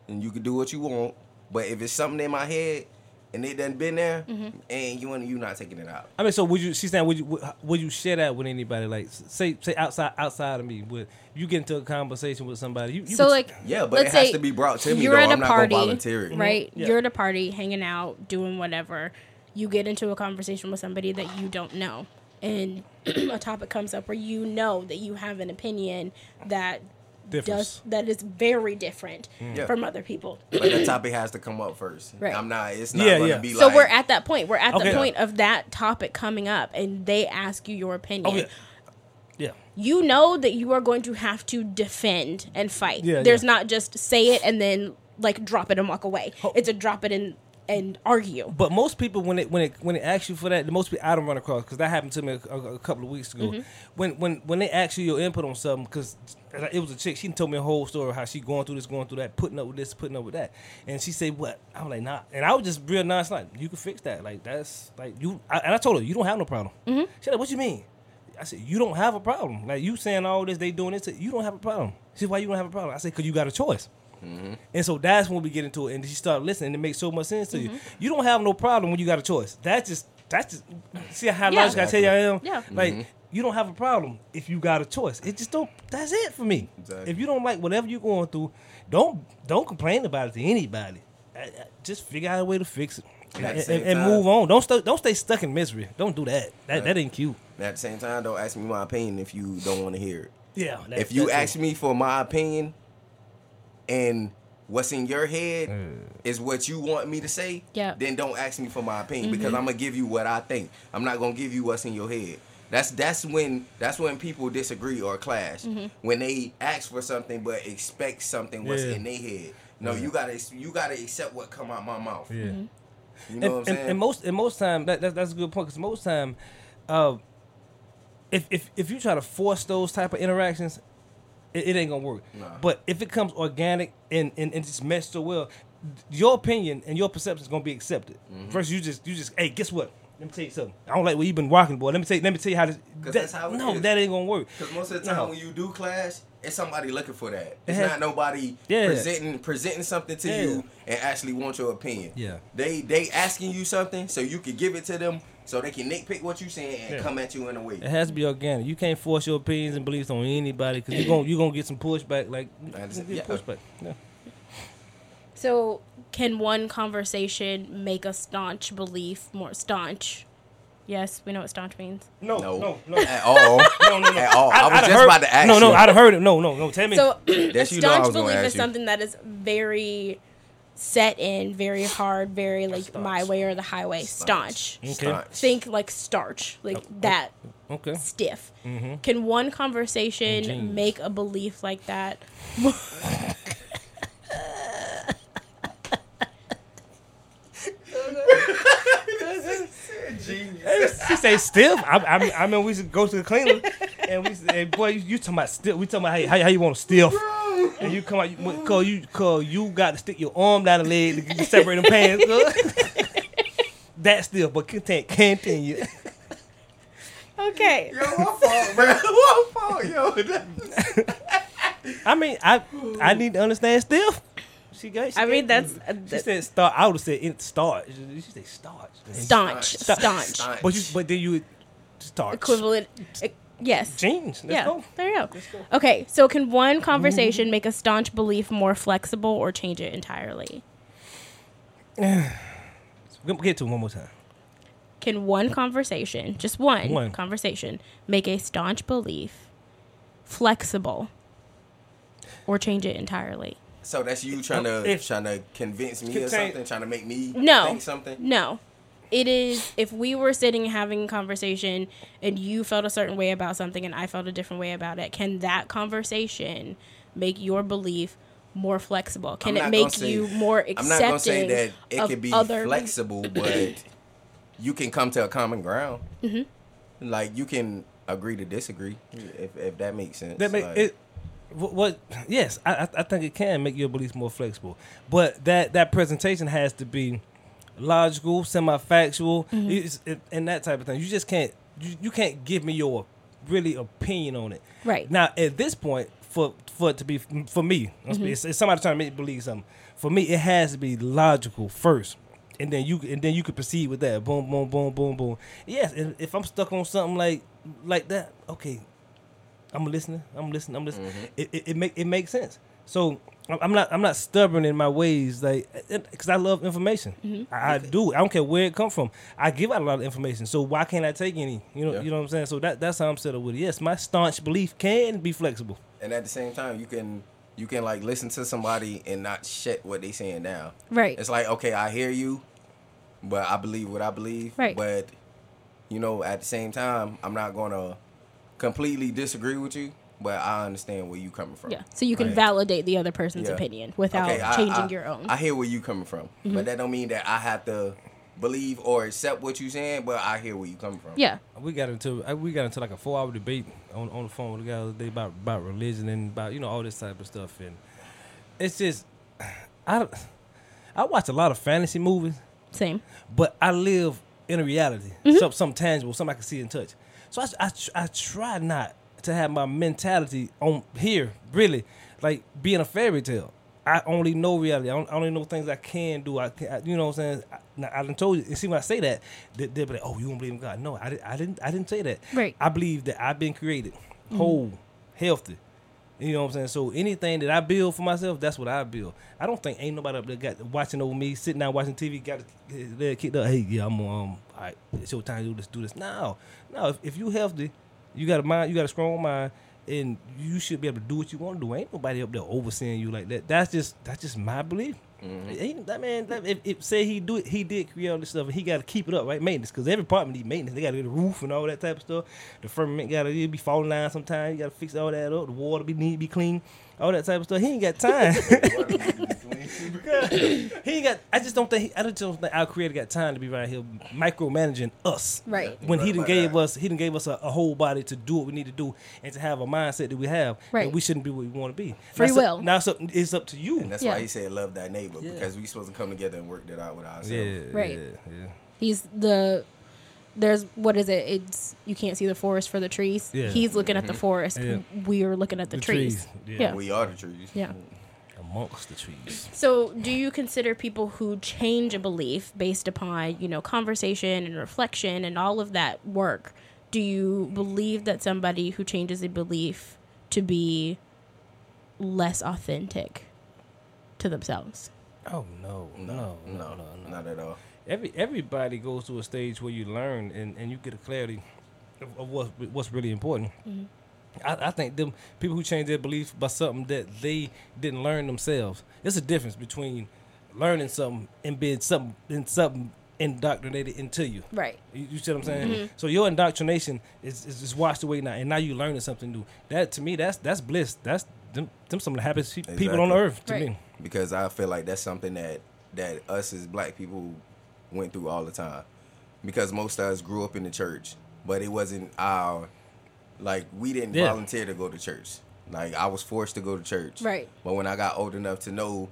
Speaker 2: and you could do what you want, but if it's something in my head and it done been there,
Speaker 1: Mm-hmm.
Speaker 2: and you you not taking it out.
Speaker 3: I mean, so would you? She's saying, would you would, would you share that with anybody? Like, say say outside outside of me, would you get into a conversation with somebody? You, you
Speaker 1: So
Speaker 3: could-
Speaker 1: like,
Speaker 2: Yeah, but it
Speaker 1: let's
Speaker 2: has
Speaker 1: say
Speaker 2: to be brought to me.
Speaker 1: You're
Speaker 2: though.
Speaker 1: at a
Speaker 2: I'm not
Speaker 1: party,
Speaker 2: gonna volunteer it.
Speaker 1: right?
Speaker 3: Yeah.
Speaker 1: You're at a party, hanging out, doing whatever. You get into a conversation with somebody that you don't know, and <clears throat> a topic comes up where you know that you have an opinion that
Speaker 3: Differs.
Speaker 1: does that is very different mm.
Speaker 2: Yeah.
Speaker 1: from other people.
Speaker 2: But the topic has to come up first.
Speaker 1: Right.
Speaker 2: I'm not. It's not
Speaker 3: Yeah,
Speaker 2: gonna
Speaker 3: yeah.
Speaker 2: be
Speaker 1: So
Speaker 2: like.
Speaker 1: we're at that point. We're at
Speaker 3: Okay.
Speaker 1: the point of that topic coming up, and they ask you your opinion.
Speaker 3: oh yeah, yeah.
Speaker 1: You know that you are going to have to defend and fight.
Speaker 3: Yeah,
Speaker 1: There's
Speaker 3: yeah.
Speaker 1: not just say it and then like drop it and walk away. It's a drop it and and argue.
Speaker 3: But most people, when it when it when it asks you for that, the most people I don't run across because that happened to me a, a- a couple of weeks ago.
Speaker 1: Mm-hmm.
Speaker 3: When when when they ask you your input on something, because it was a chick, she told me a whole story of how she going through this, going through that, putting up with this, putting up with that, and she said, "What?" I'm like, "Nah," and I was just real nice, like, "You can fix that, like that's like you." I, and I told her, "You don't have no problem."
Speaker 1: Mm-hmm.
Speaker 3: She like, "What you mean?" I said, "You don't have a problem. Like you saying all this, they doing this. You don't have a problem." She said, "Why you don't have a problem?" I said, "Cause you got a choice." Mm-hmm. And so that's when we get into it, and you started listening. It makes so much sense to you. Mm-hmm. You don't have no problem when you got a choice. That's just that's just see how
Speaker 1: Yeah.
Speaker 3: logical I tell you I am.
Speaker 1: Yeah.
Speaker 3: Like you don't have a problem if you got a choice. It just don't. That's it for me.
Speaker 2: Exactly.
Speaker 3: If you don't like whatever you're going through, don't don't complain about it to anybody. I- I- Just figure out a way to fix it.
Speaker 2: And
Speaker 3: And, and- and move on. Don't stu- don't stay stuck in misery. Don't do that. That that ain't cute.
Speaker 2: And at the same time, don't ask me my opinion if you don't want to hear it.
Speaker 3: Yeah. that-
Speaker 2: if you ask me for my opinion and what's in your head mm. is what you want me to say,
Speaker 1: Yeah.
Speaker 2: then don't ask me for my opinion mm-hmm. because I'm gonna give you what I think. I'm not gonna give you what's in your head. That's that's when that's when people disagree or clash. Mm-hmm. When they ask for something but expect something what's
Speaker 3: Yeah.
Speaker 2: in their head. No, you gotta you gotta accept what come out my mouth.
Speaker 3: Yeah. Mm-hmm.
Speaker 2: You know
Speaker 3: and,
Speaker 2: what I'm
Speaker 3: and-
Speaker 2: saying?
Speaker 3: and most and most time that, that that's a good point because most time, uh, if if if you try to force those type of interactions, it, it ain't gonna work.
Speaker 2: Nah.
Speaker 3: But if it comes organic and and, and just meshed so well, your opinion and your perception is gonna be accepted.
Speaker 2: Mm-hmm.
Speaker 3: Versus you just you just hey guess what. Let me tell you something. I don't like what you've been rocking, boy. Let me tell you, let me tell you how this. that-
Speaker 2: that's how it
Speaker 3: no,
Speaker 2: is.
Speaker 3: that ain't gonna work.
Speaker 2: Because most of the time
Speaker 3: No.
Speaker 2: when you do clash, it's somebody looking for that. It's
Speaker 3: has-
Speaker 2: not nobody
Speaker 3: Yeah.
Speaker 2: presenting presenting something to
Speaker 3: Yeah.
Speaker 2: you and actually want your opinion.
Speaker 3: Yeah.
Speaker 2: They they asking you something so you can give it to them so they can nitpick what you saying and
Speaker 3: Yeah.
Speaker 2: come at you in a way.
Speaker 3: It has to be organic. You can't force your opinions and beliefs on anybody because you're gonna you gonna get some pushback. Like you
Speaker 2: That's-
Speaker 3: gonna get
Speaker 2: yeah.
Speaker 3: pushback. Yeah.
Speaker 1: So, can one conversation make a staunch belief more staunch? Yes, we know what staunch means.
Speaker 3: No,
Speaker 2: No,
Speaker 3: no, no. <laughs>
Speaker 2: at all.
Speaker 3: No, no, no.
Speaker 2: At all. I, was
Speaker 3: I'd
Speaker 2: just
Speaker 3: heard-
Speaker 2: about to ask
Speaker 3: No, no,
Speaker 2: you.
Speaker 3: I'd have heard it. No, no, no. Tell me.
Speaker 1: So, a
Speaker 2: That you know I
Speaker 1: staunch belief is
Speaker 2: you.
Speaker 1: something that is very set in, very hard, very like
Speaker 2: Staunch.
Speaker 1: my way or the highway. Staunch.
Speaker 3: Okay.
Speaker 2: Staunch.
Speaker 1: Think like starch, like
Speaker 3: Oh,
Speaker 1: that
Speaker 3: okay.
Speaker 1: stiff.
Speaker 3: Mm-hmm.
Speaker 1: Can one conversation
Speaker 3: jeans.
Speaker 1: make a belief like that?
Speaker 3: She say stiff. I, I, I mean, we should go to the cleaner, and we say, hey, boy, you, you talking about stiff? We talking about how, how, how you want to stiff, and you come out, you, cause you, cause you got to stick your arm down the leg to separate them pants. cuz. <laughs> that stiff, but content continue. <laughs>
Speaker 1: Okay.
Speaker 2: Yo, my fault, bro. <laughs> My fault, yo.
Speaker 3: I mean, I, I need to understand still. She got. She
Speaker 1: I mean,
Speaker 3: gave-
Speaker 1: that's uh,
Speaker 3: She
Speaker 1: th-
Speaker 3: said start. I would have said it starch. She said starch.
Speaker 1: staunch. Staunch.
Speaker 2: Staunch.
Speaker 3: But you, but then you would starch.
Speaker 1: Equivalent. uh, yes.
Speaker 3: Jeans. Let's
Speaker 1: yeah.
Speaker 3: go.
Speaker 1: There you go. Okay, so can one conversation mm-hmm. make a staunch belief more flexible or change it entirely? <sighs>
Speaker 3: Get to it one more time.
Speaker 1: Can one conversation, just one,
Speaker 3: One.
Speaker 1: conversation, make a staunch belief flexible or change it entirely?
Speaker 2: So that's you trying to
Speaker 3: If-
Speaker 2: trying to convince me or something, trying to make me
Speaker 1: No.
Speaker 2: think something.
Speaker 1: No. It is if we were sitting having a conversation and you felt a certain way about something and I felt a different way about it, can that conversation make your belief more flexible? Can it make
Speaker 2: gonna say-
Speaker 1: you more accepting
Speaker 2: I'm not gonna say that it
Speaker 1: of
Speaker 2: could be
Speaker 1: other
Speaker 2: flexible, <clears throat> but you can come to a common ground. Mm-hmm. Like you can agree to disagree, if if that makes sense.
Speaker 3: That make
Speaker 2: Like,
Speaker 3: it. What, what? Yes, I, I I think it can make your beliefs more flexible, but that that presentation has to be logical, semi-factual,
Speaker 1: Mm-hmm.
Speaker 3: it's- it- and that type of thing. You just can't you, you can't give me your really opinion on it.
Speaker 1: Right.
Speaker 3: now, at this point, for for it to be for me,
Speaker 1: Mm-hmm.
Speaker 3: it's, it's somebody trying to make me believe something. For me, it has to be logical first. And then you and then you can proceed with that. Boom, boom, boom, boom, boom. Yes, and if I'm stuck on something like like that, okay, I'm listening. I'm listening. I'm listening. It, it, it make it makes sense. So I'm- I'm not I'm not stubborn in my ways, like because I love information. Mm-hmm. I, I do. I don't care where it come from. I give out a lot of information. So why can't I take any? You know.
Speaker 2: Yeah.
Speaker 3: You know what I'm saying. So that that's how I'm set up with it. Yes, my staunch belief can be flexible.
Speaker 2: and at the same time, you can you can like listen to somebody and not shut what they saying down.
Speaker 1: Right.
Speaker 2: It's like okay, I hear you, but I believe what I believe.
Speaker 1: Right.
Speaker 2: But you know, at the same time, I'm not gonna completely disagree with you, but I understand where you coming from.
Speaker 1: Yeah. So you can
Speaker 3: Right.
Speaker 1: validate the other person's
Speaker 2: Yeah.
Speaker 1: opinion without
Speaker 2: Okay, I-
Speaker 1: changing
Speaker 2: I-
Speaker 1: your own.
Speaker 2: I hear where you coming from, but that don't mean that I have to believe or accept what you're saying. But I hear where you coming from.
Speaker 1: yeah.
Speaker 3: We got into uh, we got into like a four hour debate on, on the phone with the guy the other day about about religion and about you know all this type of stuff and it's just <sighs> I I watch a lot of fantasy movies
Speaker 1: Same.
Speaker 3: but I live in a reality,
Speaker 1: Mm-hmm.
Speaker 3: some something tangible, something I can see and touch. So I, I, I try not to have my mentality on here, really, like being a fairy tale. I only know reality. I, don't, I only know things I can do. I, I you know what I'm saying. I, now, I done told you. And see, when I say that, they, they'll be like, "Oh, you don't believe in God?" No, I, I didn't. I didn't say that.
Speaker 1: Right.
Speaker 3: I believe that I've been created whole, healthy. You know what I'm saying? So anything that I build for myself, that's what I build. I don't think ain't nobody up there got watching over me, sitting down watching TV, got leg kicked up. Hey, yeah, I'm um, all right. It's your time to do this, do this. No, no. If, if you healthy, you got a mind, you got a strong mind, and you should be able to do what you want to do. Ain't nobody up there overseeing you like that. That's just that's just my belief. Mm-hmm. Ain't that man? That, if, if say he do it, he did create all this stuff, and he got to keep it up, right? Maintenance, because every apartment need maintenance. They got to get a roof and all that type of stuff. The firmament got to be falling down sometimes. You got to fix all that up. The water be need to be clean, all that type of stuff. He ain't got time. <laughs> <laughs> <laughs> he ain't got. I just don't think. He, I just don't think our creator got time to be right here micromanaging us.
Speaker 1: Right.
Speaker 3: When he didn't
Speaker 2: about
Speaker 3: gave
Speaker 2: that.
Speaker 3: us, he didn't gave us a, a whole body to do what we need to do and to have a mindset that we have.
Speaker 1: Right.
Speaker 3: And we shouldn't be what we want to be.
Speaker 1: Free
Speaker 3: Now, so-
Speaker 1: will.
Speaker 3: Now it's up, it's up to you.
Speaker 2: And that's
Speaker 1: Yeah.
Speaker 2: why he said love thy neighbor
Speaker 3: Yeah.
Speaker 2: because we supposed to come together and work that out with ourselves.
Speaker 3: Yeah.
Speaker 1: Right.
Speaker 3: Yeah. yeah.
Speaker 1: He's the there's what is it? It's you can't see the forest for the trees.
Speaker 3: Yeah.
Speaker 1: He's looking at the mm-hmm. forest.
Speaker 3: Yeah.
Speaker 1: We're looking at the,
Speaker 3: The
Speaker 1: trees.
Speaker 3: trees,
Speaker 1: Yeah.
Speaker 3: yeah.
Speaker 2: We are the trees.
Speaker 1: Yeah.
Speaker 3: Amongst the trees.
Speaker 1: So, do you consider people who change a belief based upon, you know, conversation and reflection and all of that work? Do you believe that somebody who changes a belief to be less authentic to themselves?
Speaker 3: Oh no, no, no, no, no.
Speaker 2: not at all.
Speaker 3: Every everybody goes to a stage where you learn and, and you get a clarity of, of what what's really important. Mm-hmm. I, I think them people who change their belief by something that they didn't learn themselves. There's a difference between learning something and being something and something indoctrinated into you.
Speaker 1: Right.
Speaker 3: You, you see what I'm saying? Mm-hmm. So your indoctrination is, is just washed away now, and now you learning something new. That to me, that's that's bliss. That's them, them some of the happiest pe- people on earth to
Speaker 1: Right.
Speaker 3: me.
Speaker 2: because I feel like that's something that that us as black people went through all the time. Because most of us grew up in the church, but it wasn't our like we didn't
Speaker 3: Yeah.
Speaker 2: volunteer to go to church. Like I was forced to go to church.
Speaker 1: Right.
Speaker 2: But when I got old enough to know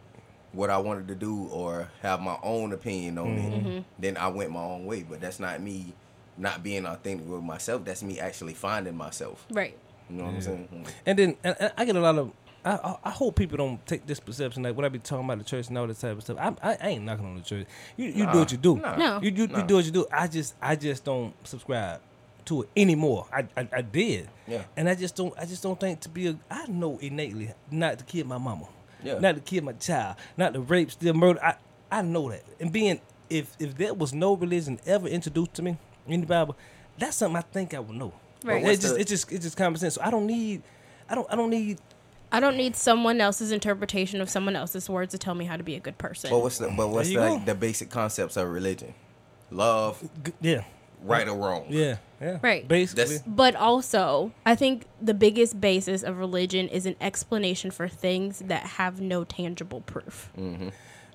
Speaker 2: what I wanted to do or have my own opinion on
Speaker 3: Mm-hmm.
Speaker 2: it, then I went my own way. But that's not me not being authentic with myself. That's me actually finding myself.
Speaker 1: Right.
Speaker 2: You know what I'm saying?
Speaker 3: And then and, and I get a lot of. I, I, I hope people don't take this perception like when I be talking about the church and all this type of stuff. I, I, I ain't knocking on the church. You you do what you do.
Speaker 2: nah.
Speaker 1: No.
Speaker 3: You you, you do what you do. I just I just don't subscribe to it anymore. I, I I did.
Speaker 2: Yeah.
Speaker 3: And I just don't I just don't think to be a I know innately not to kill my mama.
Speaker 2: Yeah.
Speaker 3: Not to kill my child. Not to rape, steal, murder. I I know that. And being if if there was no religion ever introduced to me in the Bible, that's something I think I would know.
Speaker 1: Right.
Speaker 3: It's just
Speaker 2: the-
Speaker 3: it's just it's just common sense. So I don't need I don't I don't need
Speaker 1: I don't need someone else's interpretation of someone else's words to tell me how to be a good person.
Speaker 2: But what's the but what's the, like, the basic concepts of religion? Love,
Speaker 3: g- yeah
Speaker 2: right or wrong.
Speaker 3: yeah yeah
Speaker 1: Right.
Speaker 3: basically
Speaker 2: That's-
Speaker 1: But also, I think the biggest basis of religion is an explanation for things that have no tangible proof.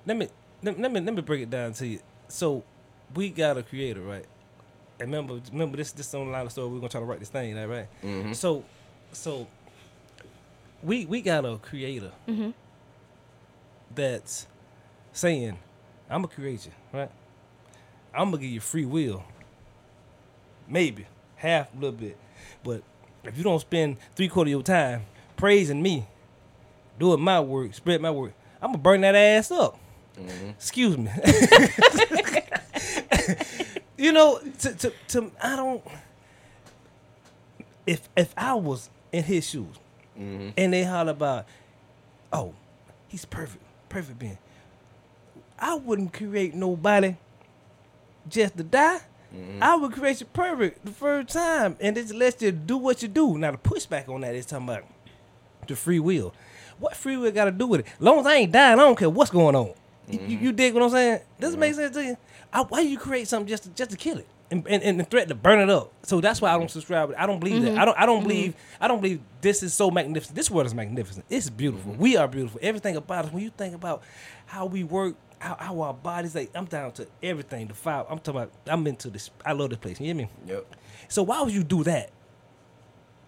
Speaker 3: let me let, let me let me break it down to you. So we got a creator, right? And remember remember this this on the line of the story. We're gonna try to write this thing, out, right?
Speaker 2: Mm-hmm.
Speaker 3: So so we we got a creator that's saying, I'm gonna create you, right? I'm gonna give you free will. Maybe half a little bit, but if you don't spend three quarter of your time praising me, doing my work, spread my work, I'm gonna burn that ass up. Mm-hmm. Excuse me. <laughs> you know, to, to to I don't. If if I was in his shoes, mm-hmm. and they holler about, oh, he's perfect, perfect being. I wouldn't create nobody just to die. Mm-hmm. I would create you perfect the first time, and just lets you do what you do. Now the pushback on that is talking about the free will. What free will got to do with it? As long as I ain't dying, I don't care what's going on. You- You, mm-hmm. you dig what I'm saying? Does it make mm-hmm. sense to you? I, why you create something just to, just to kill it and, and, and threaten to burn it up? So that's why I don't subscribe. I don't believe that. I don't. I don't believe. I don't believe this is so magnificent. This world is magnificent. It's beautiful. We are beautiful. Everything about us. When you think about how we work, how, how our bodies, like I'm down to everything. The five. I'm talking about. I'm into this. I love this place. You hear me?
Speaker 2: Yep.
Speaker 3: So why would you do that?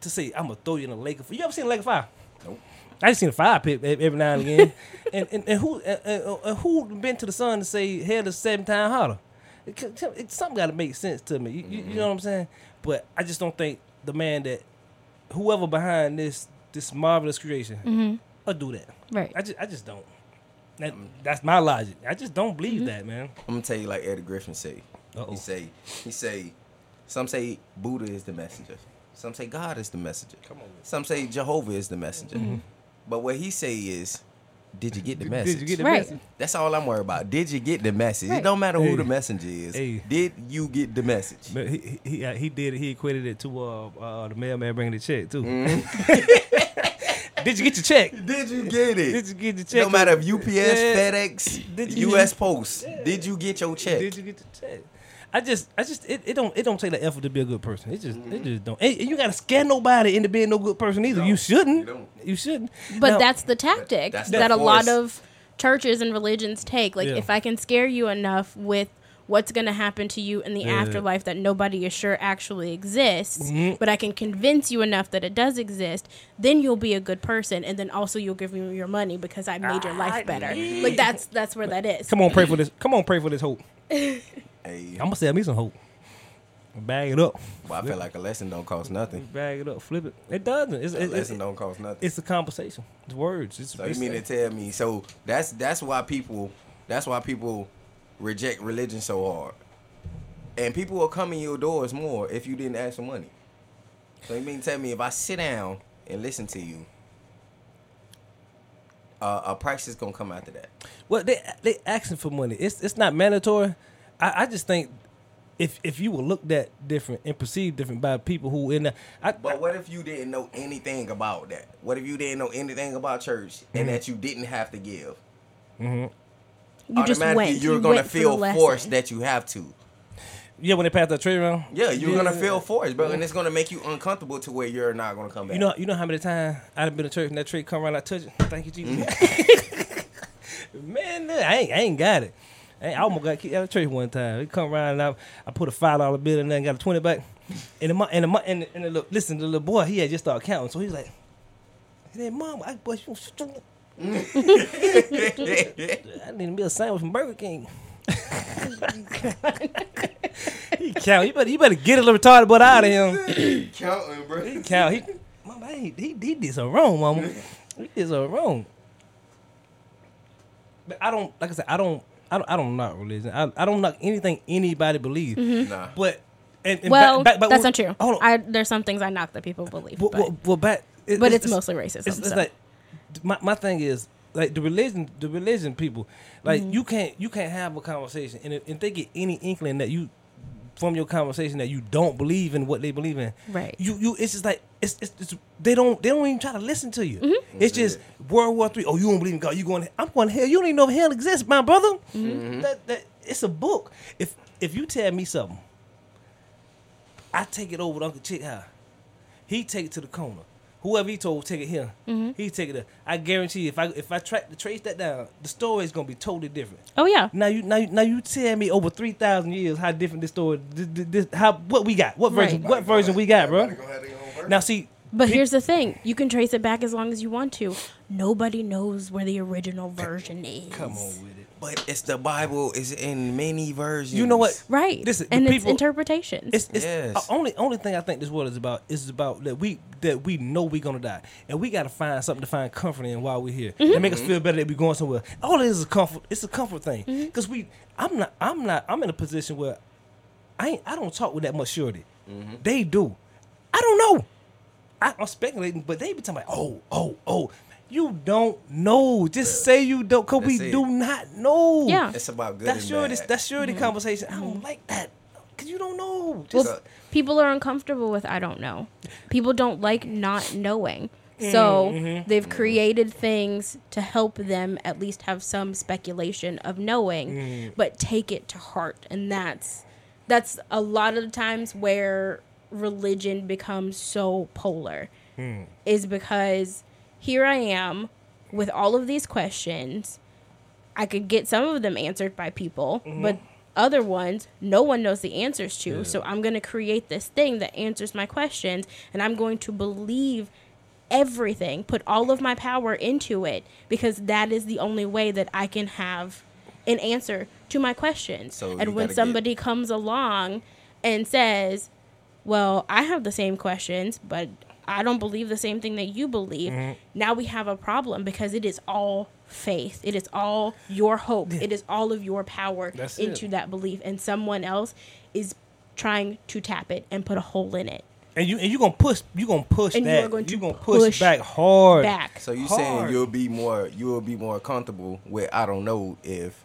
Speaker 3: To say I'm gonna throw you in a lake of you ever seen a lake of fire?
Speaker 2: Nope.
Speaker 3: I just seen a fire pit every now and again. <laughs> and, and and who and, and, and who been to the sun to say hell is seven times hotter? It, c- c- it, something got to make sense to me. You, you, you know mm-hmm. what I'm saying? But I just don't think the man that whoever behind this this marvelous creation mm-hmm. will do that.
Speaker 1: Right.
Speaker 3: I just I just don't. That, that's my logic. I just don't believe that, man.
Speaker 2: I'm gonna tell you like Eddie Griffin say.
Speaker 3: Uh-oh.
Speaker 2: He say he say some say Buddha is the messenger. Some say God is the messenger.
Speaker 3: Come on.
Speaker 2: Some say Jehovah is the messenger. But what he say is, did you get the message?
Speaker 3: Did you get the
Speaker 1: Right.
Speaker 3: message?
Speaker 2: That's all I'm worried about. Did you get the message?
Speaker 1: Right.
Speaker 2: It don't matter
Speaker 3: Hey.
Speaker 2: who the messenger is.
Speaker 3: Hey.
Speaker 2: Did you get the message?
Speaker 3: But he he he, uh, he did it. He equated it to uh, uh the mailman bringing the check too. <laughs> did you get your check? <laughs>
Speaker 2: Did you get it?
Speaker 3: Did you get the check?
Speaker 2: no matter if UPS,
Speaker 3: Yeah.
Speaker 2: FedEx,
Speaker 3: Did you-
Speaker 2: U.S. Post, did you get your check?
Speaker 3: Did you get the check? I just, I just, it, it don't, it don't take the effort to be a good person. It just, it just don't. And you gotta scare nobody into being no good person either.
Speaker 2: No,
Speaker 3: you shouldn't.
Speaker 2: you don't.
Speaker 3: You shouldn't.
Speaker 1: But
Speaker 3: Now-
Speaker 1: that's the tactic
Speaker 2: That's
Speaker 1: that
Speaker 2: the
Speaker 1: a lot of churches and religions take. Like,
Speaker 3: Yeah.
Speaker 1: if I can scare you enough with what's going to happen to you in the
Speaker 3: Yeah.
Speaker 1: afterlife that nobody is sure actually exists,
Speaker 3: Mm-hmm.
Speaker 1: but I can convince you enough that it does exist, then you'll be a good person, and then also you'll give me your money because I made your life better. Like that's that's where that is.
Speaker 3: Come on, pray for this. Come on, pray for this hope. <laughs>
Speaker 2: Hey,
Speaker 3: I'm gonna sell me some hope. Bag it up.
Speaker 2: well, I feel like a lesson don't cost nothing.
Speaker 3: Bag it up. Flip it. It doesn't. It's,
Speaker 2: A
Speaker 3: it,
Speaker 2: lesson
Speaker 3: it,
Speaker 2: don't cost nothing.
Speaker 3: it's a conversation. It's words. It's,
Speaker 2: So you mean to tell me? So that's that's why people that's why people reject religion so hard, and people will come in your doors more if you didn't ask for money. So you mean tell me if I sit down and listen to you, uh, a price is gonna come after that?
Speaker 3: Well, they they asking for money. It's it's not mandatory. I, I just think if if you were looked at different and perceived different by people who in the, I,
Speaker 2: But what if you didn't know anything about that? What if you didn't know anything about church and that you didn't have to give?
Speaker 1: You just
Speaker 2: Automatically,
Speaker 1: went.
Speaker 2: you're
Speaker 1: you
Speaker 2: gonna
Speaker 1: went
Speaker 2: feel
Speaker 1: lesson.
Speaker 2: forced that you have to.
Speaker 3: yeah, when they pass that tray around.
Speaker 2: Yeah, you're
Speaker 3: Yeah.
Speaker 2: gonna feel forced, bro, and it's gonna make you uncomfortable to where you're not gonna come back.
Speaker 3: You know, you know how many times I've been to church and that tray come around, I touch it. Thank you, Jesus. Mm-hmm. <laughs> Man, I ain't, I ain't got it. I, ain't- I almost got kicked out of church one time. It come around and I, I put a five dollar bill in there and got a twenty back. And the mo- and the mo- and, the, and the little, listen, the little boy he had just started counting, so he's like, "Hey, mom, I boy, you, I need to be a sandwich from Burger King." he count. You better, you better get a little retarded butt out of him.
Speaker 2: counting, bro.
Speaker 3: He count. He, mama, he, he, he did something wrong, mama. He did something wrong. But I don't, like I said, I don't, I don't, I don't knock religion. I, I don't knock anything anybody believes.
Speaker 2: Nah.
Speaker 3: But and, and
Speaker 1: Mm-hmm. Well,
Speaker 3: back- back- back-
Speaker 1: that's not true.
Speaker 3: Hold on.
Speaker 1: I, there's some things I knock that people believe,
Speaker 3: well,
Speaker 1: but,
Speaker 3: well, well, back. it-
Speaker 1: but it's, mostly racism.
Speaker 3: It's, it's like my my thing is like the religion, the religion people, like
Speaker 1: Mm-hmm.
Speaker 3: you can't you can't have a conversation, and if, if they get any inkling that you from your conversation that you don't believe in what they believe in,
Speaker 1: Right.
Speaker 3: You you it's just like it's, it's, it's they don't they don't even try to listen to you.
Speaker 1: Mm-hmm.
Speaker 3: It's just World War Three. Oh, you don't believe in God? You going? I'm going to hell. You don't even know if hell exists, my brother.
Speaker 1: Mm-hmm.
Speaker 3: That, that it's a book. If if you tell me something, I take it over to Uncle Chick High. He take it to the corner. Whoever he told take it here.
Speaker 1: Mm-hmm.
Speaker 3: He take it there. I guarantee if I if I track to trace that down, the story is gonna be totally different.
Speaker 1: Oh yeah.
Speaker 3: Now you now you, now you tell me over three thousand years how different this story this, this, this- how what we got what version
Speaker 1: Right.
Speaker 3: what version we got, bro.
Speaker 2: Everybody gonna have their own version.
Speaker 3: Now see,
Speaker 1: But here's the thing: you can trace it back as long as you want to. Nobody knows where the original version is.
Speaker 3: come on with it.
Speaker 2: But it's the Bible is in many versions.
Speaker 3: You know what?
Speaker 1: Right.
Speaker 3: Listen, the
Speaker 1: and it's
Speaker 3: people-
Speaker 1: interpretations.
Speaker 3: It's, it's
Speaker 2: Yes.
Speaker 3: uh, only only thing I think this world is about is about that we that we know we're gonna die and we gotta find something to find comfort in while we're here
Speaker 1: Mm-hmm.
Speaker 3: and make us feel better that we're going somewhere. All it is is a comfort. It's a comfort thing
Speaker 1: Mm-hmm.
Speaker 3: because we. I'm not. I'm not. I'm in a position where I ain't. I don't talk with that much surety.
Speaker 2: Mm-hmm.
Speaker 3: They do. I don't know. I, I'm speculating, but they be talking like, oh, oh, oh. You don't know. Just say you don't, cause we
Speaker 2: it.
Speaker 3: do not know.
Speaker 1: Yeah.
Speaker 2: It's about good
Speaker 3: That's
Speaker 2: and
Speaker 3: surety.
Speaker 2: bad.
Speaker 3: That's surety conversation. I don't like that, cause you don't know.
Speaker 1: well,
Speaker 3: Just,
Speaker 2: So-
Speaker 1: people are uncomfortable with I don't know. People don't like not knowing. So
Speaker 3: Mm-hmm.
Speaker 1: they've created things to help them at least have some speculation of knowing,
Speaker 3: Mm.
Speaker 1: but take it to heart. And that's that's a lot of the times where religion becomes so polar.
Speaker 3: Hmm.
Speaker 1: Is because here I am with all of these questions. I could get some of them answered by people,
Speaker 3: Mm-hmm.
Speaker 1: but other ones no one knows the answers to. So I'm going to create this thing that answers my questions and I'm going to believe everything, put all of my power into it because that is the only way that I can have an answer to my questions.
Speaker 2: So
Speaker 1: and when
Speaker 2: gotta get-
Speaker 1: somebody comes along and says, "Well, I have the same questions, but I don't believe the same thing that you believe."
Speaker 3: Mm-hmm.
Speaker 1: Now we have a problem because it is all faith. It is all your hope. It is all of your power
Speaker 3: That's it.
Speaker 1: into that belief and someone else is trying to tap it and put a hole in it.
Speaker 3: and you and you gonna push. You gonna push.
Speaker 1: And you are going to
Speaker 3: gonna push,
Speaker 1: push
Speaker 3: back hard.
Speaker 1: Back.
Speaker 2: So you
Speaker 3: Hard.
Speaker 2: saying you'll be more you'll be more comfortable with I don't know if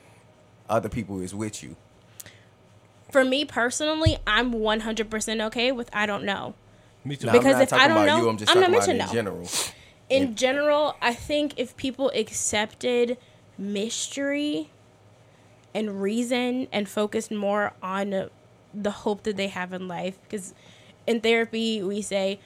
Speaker 2: other people is with you.
Speaker 1: For me personally, I'm 100% okay with I don't know.
Speaker 3: Me too.
Speaker 2: Now,
Speaker 1: Because
Speaker 2: I'm not
Speaker 1: if I
Speaker 2: talking
Speaker 1: don't
Speaker 2: about
Speaker 1: know,
Speaker 2: you, I'm just
Speaker 1: I'm not
Speaker 2: talking about
Speaker 1: mentioning
Speaker 2: in
Speaker 1: no.
Speaker 2: general.
Speaker 1: In general, I think if people accepted mystery and reason and focused more on the hope that they have in life because in therapy we say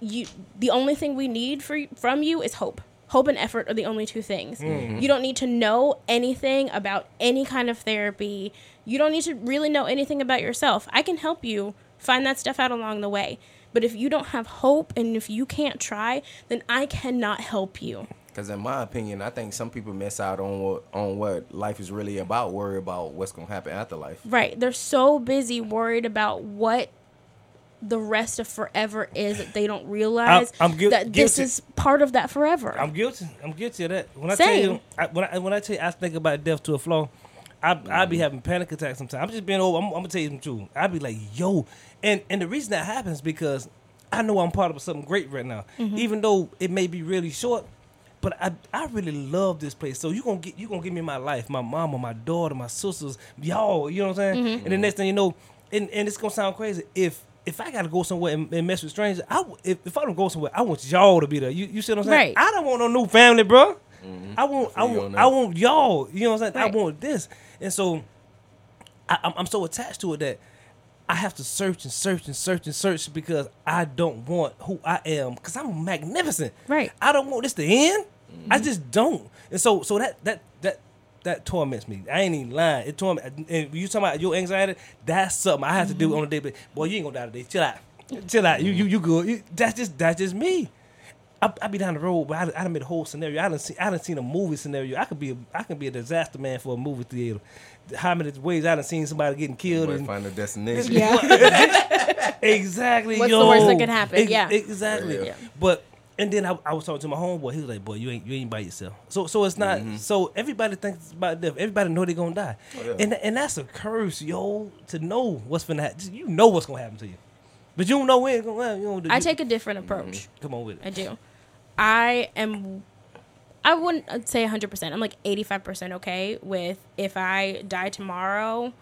Speaker 1: you the only thing we need for from you is hope. Hope and effort are the only two things. Mm-hmm. You don't need to know anything about any kind of therapy. You don't need to really know anything about yourself. I can help you find that stuff out along the way. But if you don't have hope and if you can't try, then I cannot help you.
Speaker 2: Because in my opinion, I think some people miss out on what on what life is really about. Worry about what's gonna happen after life.
Speaker 1: Right. They're so busy worried about what the rest of forever is that they don't realize
Speaker 3: I'm guil-
Speaker 1: that this is part of that forever.
Speaker 3: I'm guilty. I'm guilty of that. When I tell
Speaker 1: Same.
Speaker 3: you, I, when I when I tell you, I think about death to a flaw. I I
Speaker 2: Mm-hmm.
Speaker 3: be having panic attacks sometimes. I'm just being over. I'm, I'm gonna tell you the truth. I be like, yo, and and the reason that happens because I know I'm part of something great right now,
Speaker 1: Mm-hmm.
Speaker 3: even though it may be really short. But I, I really love this place. So you gonna get you gonna give me my life, my mama, my daughter, my sisters, y'all. You know what I'm saying?
Speaker 1: Mm-hmm.
Speaker 3: And the next thing you know, and, and it's gonna sound crazy. If if I gotta go somewhere and, and mess with strangers, I w- if, if I don't go somewhere, I want y'all to be there. You you see what I'm saying?
Speaker 1: Right.
Speaker 3: I don't want no new family, bro. I want I want I want y'all. You know what I'm saying?
Speaker 1: Right.
Speaker 3: I want this, and so I, I'm, I'm so attached to it that I have to search and search and search and search because I don't want who I am because I'm magnificent.
Speaker 1: Right.
Speaker 3: I don't want this to end. I mm-hmm. just don't. And so so that that that that torments me. I ain't even lying. It torment. And you talking about your anxiety? That's something I have to do mm-hmm. on a day. But boy, you ain't gonna die today. Chill out. Chill out. You you you good. You, that's just that's just me. I, I be down the road, but I, I done made a whole scenario. I done see, I done seen a movie scenario. I could be a, I could be a disaster man for a movie theater. How many ways I done seen somebody getting killed?
Speaker 2: But
Speaker 3: And,
Speaker 2: find a destination.
Speaker 1: yeah. <laughs>
Speaker 3: exactly.
Speaker 1: What's the worst that could happen? Yeah.
Speaker 3: exactly.
Speaker 2: Yeah.
Speaker 3: But and then I, I was talking to my homeboy. He was like, "Boy, you ain't you ain't by yourself." So so it's not. Mm-hmm. So everybody thinks about death. Everybody know they're gonna die,
Speaker 2: Oh, yeah.
Speaker 3: and and that's a curse, yo. To know what's gonna happen. You know what's gonna happen to you, but you don't know when. It's gonna, you know,
Speaker 1: I take a different approach. Mm-hmm.
Speaker 3: Come on with it.
Speaker 1: I do. I am I wouldn't say 100%. I'm like 85% okay with if I die tomorrow,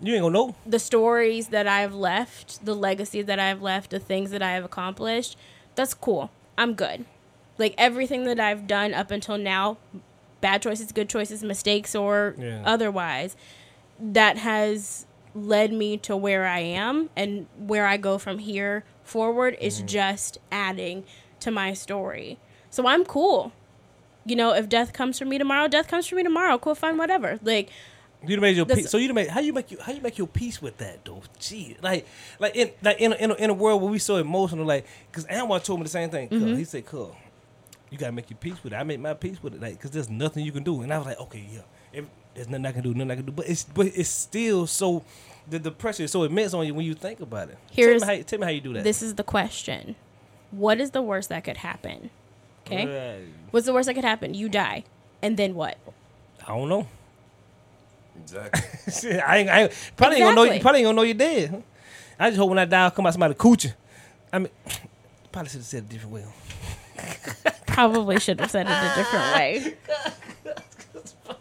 Speaker 3: You ain't gonna know.
Speaker 1: the stories that I've left, the legacy that I've left, the things that I have accomplished, that's cool. I'm good. Like everything that I've done up until now, bad choices, good choices, mistakes, or
Speaker 3: Yeah.
Speaker 1: otherwise, that has led me to where I am and where I go from here forward is mm-hmm. just adding to my story. So I'm cool. You know, if death comes for me tomorrow, death comes for me tomorrow. Cool, fine, whatever. Like,
Speaker 3: You made your peace. So you made how you make you how you make your peace with that though? Gee, like like in like in a, in a, in a world where we so emotional, like because Anwar told me the same thing.
Speaker 1: Mm-hmm.
Speaker 3: He said, "Cool, you gotta make your peace with it. I make my peace with it, like because there's nothing you can do." And I was like, "Okay, yeah, If- there's nothing I can do, nothing I can do." But it's but it's still so the the pressure is so immense on you when you think about it.
Speaker 1: Here's-
Speaker 3: tell me how, tell me how you do that.
Speaker 1: this is the question What is the worst that could happen? Okay.
Speaker 3: Right.
Speaker 1: What's the worst that could happen? You die. And then what?
Speaker 3: I don't know.
Speaker 2: Exactly. <laughs>
Speaker 3: Shit, I ain't, I ain't probably ain't gonna know. You probably ain't gonna know you're dead. I just hope when I die, I'll come out somebody coochie. I mean, <sniffs> probably should have said it a different way. <laughs>
Speaker 1: Probably should have said it a different way. <laughs>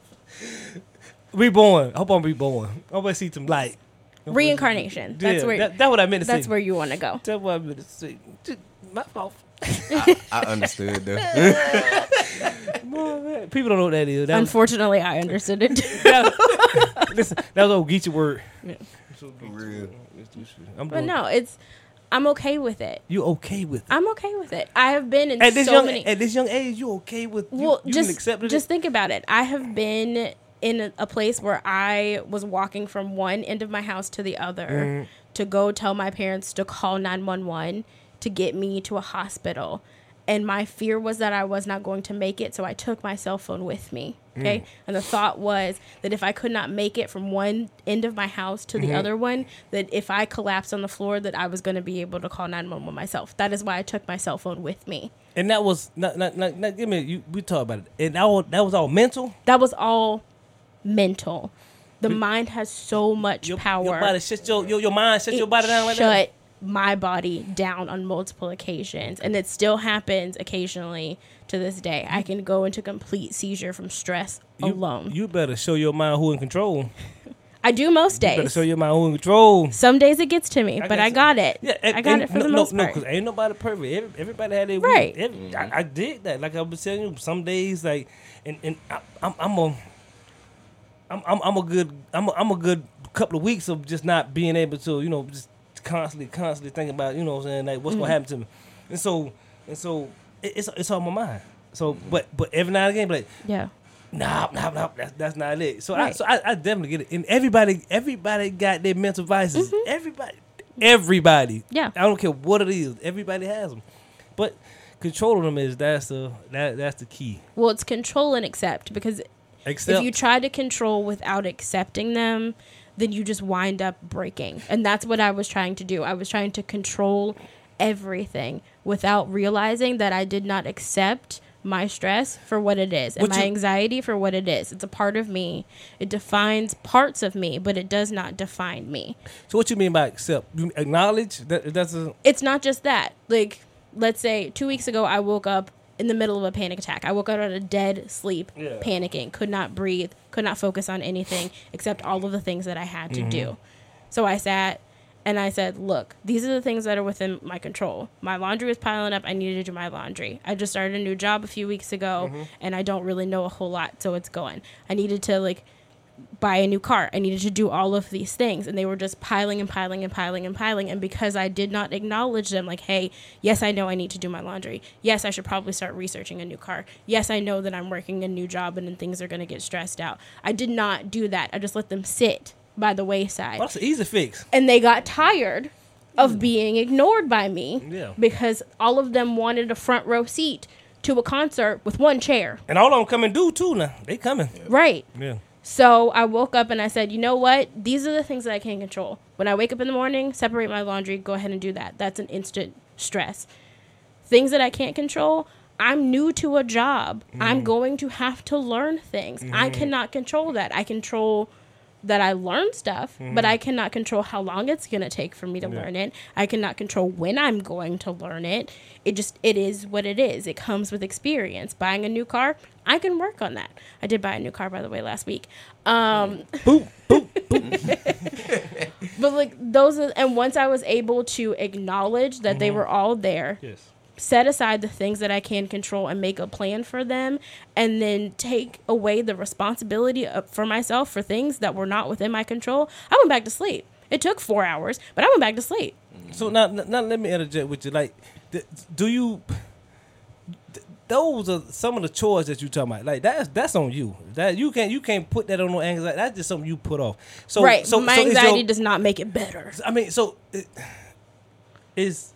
Speaker 3: Reborn. I hope I'm reborn. I hope I see some light.
Speaker 1: Reincarnation. That's
Speaker 3: Yeah,
Speaker 1: where
Speaker 3: that, that's what I meant to
Speaker 1: that's
Speaker 3: say.
Speaker 1: where you want to go.
Speaker 3: That's what I meant to say. Just My fault.
Speaker 2: I, I understood though. <laughs>
Speaker 3: Boy, man, People don't know what that is. That was,
Speaker 1: Unfortunately, I understood it. <laughs>
Speaker 3: that, listen, that was old Geechee word.
Speaker 1: Yeah.
Speaker 2: For real.
Speaker 3: I'm
Speaker 1: but
Speaker 3: doing,
Speaker 1: no, it's I'm okay with it.
Speaker 3: You okay with it?
Speaker 1: I'm okay with it. I have been in
Speaker 3: At this
Speaker 1: so
Speaker 3: young
Speaker 1: many
Speaker 3: at this young age, you okay with? You,
Speaker 1: well
Speaker 3: you
Speaker 1: just
Speaker 3: can accept it.
Speaker 1: just think about it i have been in a, a place where i was walking from one end of my house to the other
Speaker 3: Mm-hmm.
Speaker 1: to go tell my parents to call 911 to get me to a hospital and my fear was that i was not going to make it so i took my cell phone with me okay
Speaker 3: Mm.
Speaker 1: and the thought was that if i could not make it from one end of my house to the
Speaker 3: Mm-hmm.
Speaker 1: other one that if i collapsed on the floor that i was going to be able to call 911 myself that is why i took my cell phone with me
Speaker 3: and that was not not not, not give me. You, we talk about it, and that was, that was all mental.
Speaker 1: that was all mental. The mind has so much
Speaker 3: Your,
Speaker 1: power.
Speaker 3: Your body shut your your, your mind shut
Speaker 1: It
Speaker 3: your body down like
Speaker 1: shut
Speaker 3: that.
Speaker 1: My body down on multiple occasions, and it still happens occasionally to this day. I can go into complete seizure from stress
Speaker 3: You,
Speaker 1: alone.
Speaker 3: You better show your mind who in control.
Speaker 1: I do most
Speaker 3: You better
Speaker 1: days.
Speaker 3: show your mind who in control.
Speaker 1: Some days it gets to me,
Speaker 3: I
Speaker 1: but I got it.
Speaker 3: Yeah,
Speaker 1: I got it for
Speaker 3: no,
Speaker 1: the most
Speaker 3: no,
Speaker 1: part.
Speaker 3: because ain't nobody perfect. Every, everybody had their
Speaker 1: Right.
Speaker 3: Every, I, I did that. Like I was telling you, some days like, and and I, I'm I'm a, I'm I'm I'm a good I'm a, I'm a good couple of weeks of just not being able to you know just constantly constantly thinking about you know what I'm saying like what's
Speaker 1: Mm-hmm.
Speaker 3: gonna happen to me, and so and so it, it's it's on my mind. So but but every now and again like
Speaker 1: yeah.
Speaker 3: nah, nah, nah, that's that's not it. So I so I, I definitely get it. And everybody everybody got their mental vices. Everybody everybody.
Speaker 1: Mm-hmm. Yeah.
Speaker 3: I don't care what it is. Everybody has them. But controlling them is that's the that that's the key.
Speaker 1: Well, it's control and accept because if you try to control without accepting them, then you just wind up breaking. And that's what I was trying to do. I was trying to control everything without realizing that I did not accept my stress for what it is and
Speaker 3: What
Speaker 1: my
Speaker 3: you-
Speaker 1: anxiety for what it is. It's a part of me. It defines parts of me, but it does not define me.
Speaker 3: so what you mean by accept? You acknowledge that that's a
Speaker 1: It's not just that. Like, let's say 2 weeks ago I woke up in the middle of a panic attack. I woke up out of dead sleep,
Speaker 3: Yeah.
Speaker 1: panicking, could not breathe, could not focus on anything except all of the things that I had to
Speaker 3: Mm-hmm.
Speaker 1: do. So I sat and I said, Look, these are the things that are within my control. My laundry was piling up. I needed to do my laundry. I just started a new job a few weeks ago
Speaker 3: Mm-hmm.
Speaker 1: and I don't really know a whole lot, so it's going. I needed to, like, buy a new car. I needed to do all of these things. And they were just piling and piling and piling and piling. And because I did not acknowledge them, like, hey, yes, I know I need to do my laundry. Yes, I should probably start researching a new car. Yes, I know that I'm working a new job and then things are going to get stressed out. I did not do that. I just let them sit by the wayside.
Speaker 3: well, that's an easy fix.
Speaker 1: And they got tired of hmm. being ignored by me
Speaker 3: Yeah.
Speaker 1: because all of them wanted a front row seat to a concert with one chair.
Speaker 3: And all of them coming due too now. They coming.
Speaker 1: Right.
Speaker 3: Yeah.
Speaker 1: So I woke up and I said, you know what? These are the things that I can't control. When I wake up in the morning, separate my laundry, go ahead and do that. That's an instant stress. Things that I can't control, I'm new to a job. I'm mm. going to have to learn things. I mm. cannot control that. I control that I learn stuff,
Speaker 3: Mm-hmm.
Speaker 1: but I cannot control how long it's going to take for me to
Speaker 3: Yeah.
Speaker 1: learn it. I cannot control when I'm going to learn it. It just it is what it is. It comes with experience. Buying a new car, I can work on that. I did buy a new car by the way last week. Um <laughs>
Speaker 3: Boop, boop. <laughs>
Speaker 1: but like those are, and once I was able to acknowledge that
Speaker 3: Mm-hmm.
Speaker 1: they were all there,
Speaker 3: Yes.
Speaker 1: Set aside the things that I can control and make a plan for them, and then take away the responsibility for myself for things that were not within my control, I went back to sleep. It took four hours, but I went back to sleep. Mm-hmm.
Speaker 3: So now, now let me interject with you. Like, do you? Those are some of the chores that you talking about. Like that's that's on you. That you can't you can't put that on no anxiety. That's just something you put off. So
Speaker 1: right.
Speaker 3: So
Speaker 1: my
Speaker 3: so is your-
Speaker 1: anxiety does not make it better.
Speaker 3: I mean, so it, is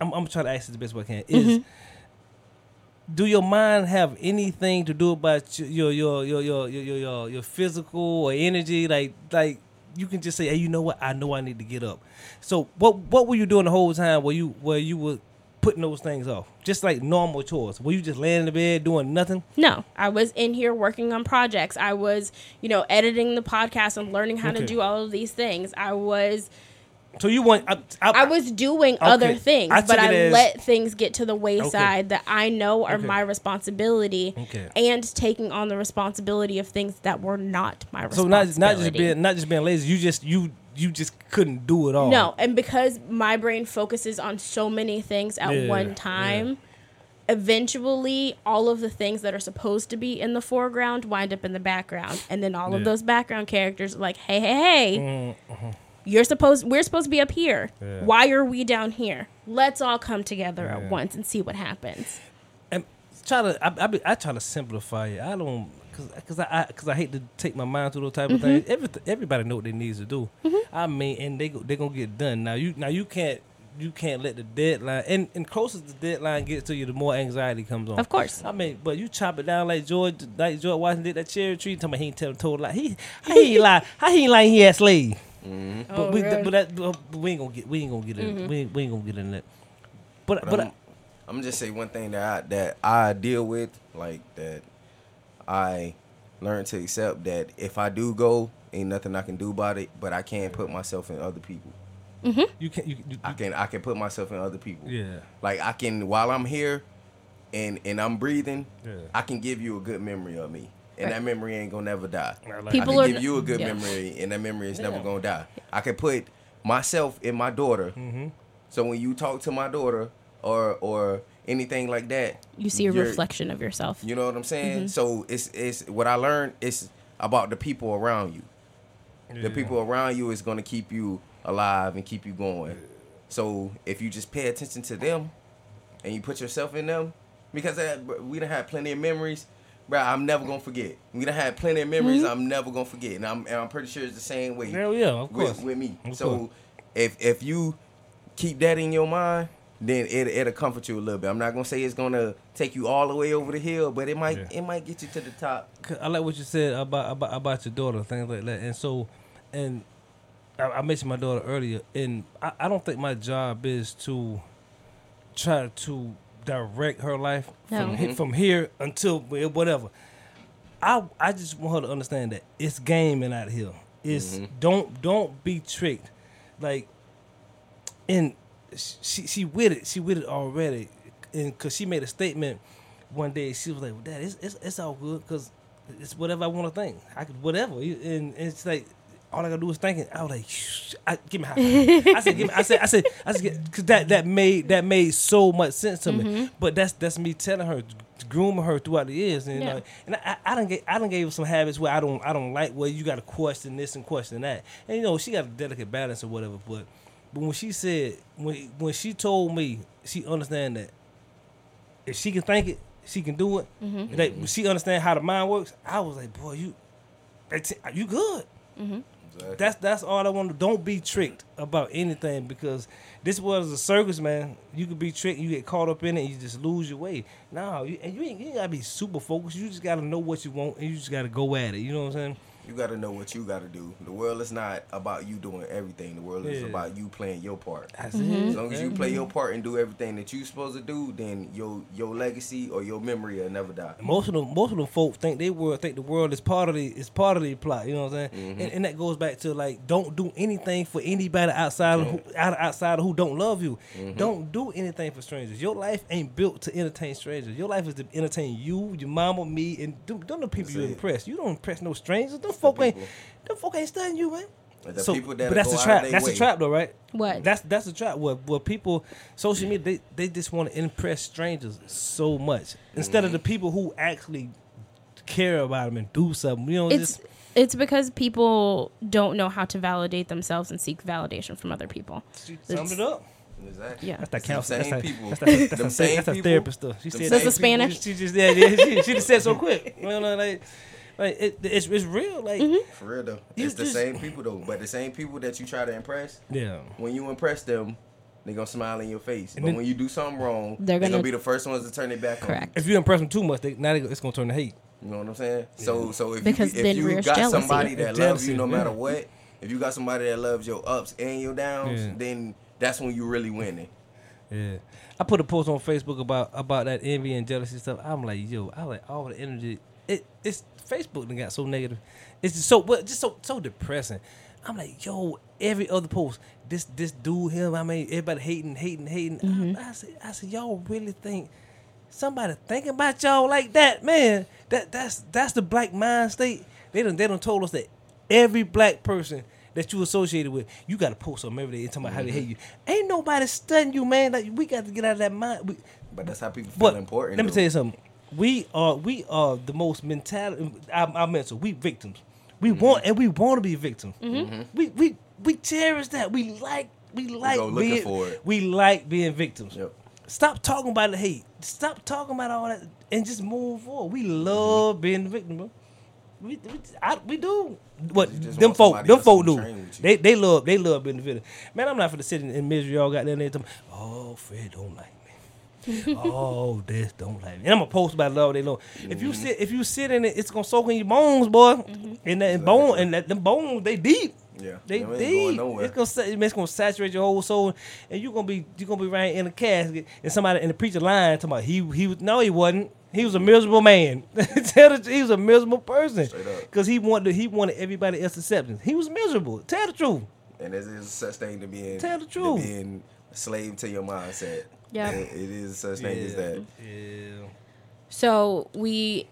Speaker 3: I'm, I'm trying to ask it the best way I can. Is
Speaker 1: Mm-hmm.
Speaker 3: do your mind have anything to do about your your your your your your, your, your physical or energy? Like like you can just say, hey, you know what? I know I need to get up. So what what were you doing the whole time where you where you were putting those things off? Just like normal chores. Were you just laying in the bed doing nothing?
Speaker 1: No, I was in here working on projects. I was, you know, editing the podcast and learning how
Speaker 3: Okay.
Speaker 1: to do all of these things. I was
Speaker 3: So you want I, I,
Speaker 1: I was doing other things,
Speaker 3: I
Speaker 1: but I
Speaker 3: as-
Speaker 1: let things get to the wayside that I know are
Speaker 3: Okay.
Speaker 1: my responsibility,
Speaker 3: Okay.
Speaker 1: and taking on the responsibility of things that were not my
Speaker 3: so
Speaker 1: responsibility.
Speaker 3: not not just being not just being lazy. You just you you just couldn't do it all.
Speaker 1: no, and because my brain focuses on so many things at
Speaker 3: Yeah,
Speaker 1: one time. Eventually, all of the things that are supposed to be in the foreground wind up in the background, and then all of those background characters are like, "Hey, hey, hey,
Speaker 3: Mm-hmm.
Speaker 1: You're supposed we're supposed to be up here.
Speaker 3: Yeah.
Speaker 1: Why are we down here? Let's all come together
Speaker 3: Yeah.
Speaker 1: at once and see what happens.
Speaker 3: and try to I, I, be, I try to simplify it. I don't cause, cause I, I cause I hate to take my mind through those type
Speaker 1: Mm-hmm.
Speaker 3: of things. Every, everybody know what they needs to do. I mean, and they go, they gonna get done. Now you now you can't you can't let the deadline and and closer the deadline gets to you, the more anxiety comes on.
Speaker 1: Of course.
Speaker 3: I mean, but you chop it down like George, like George Washington did that cherry tree. Talking about he ain't tell told lie. He <laughs> how he ain't lie. How he ain't lie? He had slave. But
Speaker 1: Oh,
Speaker 3: we
Speaker 1: really? Mm-hmm.
Speaker 3: but that but we ain't gonna get we ain't gonna get in we, ain't, we ain't gonna get in that. But
Speaker 2: But,
Speaker 3: but,
Speaker 2: I'm, I'm gonna just say one thing that I, that I deal with, like that, I learned to accept that if I do go, ain't nothing I can do about it. But I can't put myself in other people.
Speaker 3: you can't you, you,
Speaker 2: I can I can put myself in other people.
Speaker 3: yeah.
Speaker 2: Like I can while I'm here, and and I'm breathing,
Speaker 3: Yeah.
Speaker 2: I can give you a good memory of me, and
Speaker 1: Right.
Speaker 2: that memory ain't gonna never die.
Speaker 3: I
Speaker 2: I
Speaker 1: People
Speaker 2: can
Speaker 1: are
Speaker 2: give you a good
Speaker 1: yeah.
Speaker 2: memory, and that memory is never gonna die. I can put myself in my daughter,
Speaker 3: Mm-hmm.
Speaker 2: so when you talk to my daughter or or anything like that,
Speaker 1: You see a reflection of yourself.
Speaker 2: You know what I'm saying?
Speaker 1: Mm-hmm.
Speaker 2: So it's it's what I learned is about the people around you. The people around you is gonna keep you alive and keep you going. So if you just pay attention to them, and you put yourself in them, because uh, br- we done had plenty of memories, bro. I'm never gonna forget. We done had plenty of memories.
Speaker 1: Mm-hmm.
Speaker 2: I'm never gonna forget, and I'm and I'm pretty sure it's the same way
Speaker 3: Hell yeah, of course.
Speaker 2: with, with me.
Speaker 3: Of
Speaker 2: so
Speaker 3: course.
Speaker 2: if if you keep that in your mind, then it it'll comfort you a little bit. I'm not gonna say it's gonna take you all the way over the hill, but it might
Speaker 3: Yeah.
Speaker 2: it might get you to the top.
Speaker 3: I like what you said about about about your daughter, things like that. And so, and I, I mentioned my daughter earlier, and I, I don't think my job is to try to direct her life from
Speaker 1: No.
Speaker 3: he- mm-hmm. from here until whatever. I I just want her to understand that it's gaming out here. It's mm-hmm. don't don't be tricked, like, and she she with it. She with it already, and cause she made a statement one day. She was like, well, "Dad, it's it's, it's all good, cause it's whatever I want to think. I could whatever." And, and it's like all I gotta do is thinking. I was like, Shh, I, "Give me high five." I said, "Give me." I said, "I said, I said," cause that that made that made so much sense to me. Mm-hmm. But that's that's me telling her, grooming her throughout the years, and
Speaker 1: Yeah.
Speaker 3: know, and I, I don't get I don't gave her some habits where I don't I don't like where you got to question this and question that, and you know she got a delicate balance or whatever. But but when she said when when she told me she understand that if she can think it, she can do it.
Speaker 1: Mm-hmm.
Speaker 3: She understand how the mind works. I was like, boy, you you good. Mm-hmm. That's that's all I want to. Don't be tricked about anything because this was a circus, man. You could be tricked, you get caught up in it, you just lose your way. No, you, and you ain't, you ain't gotta be super focused. You just gotta know what you want, and you just gotta go at it. You know what I'm saying?
Speaker 2: You got to know what you got to do. The world is not about you doing everything. The world is
Speaker 3: Yeah.
Speaker 2: about you playing your part.
Speaker 3: That's
Speaker 2: As
Speaker 3: it.
Speaker 2: long as you play your part and do everything that you supposed to do, then your your legacy or your memory will never die.
Speaker 3: most of them most of them folk think they world think the world is part of the is part of the plot. You know what I'm saying?
Speaker 2: Mm-hmm.
Speaker 3: And, and that goes back to like don't do anything for anybody outside of who, out outside of who don't love you.
Speaker 2: Mm-hmm.
Speaker 3: Don't do anything for strangers. Your life ain't built to entertain strangers. Your life is to entertain you, your mama, me, and don't the people
Speaker 2: That's
Speaker 3: you
Speaker 2: it.
Speaker 3: impress. You don't impress no strangers. Them folk ain't
Speaker 2: people.
Speaker 3: them folk ain't studying you, man.
Speaker 2: Like the
Speaker 3: So,
Speaker 2: that
Speaker 3: but that's
Speaker 2: go
Speaker 3: a trap. That's
Speaker 2: their
Speaker 3: a trap, though, right?
Speaker 1: What?
Speaker 3: That's that's a trap. What? where people, social media, they, they just want to impress strangers so much instead of mm-hmm. the people who actually care about them and do something. You know,
Speaker 1: it's
Speaker 3: just
Speaker 1: it's because people don't know how to validate themselves and seek validation from other people.
Speaker 3: she summed it up.
Speaker 2: Exactly.
Speaker 1: Yeah.
Speaker 3: That's that
Speaker 2: Them
Speaker 3: counselor. That's
Speaker 2: same
Speaker 3: that, that's that, that's
Speaker 2: Them
Speaker 3: that,
Speaker 2: same
Speaker 3: that's that
Speaker 2: people.
Speaker 3: therapist stuff. She
Speaker 2: Them
Speaker 3: said
Speaker 1: That's the
Speaker 2: same
Speaker 1: Spanish.
Speaker 3: She just yeah, yeah she, she just said so quick. You know, like, like it, it's it's real. Like
Speaker 1: Mm-hmm.
Speaker 2: For real though,
Speaker 3: You
Speaker 2: it's the same people though. But the same people that you try to impress,
Speaker 3: yeah.
Speaker 2: when you impress them, they gonna smile in your face.
Speaker 3: And
Speaker 2: but
Speaker 3: then-
Speaker 2: when you do something wrong,
Speaker 1: They're
Speaker 2: they're, gonna,
Speaker 1: gonna-
Speaker 2: be the first ones to turn it back on
Speaker 1: Correct.
Speaker 3: If you impress them too much, they, now they, it's gonna turn to hate.
Speaker 2: you. You know what I'm saying? So so if
Speaker 1: Because
Speaker 2: you,
Speaker 1: then
Speaker 2: if you got
Speaker 1: jealousy.
Speaker 2: somebody that
Speaker 3: Jealousy,
Speaker 2: loves you no matter
Speaker 3: yeah.
Speaker 2: what, if you got somebody that loves your ups and your downs,
Speaker 3: Yeah.
Speaker 2: then that's when you really winning.
Speaker 3: Yeah. I put a post on Facebook about about that envy and jealousy stuff. I'm like, yo, I like all the energy. It it's Facebook done got so negative. It's just so what just so so depressing. I'm like, yo, every other post, this this dude him. I mean, everybody hating, hating, hating. I, mm-hmm. I said, I said, y'all really think somebody thinking about y'all like that, man? That that's that's the black mind state. They don't they don't told us that every black person that you associated with, you got to post something every day and talking about how they mm-hmm. hate you. Ain't nobody studying you, man. Like we got to get out of that mind. We,
Speaker 2: But that's how people feel
Speaker 3: but
Speaker 2: important.
Speaker 3: let me
Speaker 2: though.
Speaker 3: tell you something. We are we are the most mentality. Our, our mental. We victims. We
Speaker 2: Mm-hmm.
Speaker 3: want and we want to be victims. Mm-hmm. Mm-hmm. We we we cherish that. We like we like
Speaker 2: go looking
Speaker 3: being
Speaker 2: for it.
Speaker 3: we like being victims.
Speaker 2: Yep.
Speaker 3: Stop talking about the hate. Stop talking about all that and just move forward. We love mm-hmm. being the victim, bro. We we, I, we do. What them folk them folk do.
Speaker 2: train with you.
Speaker 3: They they love they love being the victim. Man, I'm not for the sitting in, in misery. Y'all got there and they tell me, oh, Fred don't like me. <laughs> oh, this don't like me. And I'm gonna post about it all day long. If you sit if you sit in it, it's gonna soak in your bones, boy. Mm-hmm. And that bone and that them bones they deep.
Speaker 2: Yeah.
Speaker 3: They deep.
Speaker 2: going.
Speaker 3: It's gonna it's gonna saturate your whole soul, and you're gonna be you're gonna be right in a casket, and somebody and the preacher lying talking about he he was no he wasn't. He was a miserable man. <laughs> Tell the, he was a miserable person because he wanted he wanted everybody else's acceptance. He was miserable. Tell the truth.
Speaker 2: And there is such thing to being
Speaker 3: Tell the
Speaker 2: to
Speaker 3: truth.
Speaker 2: being slave to your mindset.
Speaker 1: Yeah.
Speaker 2: It- it is such thing as that.
Speaker 3: Yeah.
Speaker 1: So we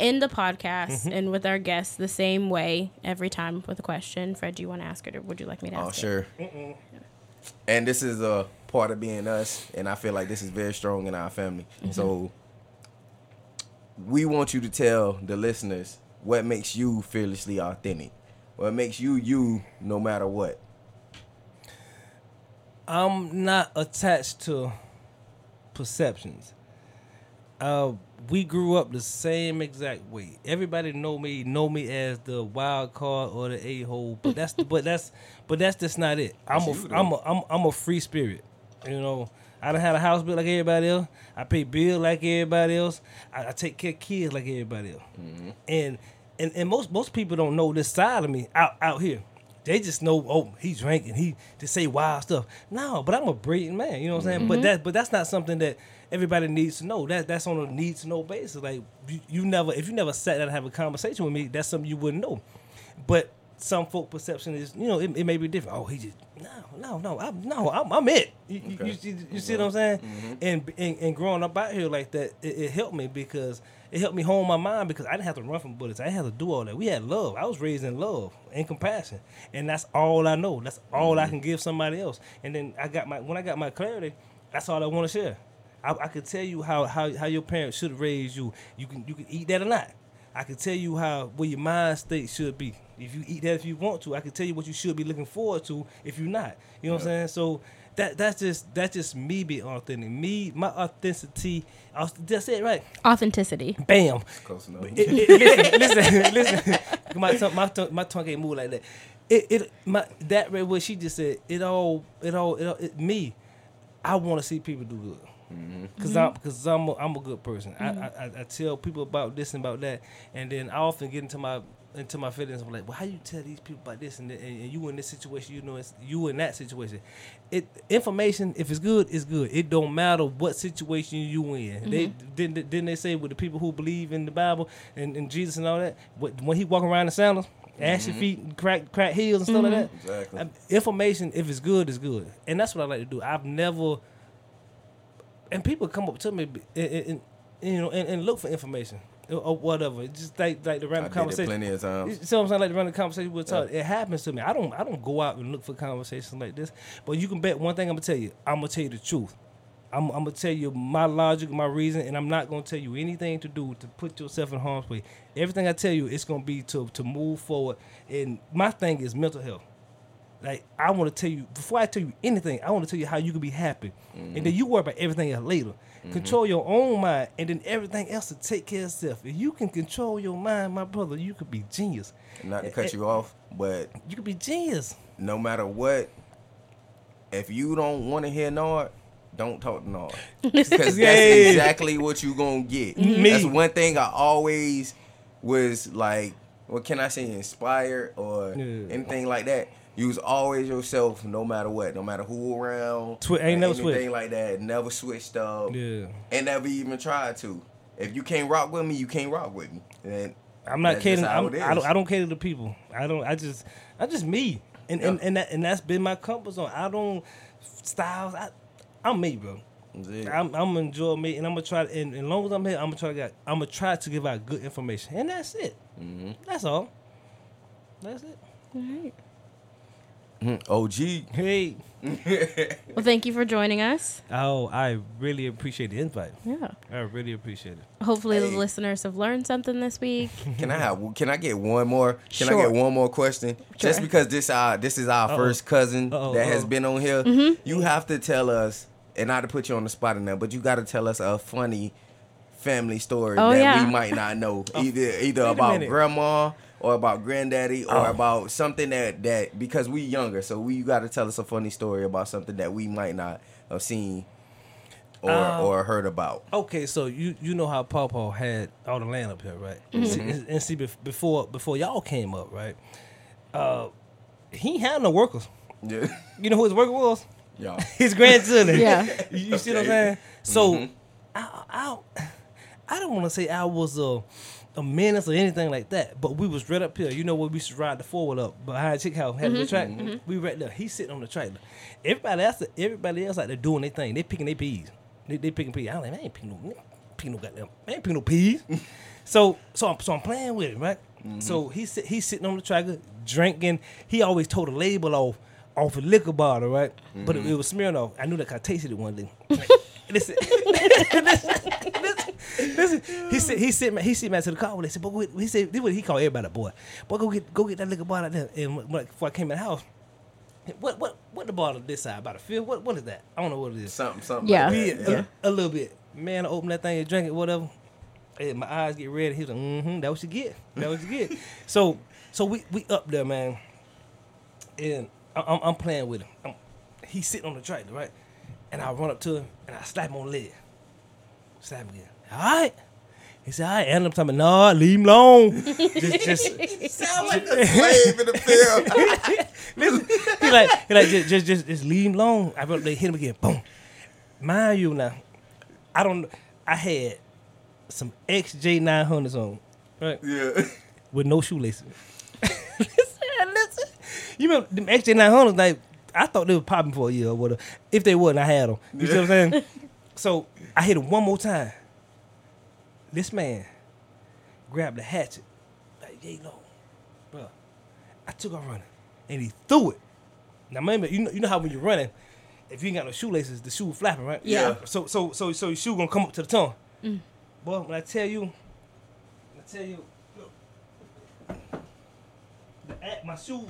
Speaker 1: end the podcast
Speaker 3: Mm-hmm.
Speaker 1: and with our guests the same way every time with a question. Fred, do you want to ask it or would you like me to ask
Speaker 2: Oh,
Speaker 1: it?
Speaker 2: sure. And this is a part of being us, and I feel like this is very strong in our family.
Speaker 1: Mm-hmm.
Speaker 2: So we want you to tell the listeners what makes you fearlessly authentic. What makes you you no matter what.
Speaker 3: I'm not attached to perceptions. Uh, we grew up the same exact way. Everybody know me, know me as the wild card or the a hole, but that's the, <laughs> but that's but that's just not it. I'm
Speaker 2: That's
Speaker 3: a. I'm a I'm, I'm a free spirit. You know, I don't have a house built like everybody else. I pay bill like everybody else. I, I take care of kids like everybody else. And and and most most people don't know this side of me out out here. They just know, oh, he drinking, he to say wild stuff. No, but I'm a brilliant man, you know what I'm saying? But mm-hmm. that but that's not something that everybody needs to know. That that's on a need to know basis. Like you, you never if you never sat down and have a conversation with me, that's something you wouldn't know. But some folk perception is, you know, it, it may be different. Oh, he just no, no, no, I'm no, I'm, I'm it. You, you-
Speaker 2: Okay.
Speaker 3: you, see, you see what I'm saying? Mm-hmm. And, and and growing up out here like that, it, it helped me because it helped me hone my mind because I didn't have to run from bullets. I didn't have to do all that. We had love. I was raised in love and compassion, and that's all I know. That's all I mm-hmm. can give somebody else. And then I got my when I got my clarity, that's all I want to share. I, I could tell you how, how how your parents should raise you. You can you can eat that or not. I can tell you how where your mind state should be. If you eat that if you want to, I can tell you what you should be looking forward to if you're not. You know what I'm saying? So that that's just that's just me being authentic. Me, my authenticity. I was, that's it, right?
Speaker 1: Authenticity.
Speaker 3: Bam.
Speaker 2: Close enough.
Speaker 3: It- it- listen, <laughs> listen, listen. My tongue, my tongue, my tongue can't move like that. It, it, my that right what she just said. It all, it all, it, all, it me. I want to see people do good. Mm-hmm. because I'm because I'm a, I'm a good person. I, mm-hmm. I I- I tell people about this and about that, and then I often get into my into my feelings. I'm like, well, how you tell these people about this and, and, and you in this situation? You know, it's you in that situation. It information, if it's good, it's good. It don't matter what situation you in. They mm-hmm. didn't didn't they say with the people who believe in the Bible and, and Jesus and all that. what- When he walking around in sandals, ashy mm-hmm. feet, and crack crack heels and stuff like that. Mm-hmm.
Speaker 2: Exactly.
Speaker 3: Um, information, if it's good, it's good, and that's what I like to do. I've never, and people come up to me and, and, and, you know and, and look for information or, whatever. Just like like the
Speaker 2: I
Speaker 3: random
Speaker 2: it
Speaker 3: conversation.
Speaker 2: plenty of
Speaker 3: You
Speaker 2: times.
Speaker 3: see what I'm saying? Like the random conversation we talk. talking. It happens to me. I don't I don't go out and look for conversations like this. But you can bet one thing I'm gonna tell you. I'm gonna tell you the truth. I'm, I'm gonna tell you my logic, my reason, and I'm not gonna tell you anything to do to put yourself in harm's way. Everything I tell you, it's gonna be to to move forward. And my thing is mental health. Like I want to tell you before I tell you anything, I want to tell you how you can be happy, and then mm-hmm. you worry about everything else later. Mm-hmm. Control your own mind, and then everything else will take care of itself. If you can control your mind, my brother, you could be genius.
Speaker 2: Not to cut you off, but
Speaker 3: You could be genius.
Speaker 2: no matter what, if you don't want to hear Nard, don't talk to Nard. <laughs> Because that's <laughs> exactly what you gonna get.
Speaker 3: Me.
Speaker 2: That's one thing I always was like, what can I say, inspired or
Speaker 3: Yeah.
Speaker 2: anything like that. You was always yourself, no matter what, no matter who around.
Speaker 3: Twi- ain't
Speaker 2: or
Speaker 3: never
Speaker 2: anything
Speaker 3: switched.
Speaker 2: like that. Never switched up,
Speaker 3: Yeah.
Speaker 2: and never even tried to. If you can't rock with me, you can't rock with me. And
Speaker 3: I'm not
Speaker 2: that's
Speaker 3: catering. I'm, I don't.
Speaker 2: is.
Speaker 3: I don't cater to people. I don't. I just. I just me. And and
Speaker 2: Yeah.
Speaker 3: and, that, and that's been my comfort zone. I don't styles. I, I'm me, bro.
Speaker 2: That's.
Speaker 3: I'm I'm gonna enjoy me, and I'm gonna try. To and as long as I'm here, I'm gonna try to. Get, I'm gonna try to give out good information, and that's it.
Speaker 2: Mm-hmm.
Speaker 3: That's all. That's it.
Speaker 1: All right.
Speaker 2: OG.
Speaker 3: Hey. <laughs>
Speaker 1: Well, thank you for joining us.
Speaker 3: Oh, I really appreciate the invite.
Speaker 1: Yeah.
Speaker 3: I really appreciate it.
Speaker 1: Hopefully,
Speaker 2: Hey.
Speaker 1: the listeners have learned something this week. <laughs>
Speaker 2: Can I have? Can I get one more? Can I get one more question? Just because this our this is our
Speaker 3: Uh-oh.
Speaker 2: first cousin
Speaker 3: Uh-oh,
Speaker 2: that has
Speaker 3: uh-oh.
Speaker 2: been on here,
Speaker 1: Mm-hmm.
Speaker 2: you have to tell us, and not to put you on the spot in there, but you got to tell us a funny family story
Speaker 1: Oh,
Speaker 2: that
Speaker 1: yeah.
Speaker 2: we might not know, <laughs> either either about grandma or about granddaddy or
Speaker 3: Oh.
Speaker 2: about something that that because we younger, so we you got to tell us a funny story about something that we might not have seen or
Speaker 3: Um,
Speaker 2: or heard about.
Speaker 3: Okay, so you you know how Pawpaw had all the land up here, right?
Speaker 2: Mm-hmm.
Speaker 3: See, and, and see, before before y'all came up, right? Uh, he had no workers.
Speaker 2: Yeah,
Speaker 3: You know who his worker was?
Speaker 2: y'all. <laughs>
Speaker 3: His grandchildren. <laughs>
Speaker 1: Yeah. <laughs>
Speaker 3: you, you see what I'm saying? So,
Speaker 2: Mhm.
Speaker 3: I, I I don't want to say I was a a menace or anything like that, but we was right up here. You know what? we used to ride the forward up behind Chick House, had the mm-hmm, track. Mm-hmm. We right there. He sitting on the trailer. Everybody else, everybody else out there doing their thing. They picking their peas. They, they picking peas. I like, man, I ain't picking no, picking no goddamn, I ain't picking no peas. <laughs> so, so I'm, so I'm playing with it, right? Mm-hmm. So he sit, he's sitting on the tractor drinking. He always told the label off off a liquor bottle, right? But it, it was Smirnoff. I knew that 'cause I tasted it one day. <laughs> Like, listen, <laughs> listen, listen. He said he sent me he sent me to the car. They said, "But wait," he said this what he called everybody boy. Boy, go get go get that liquor bottle out there. And when, when- before I came in the house, what what what the bottle this side about a fifth? What what is that? I don't know what it is.
Speaker 2: Something, something.
Speaker 1: Yeah.
Speaker 2: like
Speaker 3: Yeah,
Speaker 2: that.
Speaker 1: Yeah.
Speaker 3: A, a little bit. Man, I open that thing and drink it, whatever. And my eyes get red. He was like, mm-hmm, that what you get. That what you get. so so we we up there, man. And I, I'm, I'm playing with him. I'm, he's sitting on the tractor, right? And I run up to him and I slap him on the leg. Slap him again. All right. He said, all right. And I'm talking, no, leave him alone. just, just, <laughs>
Speaker 2: Sound like a <laughs> slave in the film. <laughs>
Speaker 3: Listen, he like, he like just, just, just, just leave him alone. I run, they hit him again. Boom. Mind you now, I don't. I had some XJ 900s on, right,
Speaker 2: yeah.
Speaker 3: with no shoelaces. listen, listen. You remember them XJ 900s? Like I thought they were popping for a year or whatever. If they wasn't, I had them. You see what I'm saying? So I hit him one more time. This man grabbed the hatchet, like yay low, bro. I took off running, and he threw it. Now remember, you know, you know how when you're running, if you ain't got no shoelaces, the shoe flapping, right?
Speaker 1: Yeah.
Speaker 3: So so so so your shoe gonna come up to the tongue. Mm. Boy, when I tell you, when I tell you, look, the, my shoe,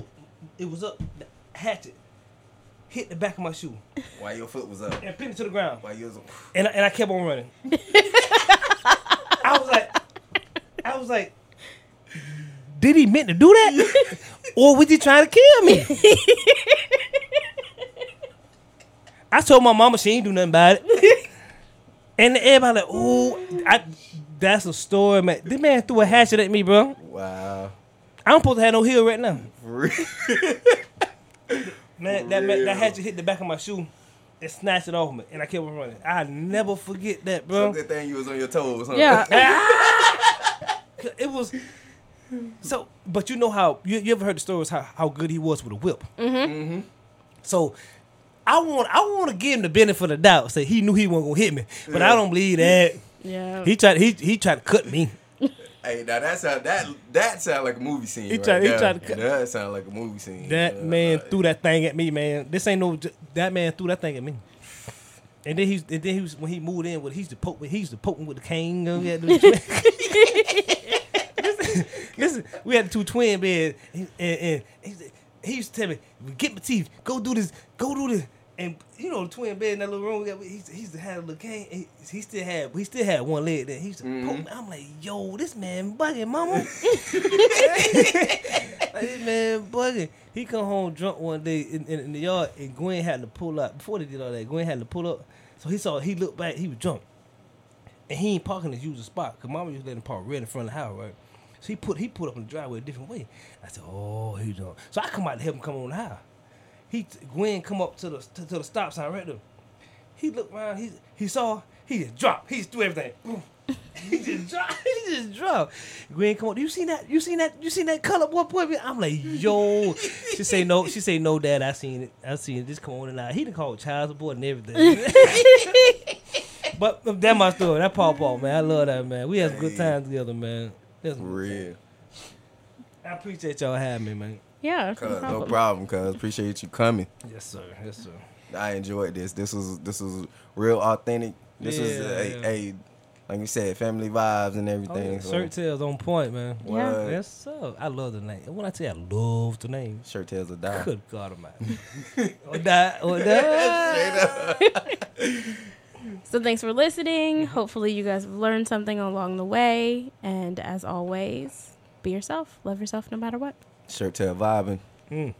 Speaker 3: it was up. The hatchet hit the back of my shoe
Speaker 2: Why your foot was up?
Speaker 3: and pinned it to the ground.
Speaker 2: Why you was
Speaker 3: And I, and I kept on running. <laughs> I was like, I was like, did he meant to do that, <laughs> or was he trying to kill me? I told my mama she ain't do nothing about it, and everybody like, oh, I, that's a story, man. This man threw a hatchet at me, bro.
Speaker 2: Wow.
Speaker 3: I don't supposed to have no heel right now.
Speaker 2: For real. <laughs>
Speaker 3: Man, that man, that hatchet hit the back of my shoe and snatched it off me, and I kept on running. I never forget that,
Speaker 2: So
Speaker 3: bro.
Speaker 2: good thing you was on your toes, huh?
Speaker 1: Yeah. <laughs>
Speaker 3: It was so, but you know how you, you ever heard the stories how, how good he was with a whip. Mm-hmm. So I want I want to give him the benefit of the doubt. Say he knew he wasn't gonna hit me, but I don't believe that.
Speaker 1: Yeah.
Speaker 3: He tried he he tried to cut me. <laughs>
Speaker 2: Hey, now that sound that that sound like a movie scene.
Speaker 3: He
Speaker 2: right
Speaker 3: tried- he tried to cut-
Speaker 2: That sound like a movie scene.
Speaker 3: That
Speaker 2: Yeah,
Speaker 3: man
Speaker 2: like-
Speaker 3: threw that thing at me, man. This ain't no. That man threw that thing at me. And then he's and then he was when he moved in with he used to poke he used to poke me with the cane. uh, we had the listen, we had the two twin beds and, and, and he, used to tell me, "Get my teeth, go do this, go do this." And you know, the twin bed in that little room, we got- he, he used to have a little cane. He, he still had he still had one leg. There, he used to mm-hmm. poke me. I'm like, "Yo, this man bugging, mama." <laughs> <laughs> Like, this man bugging. He come home drunk one day in, in, in the yard, and Gwen had to pull up. Before they did all that, Gwen had to pull up. So he saw, he looked back, he was drunk. And he ain't parking his usual spot, because mama used to let him park right in front of the house, right? So he put he put up in the driveway a different way. I said, oh, he drunk. So I come out to help him come on the house. He, Gwen come up to the, to, to the stop sign right there. He looked around, he, he saw, he just dropped. He just threw everything. <laughs> He just dropped. <laughs> He just dropped. Gwen, come on. You seen that? You seen that? You seen that color boy boy? I'm like, yo. She say no. She say no, dad. I seen it. I seen it. Just come on and out. He done called child support and everything. <laughs> but that my story. That Pawpaw man. I love that man. We had some good times together, man. That's
Speaker 2: real.
Speaker 3: I appreciate y'all having me, man.
Speaker 1: Yeah.
Speaker 2: Cuz, no problem, cuz. Appreciate you coming.
Speaker 3: Yes, sir. Yes, sir.
Speaker 2: I enjoyed this. This was this was real authentic. This was
Speaker 3: Yeah,
Speaker 2: a,
Speaker 3: yeah.
Speaker 2: a like you said, family vibes and
Speaker 3: Oh,
Speaker 2: everything.
Speaker 3: yeah.
Speaker 2: so-
Speaker 3: Shirt tails on point, man.
Speaker 1: Yeah.
Speaker 2: What?
Speaker 3: Yes, sir. I love the name. When I tell you I love the name,
Speaker 2: Shirt tails will die.
Speaker 3: good God Almighty. <laughs> or <laughs> that, or <laughs> that.
Speaker 1: So thanks for listening. Hopefully you guys have learned something along the way. And as always, be yourself. Love yourself no matter what.
Speaker 2: Shirt tail vibing.
Speaker 3: Mm.